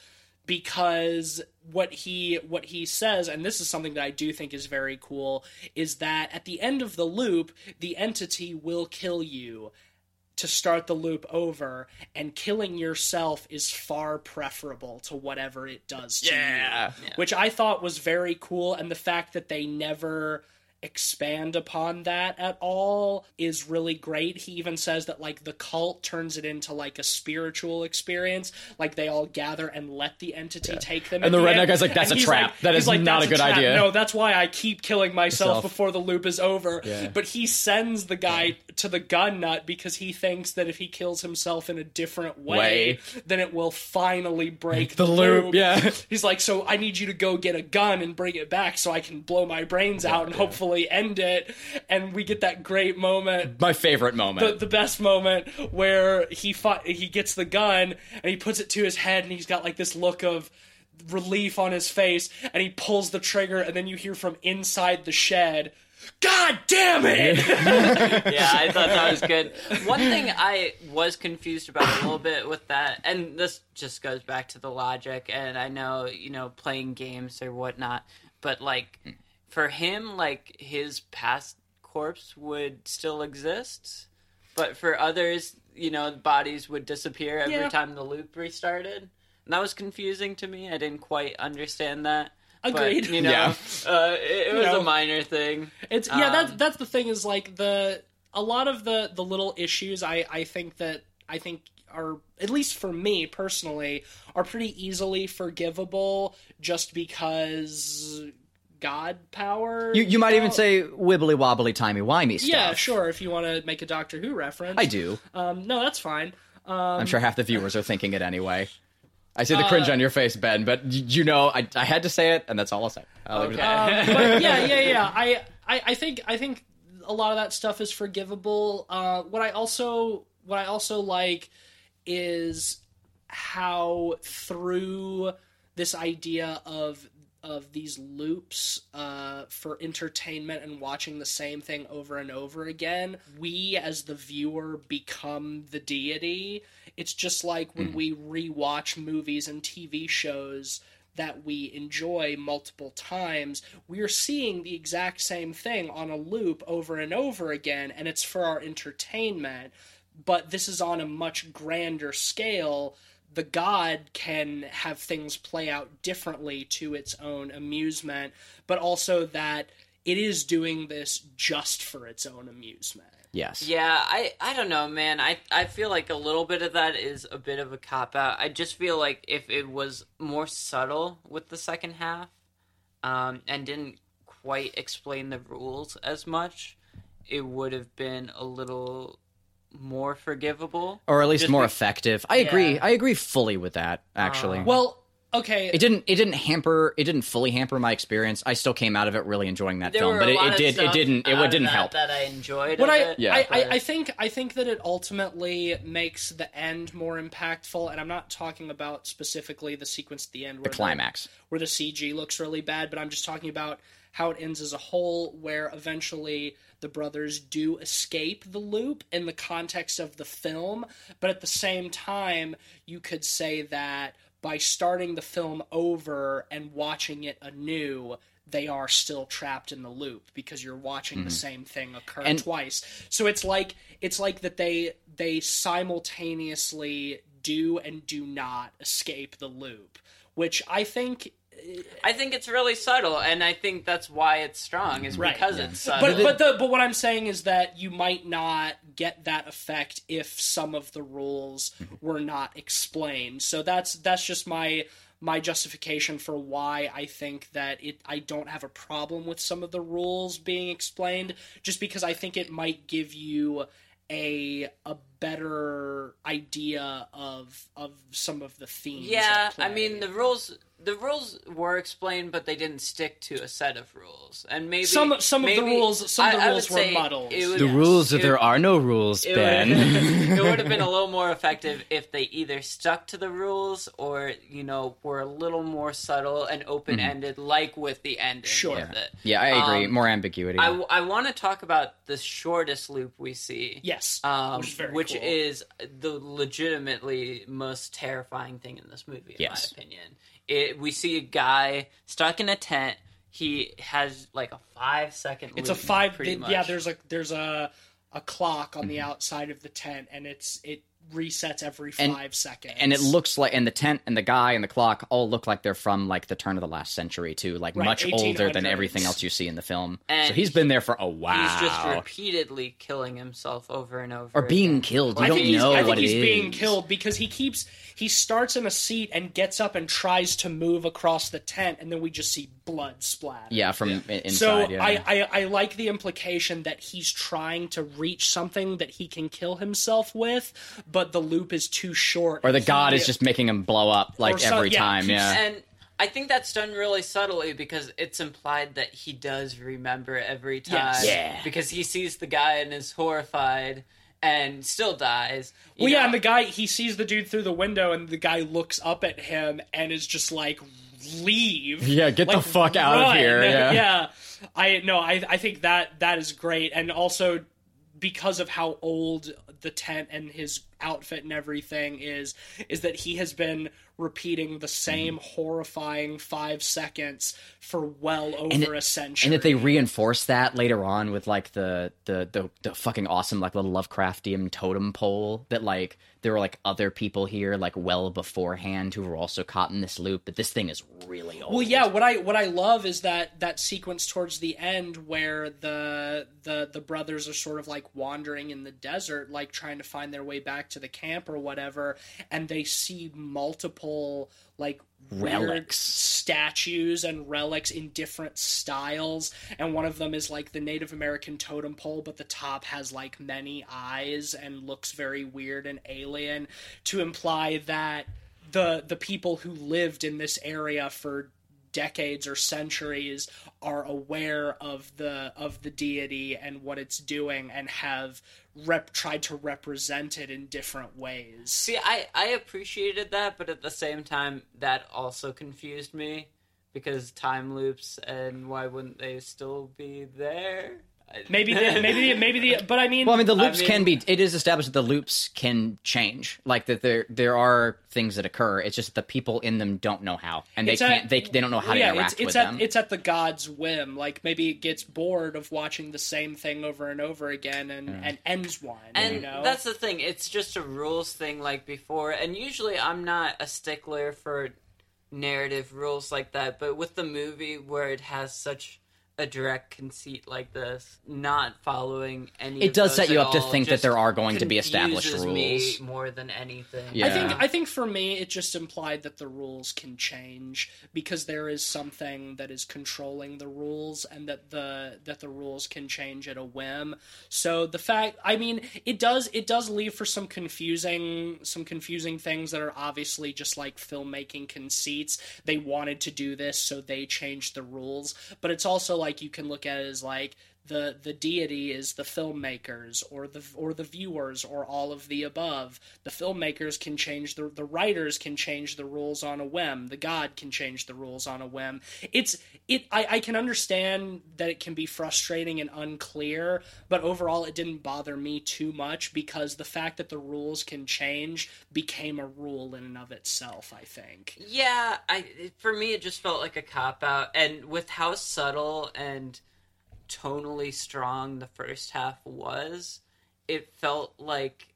because what he what he says and this is something that I do think is very cool is that at the end of the loop the entity will kill you to start the loop over and killing yourself is far preferable to whatever it does to Yeah. you which i thought was very cool and the fact that they never expand upon that at all is really great he even says that like the cult turns it into like a spiritual experience like they all gather and let the entity take them And at the redneck guy's like, "That's And a trap. That he's is not "That's a good trap. idea." no that's why i keep killing myself Self. before the loop is over Yeah. but he sends the guy to the gun nut because he thinks that if he kills himself in a different way, Way. then it will finally break The loop, yeah. He's like, so I need you to go get a gun and bring it back so I can blow my brains out and hopefully end it. And we get that great moment My favorite moment. the, the best moment where he fi- he gets the gun and he puts it to his head and he's got like this look of relief on his face and he pulls the trigger and then you hear from inside the shed god damn it yeah, I thought that was good. One thing I was confused about a little bit with that, and this just goes back to the logic, and I know, you know, playing games or whatnot, but like, for him, like, his past corpse would still exist, but for others, you know, bodies would disappear every Yeah. time the loop restarted. And that was confusing to me. I didn't quite understand that. But, Agreed. you know, Yeah. uh, it, it was know. a minor thing. It's yeah, that's Um, that's the thing is like the a lot of the the little issues I I think that I think are at least for me personally are pretty easily forgivable just because god power. you you might even say wibbly wobbly timey wimey stuff. yeah, sure. If you want to make a Doctor Who reference, I do. Um, no, that's fine. Um, I'm sure half the viewers are thinking it anyway. I see the cringe on your face, Ben, but you know I, I had to say it, and that's all I'll say. I'll leave it at Okay. Um, but yeah, yeah, yeah. I, I, I think, I think a lot of that stuff is forgivable. Uh, what I also, what I also like is how through this idea of of these loops uh, for entertainment and watching the same thing over and over again, we as the viewer become the deity. It's just like when we rewatch movies and TV shows that we enjoy multiple times, we're seeing the exact same thing on a loop over and over again, and it's for our entertainment. But this is on a much grander scale. The god can have things play out differently to its own amusement, but also that it is doing this just for its own amusement. Yes. Yeah, I, I don't know, man. I, I feel like a little bit of that is a bit of a cop out. I just feel like if it was more subtle with the second half, um, and didn't quite explain the rules as much, it would have been a little more forgivable. Or at least Just more be- effective. I agree. Yeah. I agree fully with that. Actually, Um, Well, okay, it didn't it didn't hamper it didn't fully hamper my experience. I still came out of it really enjoying that There film, but it, it did it didn't it didn't that help. that I enjoyed. what I, Yeah. I, I, but- I think I think that it ultimately makes the end more impactful, and I'm not talking about specifically the sequence at the end, where The climax. where the CG looks really bad, but I'm just talking about how it ends as a whole, where eventually the brothers do escape the loop in the context of the film, but at the same time, you could say that by starting the film over and watching it anew. They are still trapped in the loop because you're watching the mm-hmm. same thing occur And- twice. So it's like it's like that they they simultaneously do and do not escape the loop, which I think I think it's really subtle, and I think that's why it's strong. Is Right. because it's subtle. but but the but what I'm saying is that you might not get that effect if some of the rules mm-hmm. were not explained. So that's that's just my my justification for why I think that it I don't have a problem with some of the rules being explained just because I think it might give you a a better idea of of some of the themes. yeah. I mean the rules. The rules were explained, but they didn't stick to a set of rules, and maybe Some- some of the rules- some of the I- I rules would were muddled. would- The Yes. rules it- if there are no rules, It Ben. would, it would have been a little more effective if they either stuck to the rules or you know were a little more subtle and open ended, like with the ending. Sure. with it. yeah, I agree. Um, More ambiguity. I, want to talk about the shortest loop we see. yes, Um, which is very which cool. is the legitimately most terrifying thing in this movie, in Yes. my opinion. It, we see a guy stuck in a tent. He has like a five second. It's a five. Pretty th- much. Yeah, there's a there's a a clock on Mm-hmm. the outside of the tent, and it's it resets every And- five seconds. and it looks like and the tent and the guy and the clock all look like they're from like the turn of the last century too like Right, much older than everything else you see in the film And so he's been there for a while He's just repeatedly killing himself over and over. or being again. killed you I don't think he's, know I think he's it is being killed because he keeps he starts in a seat and gets up and tries to move across the tent, and then we just see blood splatter. yeah from i- inside So yeah. I, I I like the implication that he's trying to reach something that he can kill himself with, but the loop is too short. or the god is just making him blow up like Or every yeah, time he's- yeah And I think that's done really subtly because it's implied that he does remember every time. Yes. Yeah. Because he sees the guy and is horrified and still dies. You Well, yeah, and the guy he sees the dude through the window, and the guy looks up at him and is just like, "Leave." Yeah, get the Like, fuck out of run. here, yeah. I no, I I think that that is great, and also because of how old the tent and his outfit and everything is, is that he has been repeating the same Mm-hmm. horrifying five seconds for well over And a century. and that they reinforce that later on with like the the the, the fucking awesome like little Lovecraftian totem pole that like there were like other people here like well beforehand who were also caught in this loop, but this thing is really old. Well, yeah. What I what I love is that that sequence towards the end where the the the brothers are sort of like wandering in the desert, like trying to find their way back to the camp or whatever, and they see multiple like Relics. statues and relics in different styles and one of them is like the native american totem pole but the top has like many eyes and looks very weird and alien to imply that the the people who lived in this area for decades or centuries are aware of the of the deity and what it's doing and have rep tried to represent it in different ways See, I, I appreciated that, but at the same time, that also confused me because time loops and why wouldn't they still be there? I- maybe the, maybe the, maybe the but i mean Well, I mean, the I loops can be. It is established that the loops can change. Like that, there there are things that occur. It's just that the people in them don't know how, and they can't. they they don't know how to yeah, interact it's, it's with at them. it's at the god's whim. Like maybe it gets bored of watching the same thing over and over again and, and ends one. And you know, that's the thing. It's just a rules thing like before. And usually I'm not a stickler for narrative rules like that. But with the movie where it has such a direct conceit like this, not following any. It of does those set you at up to think that there are going to be established confuses me rules. more than anything. Yeah. I think I think for me it just implied that the rules can change because there is something that is controlling the rules and that the that the rules can change at a whim. So the fact I mean it does it does leave for some confusing some confusing things that are obviously just like filmmaking conceits. They wanted to do this so they changed the rules, but it's also like you can look at it as like the the deity is the filmmakers or the or the viewers or all of the above. The filmmakers can change the the writers can change the rules on a whim. The god can change the rules on a whim. It's it I, I can understand that it can be frustrating and unclear, but overall it didn't bother me too much because the fact that the rules can change became a rule in and of itself, I think. Yeah, I for me it just felt like a cop out, and with how subtle and tonally strong the first half was, it felt like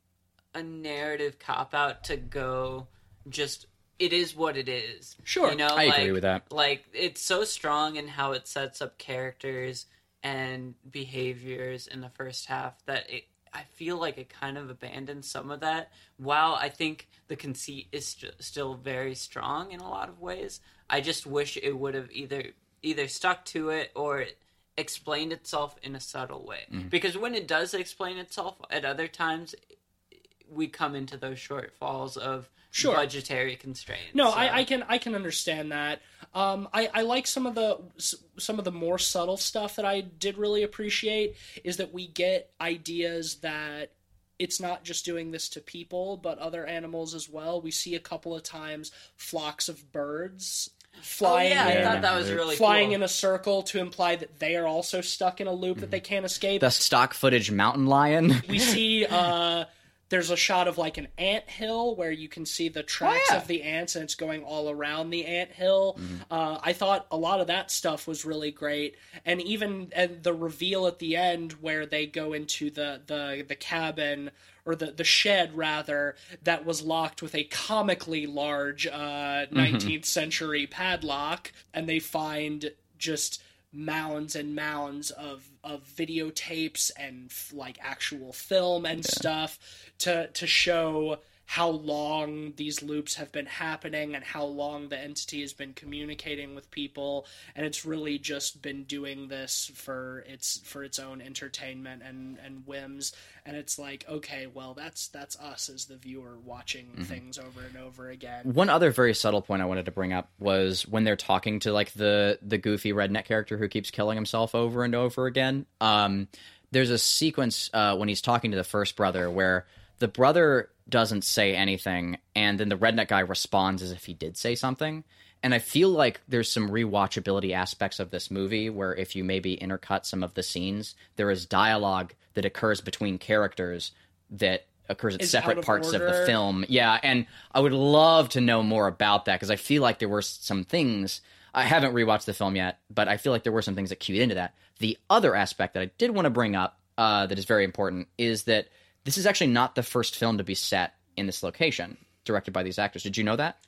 a narrative cop out to go just it is what it is. Sure. you know, I like, agree with that. Like it's so strong in how it sets up characters and behaviors in the first half that it I feel like it kind of abandoned some of that. While I think the conceit is st- still very strong in a lot of ways, I just wish it would have either either stuck to it or explained itself in a subtle way. Mm-hmm. Because when it does explain itself at other times, we come into those shortfalls of Sure. budgetary constraints. No, So- I, I can I can understand that. Um, I, I like some of the some of the more subtle stuff that I did really appreciate is that we get ideas that it's not just doing this to people but other animals as well. We see a couple of times flocks of birds Oh flying yeah, I thought that was really flying cool. in a circle to imply that they are also stuck in a loop that they can't escape. The stock footage mountain lion. we see uh there's a shot of like an ant hill where you can see the tracks yeah. of the ants and it's going all around the ant hill. Uh, I thought a lot of that stuff was really great, and even and the reveal at the end where they go into the the the cabin or the the shed rather that was locked with a comically large uh, 19th century padlock, and they find just mounds and mounds of of videotapes and like actual film and stuff to to show how long these loops have been happening and how long the entity has been communicating with people. And it's really just been doing this for its for its own entertainment and and whims. And it's like okay well that's that's us as the viewer watching things over and over again. One other very subtle point I wanted to bring up was when they're talking to like the the goofy redneck character who keeps killing himself over and over again. Um, there's a sequence uh, when he's talking to the first brother where the brother doesn't say anything, and then the redneck guy responds as if he did say something. And I feel like there's some rewatchability aspects of this movie where if you maybe intercut some of the scenes, there is dialogue that occurs between characters that occurs at separate of parts of the film. Yeah, and I would love to know more about that because I feel like there were some things. I haven't rewatched the film yet, but I feel like there were some things that cued into that. The other aspect that I did want to bring up uh, that is very important is that this is actually not the first film to be set in this location, directed by these actors. Did you know that?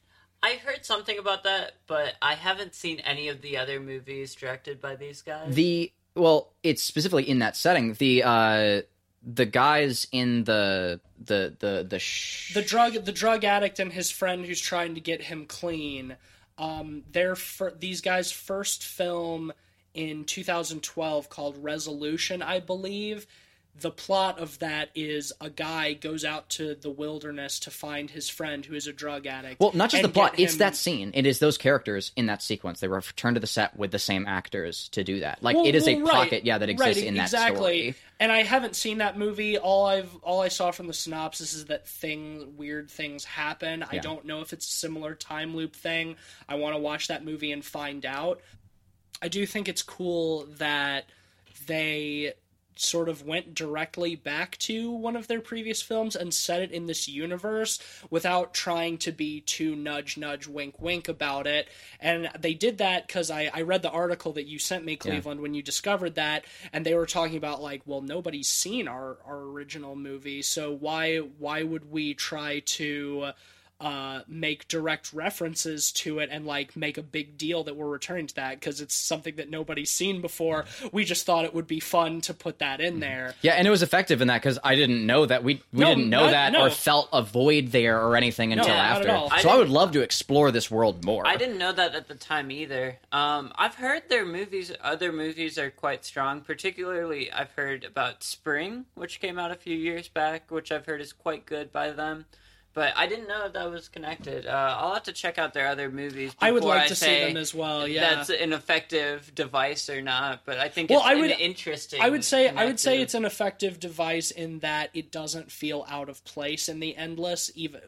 I heard something about that, but I haven't seen any of the other movies directed by these guys. The well, it's specifically in that setting. The uh, the guys in the the the the sh- the drug the drug addict and his friend who's trying to get him clean um their fir- these guys first film in 2012 called resolution i believe the plot of that is a guy goes out to the wilderness to find his friend who is a drug addict Well, not just the plot; it's that scene. It is those characters in that sequence. They return to the set with the same actors to do that. Like Well, it is a well, right, pocket, yeah, that exists right, in that exactly. story. And I haven't seen that movie. All I've all I saw from the synopsis is that thing weird things happen. I don't know if it's a similar time loop thing. I want to watch that movie and find out. I do think it's cool that they sort of went directly back to one of their previous films and set it in this universe without trying to be too nudge nudge wink wink about it. And they did that because I, I read the article that you sent me cleveland when you discovered that and they were talking about like well nobody's seen our, our original movie so why why would we try to uh, make direct references to it and like make a big deal that we're returning to that because it's something that nobody's seen before. We just thought it would be fun to put that in there. Yeah, and it was effective in that because I didn't know that we we No, didn't know not- that no. or felt a void there or anything until not at after. all. I So I, would love to explore this world more. I didn't know that at the time either. Um, I've heard their movies, other movies are quite strong. Particularly, I've heard about Spring, which came out a few years back, which I've heard is quite good by them. But I didn't know that was connected. Uh, I'll have to check out their other movies. I would like I to see them as well. Yeah, that's an effective device or not. But I think Well, it's I an would- interesting. I would say I would say it's an effective device in that it doesn't feel out of place in the endless, even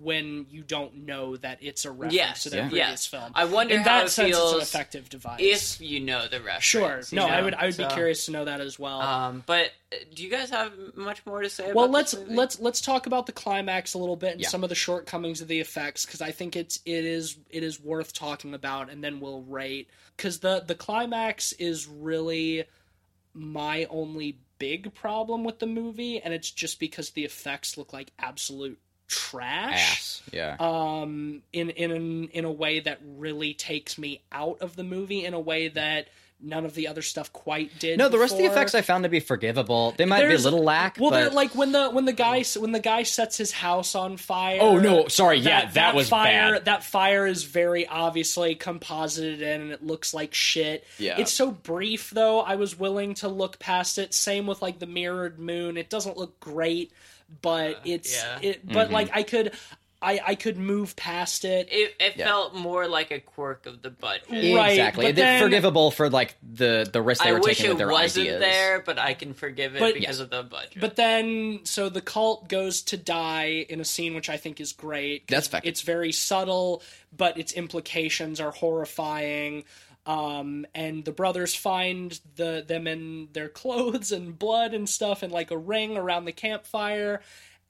when you don't know that it's a reference Yes, to the yeah. previous film. I wonder in how that it sense, it's an effective device. if you know the reference. sure, no, I would I would be curious to know that as well. Um, but uh, do you guys have much more to say? well, about let's let's let's talk about the climax a little bit and Yeah. some of the shortcomings of the effects because I think it's it is it is worth talking about, and then we'll rate because the the climax is really my only big problem with the movie, and it's just because the effects look like absolute trash. Ass. Yeah. Um, in in in a way that really takes me out of the movie in a way that none of the other stuff quite did. no, the rest of the effects I found to be forgivable. They might be a little lack, Well, but like when the when the guy when the guy sets his house on fire. Oh, no, sorry, yeah, that was fire. bad. That fire is very obviously composited in, and it looks like shit. Yeah. it's so brief though. I was willing to look past it. Same with like the mirrored moon. It doesn't look great, but it's yeah. it. But Mm-hmm. like I could. I, I could move past it. It, it Yeah. felt more like a quirk of the budget. Right, exactly. but They're then- forgivable for like the the risk they I were taking it with their wasn't there, but I can forgive it But- because of the budget. But then, so the cult goes to die in a scene which I think is great. That's effective. It's very subtle, but its implications are horrifying. Um, and the brothers find the them in their clothes and blood and stuff, and like a ring around the campfire.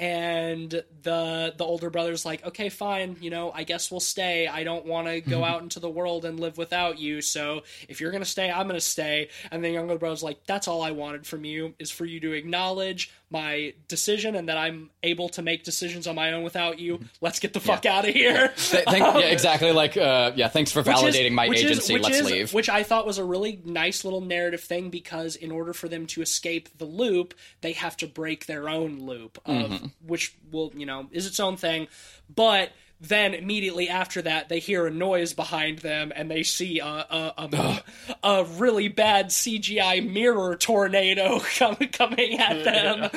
And the the older brother's like, okay, fine, you know, I guess we'll stay. I don't want to go out into the world and live without you. So if you're gonna stay, I'm gonna stay. And the younger brother's like, that's all I wanted from you is for you to acknowledge my decision and that I'm able to make decisions on my own without you. Let's get the fuck out of here. Th- thank- yeah, exactly. Like, uh, yeah, thanks for Which is- validating my which is- agency. Let's is- leave. Which I thought was a really nice little narrative thing because in order for them to escape the loop, they have to break their own loop, of, Mm-hmm. which will, you know, is its own thing. But then immediately after that, they hear a noise behind them and they see a a, a, a really bad CGI mirror tornado come, coming at them.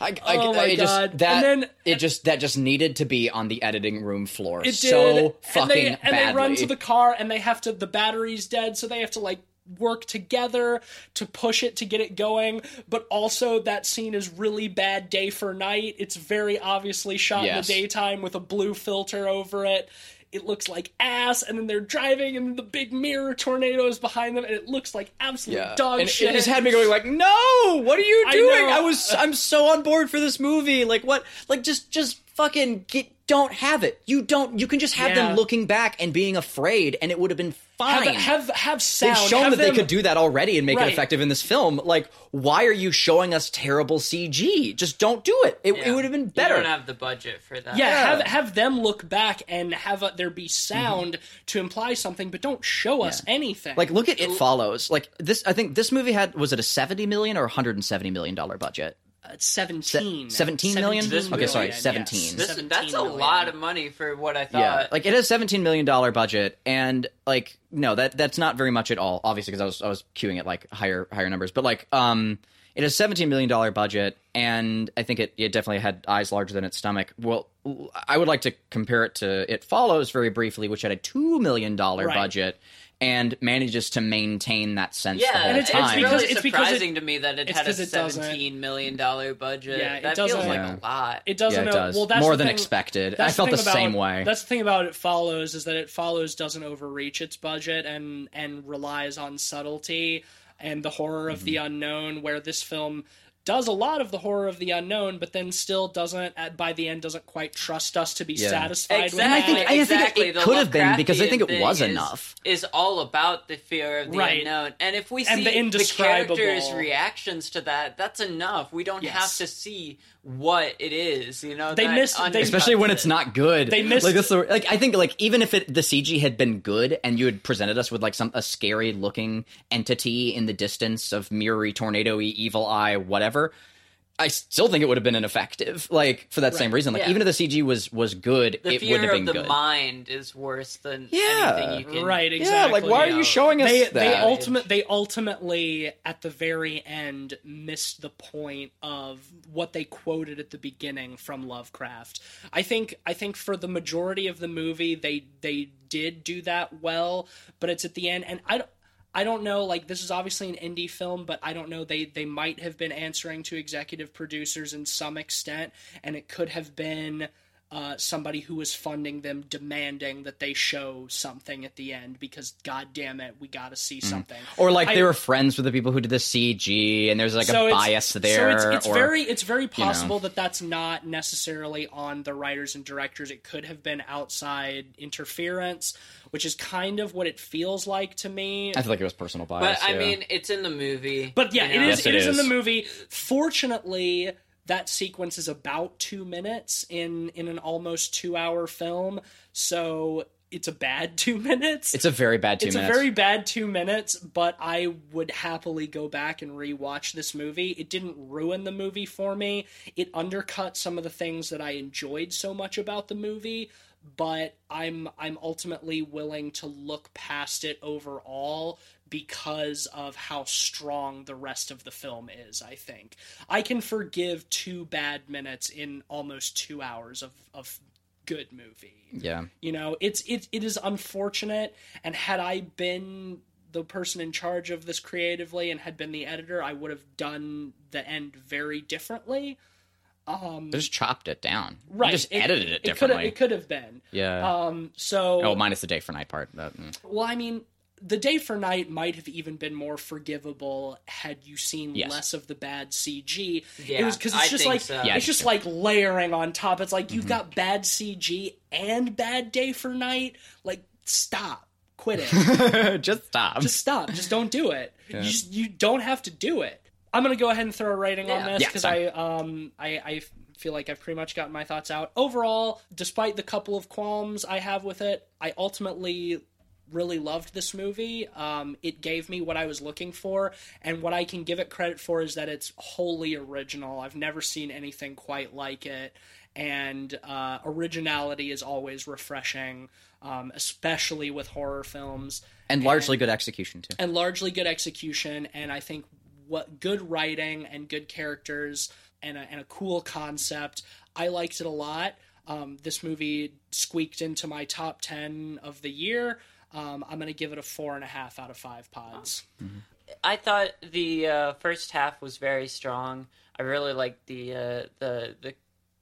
I, I, Oh my it just, God. That, And then- it just that just needed to be on the editing room floor It so did. fucking and they, and badly. they run to the car and they have to the battery's dead so they have to like work together to push it to get it going but also that scene is really bad day for night it's very obviously shot Yes. in the daytime with a blue filter over it it looks like ass and then they're driving and the big mirror tornado is behind them and it looks like absolute yeah. dog and shit It just had me going like, no, what are you doing? know. I, was, I'm so on board for this movie. Like, what? Like, just, just fucking get. Don't have it. You don't. You can just have Yeah. them looking back and being afraid, and it would have been fine. have, have have sound They've shown have that they could do that already and make Right. it effective in this film. Like, why are you showing us terrible CG? Just don't do it. It, Yeah. it would have been You better. don't have the budget for that. Yeah, Yeah. have have them look back and have a, there be sound Mm-hmm. to imply something, but don't show us anything. like, look at It Follows. Like this, I think this movie had was it a seventy million or one hundred and seventy million dollar budget? Uh, seventeen, Se- 17 million? This Okay, sorry, million, 17. yes. This, 17 that's a lot of money for what I thought. Yeah, like it has seventeen million dollar budget, and like no, that that's not very much at all. Obviously, because I was I was queuing at like higher higher numbers, but like um, it has seventeen million dollar budget, and I think it it definitely had eyes larger than its stomach. Well, I would like to compare it to It Follows very briefly, which had a two million dollar Right. budget and manages to maintain that sense Yeah, the whole And it's- it's because- really it's because surprising to me that it it's had a 'cause seventeen million dollar budget. Yeah, it that feels doesn't- like Yeah. a lot. it doesn't. yeah, it does Well, that's more than thing- expected. I felt the thing about- same way. That's the thing about it follows is that it follows doesn't overreach its budget and and relies on subtlety and the horror of Mm-hmm. the unknown. Where this film does a lot of the horror of the unknown, but then still doesn't at, by the end doesn't quite trust us to be Yeah. satisfied Exactly. with And I think- I think it- it could have been, because I think it was is- enough. Is all about the fear of the Right. unknown, and if we see And the indescribable. characters' reactions to that, that's enough. We don't Yes. have to see what it is. You know, They that miss- they- especially when it. it's not good. They missed- like that's the, like I think like even if it the CG had been good and you had presented us with like some a scary looking entity in the distance of mirrory tornado evil eye whatever. I still think it would have been ineffective, like for that same reason. Like Yeah. even if the CG was was good, The it wouldn't have of been the good. mind is worse than Yeah. anything you can. Right, Yeah, exactly. like why are Yeah. you showing us they that? they ultimate they ultimately at the very end missed the point of what they quoted at the beginning from Lovecraft. I think I think for the majority of the movie they they did do that well, but it's at the end and I don't I don't know like this is obviously an indie film but I don't know they they might have been answering to executive producers in some extent and it could have been uh, somebody who was funding them demanding that they show something at the end because god damn it we gotta see something. Or like I- they were friends with the people who did the CG, and there's like so a bias there. so it's, it's or, very it's very possible that that's not necessarily on the writers and directors. It could have been outside interference which is kind of what it feels like to me I feel like it was personal bias. But. I yeah. mean, it's in the movie. But yeah, you know? it is. Yes, it it is, in the movie. Fortunately, that sequence is about two minutes in in an almost two hour film, so it's a bad two minutes. it's a very bad two it's minutes. a very bad two minutes, but I would happily go back and rewatch this movie. It didn't ruin the movie for me. It undercut some of the things that I enjoyed so much about the movie, but I'm I'm ultimately willing to look past it overall because of how strong the rest of the film is, I think. I can forgive two bad minutes in almost 2 hours of of good movie. yeah. You know, it's it it is unfortunate and had I been the person in charge of this creatively and had been the editor, I would have done the end very differently. Um They just chopped it down. Right. They right. just edited it, could have differently. it could have been. yeah. Um so oh, minus the day for night part. But, mm. well, I mean, the day for night might have even been more forgivable had you seen Yes. less of the bad CG. Yeah, it was because it's I just like so. Yeah, it's just like layering on top. It's like you've Mm-hmm. got bad CG and bad day for night. Like, stop, quit it, just stop. just stop, just don't do it. You just you don't have to do it. I'm gonna go ahead and throw a rating on this because fine. I um I I feel like I've pretty much gotten my thoughts out. Overall, despite the couple of qualms I have with it, I ultimately really loved this movie. Um, it gave me what I was looking for, and what I can give it credit for is that it's wholly original. I've never seen anything quite like it, and uh, originality is always refreshing, um, especially with horror films and largely good execution too. and largely good execution and i think what good writing and good characters and a, and a cool concept i liked it a lot um, this movie squeaked into my top 10 of the year um, i'm going to give it a four and a half out of five pods I thought the uh, first half was very strong. I really liked the uh, the the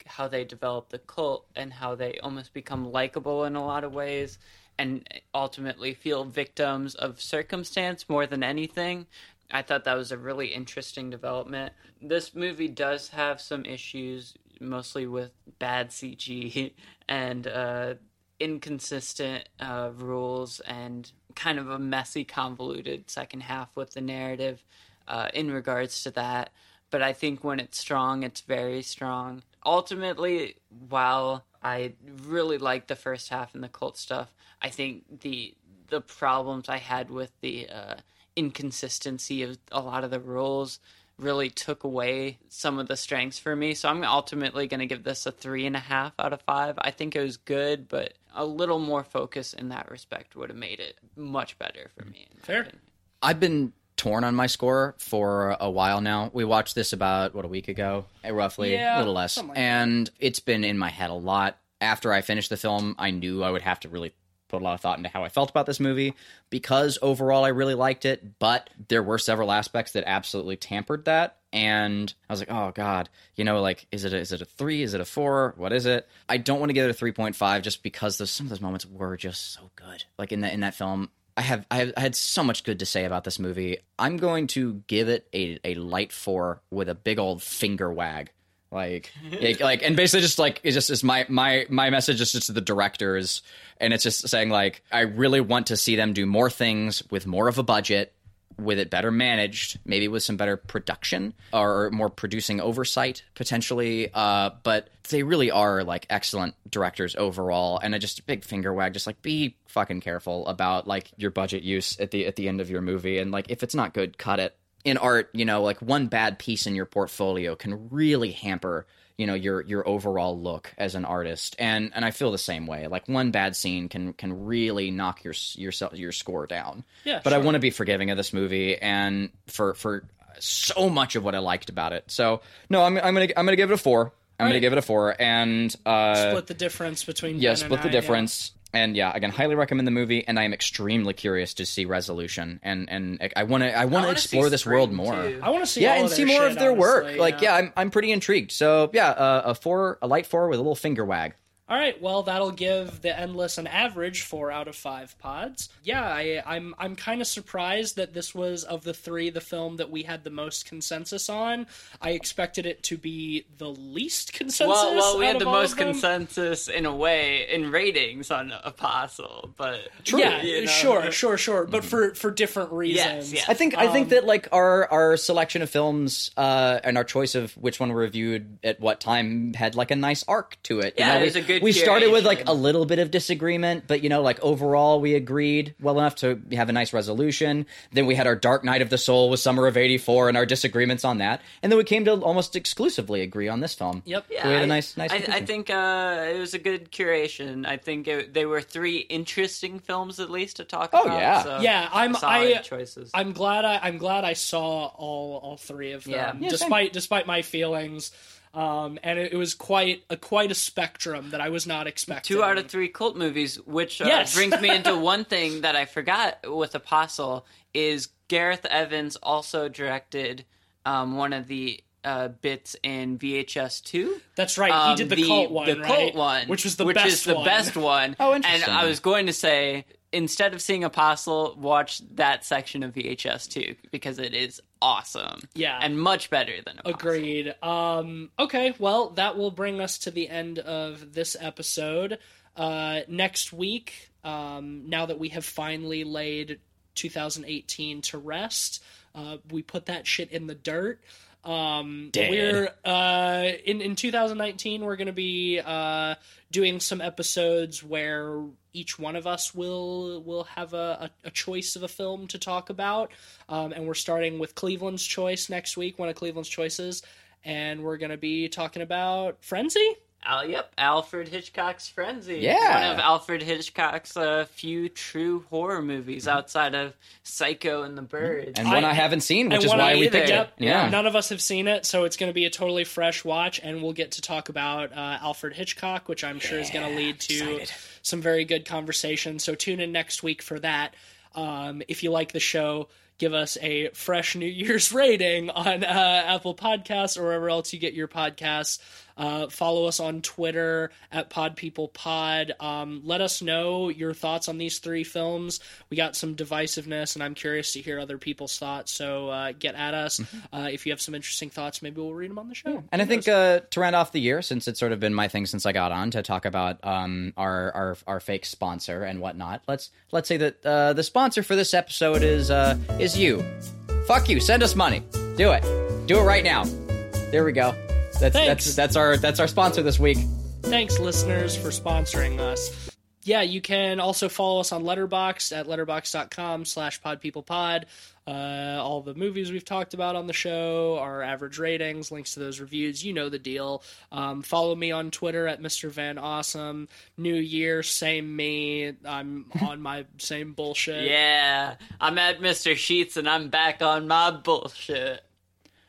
how they develop the cult and how they almost become likable in a lot of ways, and ultimately feel victims of circumstance more than anything. I thought that was a really interesting development. This movie does have some issues, mostly with bad CG and uh, inconsistent uh, rules and kind of a messy, convoluted second half with the narrative uh, in regards to that. But I think when it's strong, it's very strong. Ultimately, while I really like the first half and the cult stuff, I think the the problems I had with the uh, inconsistency of a lot of the rules really took away some of the strengths for me. So I'm ultimately going to give this a three and a half out of five. I think it was good, but a little more focus in that respect would have made it much better for me. Fair. opinion. I've been torn on my score for a while now. We watched this about what a week ago, eh, roughly, Yeah, a little less, something like that. and it's been in my head a lot. After I finished the film, I knew I would have to really put a lot of thought into how I felt about this movie because overall I really liked it, but there were several aspects that absolutely tampered that. And I was like, oh god, you know, like is it a, is it a three? Is it a four? What is it? I don't want to give it a three point five just because those, some of those moments were just so good. Like in that in that film, I have, I have I had so much good to say about this movie. I'm going to give it a, a light four with a big old finger wag. Like, like, like, and basically just like it's just is my my my message is just to the directors, and it's just saying like I really want to see them do more things with more of a budget, with it better managed, maybe with some better production or more producing oversight potentially. Uh, but they really are like excellent directors overall, and I just big finger wag, just like be fucking careful about like your budget use at the at the end of your movie, and like if it's not good, cut it. In art, you know, like one bad piece in your portfolio can really hamper you know your your overall look as an artist. And and I feel the same way. Like one bad scene can can really knock your your your score down. Yeah, but I want to be forgiving of this movie and for for so much of what I liked about it. So no I'm I'm gonna I'm gonna give it a four. I'm gonna give it a four. And uh Split the difference between yeah Ben split the I, yeah. Difference and yeah again highly recommend the movie and I am extremely curious to see resolution and and I want to I want to explore this world more too. I want to see yeah, all and see more shit, of their work. honestly, Like, yeah, I'm I'm pretty intrigued. So, yeah, uh, a four, a light four with a little finger wag. All right, well, that'll give the Endless an average four out of five pods. Yeah, I, I'm I'm kind of surprised that this was of the three the film that we had the most consensus on. I expected it to be the least consensus. Well, well, we had the most consensus in a way in ratings on Apostle, but Yeah, you know. sure, sure, sure, but for for different reasons. yes. I think I think Um, that like our our selection of films uh, and our choice of which one we reviewed at what time had like a nice arc to it. You Yeah, know, there's we, a good we started with like a little bit of disagreement, but you know, like overall we agreed well enough to have a nice resolution. Then we had our Dark Night of the Soul with Summer of '84 and our disagreements on that, and then we came to almost exclusively agree on this film. Yep. So we had a I- nice nice. I, I conclusion. think uh, it was a good curation. I think it, they were three interesting films at least to talk Oh, about. yeah. so Yeah, I'm- solid I- choices. I'm glad I I'm glad I saw all all three of them, Yeah. Yeah, same. despite despite my feelings. Um, and it, it was quite a quite a spectrum that I was not expecting. Two out of three cult movies, which uh, Yes. brings me into one thing that I forgot with Apostle is Gareth Evans also directed um, one of the uh, bits in VHS two. That's right. Um, he did the, cult one, the right? cult one, which was the which best is the one. best one. Oh, interesting. And. I was going to say instead of seeing Apostle, watch that section of VHS two because it is awesome. Yeah. and much better than Apostle. Agreed. Um, okay, well, that will bring us to the end of this episode. Uh, next week, um, now that we have finally laid 2018 to rest, uh, we put that shit in the dirt. Um, Dead. we're uh, in in 2019. We're going to be uh, doing some episodes where each one of us will will have a, a, a choice of a film to talk about, um, and we're starting with Cleveland's choice next week. One of Cleveland's choices, and we're going to be talking about Frenzy. Al, yep, Alfred Hitchcock's Frenzy. Yeah. one of Alfred Hitchcock's uh, few true horror movies outside of Psycho and the Birds. and one I, I- haven't seen, which is why I- we picked yep, it. Yeah. None of us have seen it, so it's going to be a totally fresh watch, and we'll get to talk about uh, Alfred Hitchcock, which I'm sure is going to lead to excited. Some very good conversation. So tune in next week for that. Um, if you like the show, give us a fresh New Year's rating on uh, Apple Podcasts or wherever else you get your podcasts. Uh, follow us on Twitter at pod PodPeoplePod. Um, let us know your thoughts on these three films. We got some divisiveness, and I'm curious to hear other people's thoughts. So uh, get at us. Uh, if you have some interesting thoughts, maybe we'll read them on the show. And I think uh, to round off the year, since it's sort of been my thing since I got on to talk about um, our, our our fake sponsor and whatnot, let's let's say that uh, the sponsor for this episode is uh, is you. Fuck you. Send us money. Do it. Do it right now. There we go. That's Thanks. that's that's our that's our sponsor this week. Thanks, listeners, for sponsoring us. Yeah, you can also follow us on Letterboxd at letterboxd.com slash podpeoplepod. Uh, all the movies we've talked about on the show, our average ratings, links to those reviews, you know the deal. Um, follow me on Twitter at Mr. Van Awesome. New Year, same me. I'm on my same bullshit. yeah, I'm at Mr. Sheets and I'm back on my bullshit.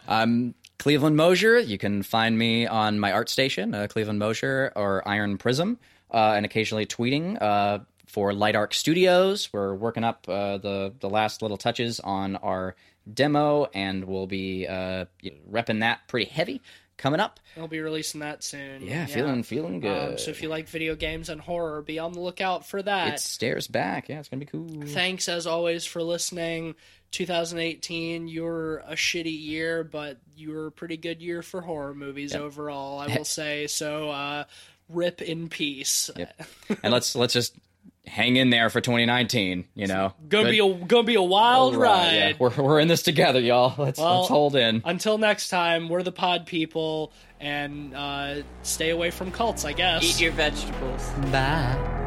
I'm Cleveland Mosier. You can find me on my art station, uh, Cleveland Mosier or Iron Prism, uh, and occasionally tweeting uh, for Light Arc Studios. We're working up uh, the the last little touches on our demo, and we'll be uh, repping that pretty heavy coming up. I'll be releasing that soon. Yeah, feeling feeling good. Um, so if you like video games and horror, be on the lookout for that. it stares back. Yeah, it's gonna be cool. Thanks as always for listening. 2018, you're a shitty year, but you were a pretty good year for horror movies overall, I will say. So, uh, rip in peace. and let's let's just hang in there for 2019. You know, Gonna Good- be a gonna be a wild All ride. yeah. We're we're in this together, y'all. Let's Well, let's hold in. Until next time, we're the pod people, and uh, stay away from cults, I guess. Eat your vegetables. Bye.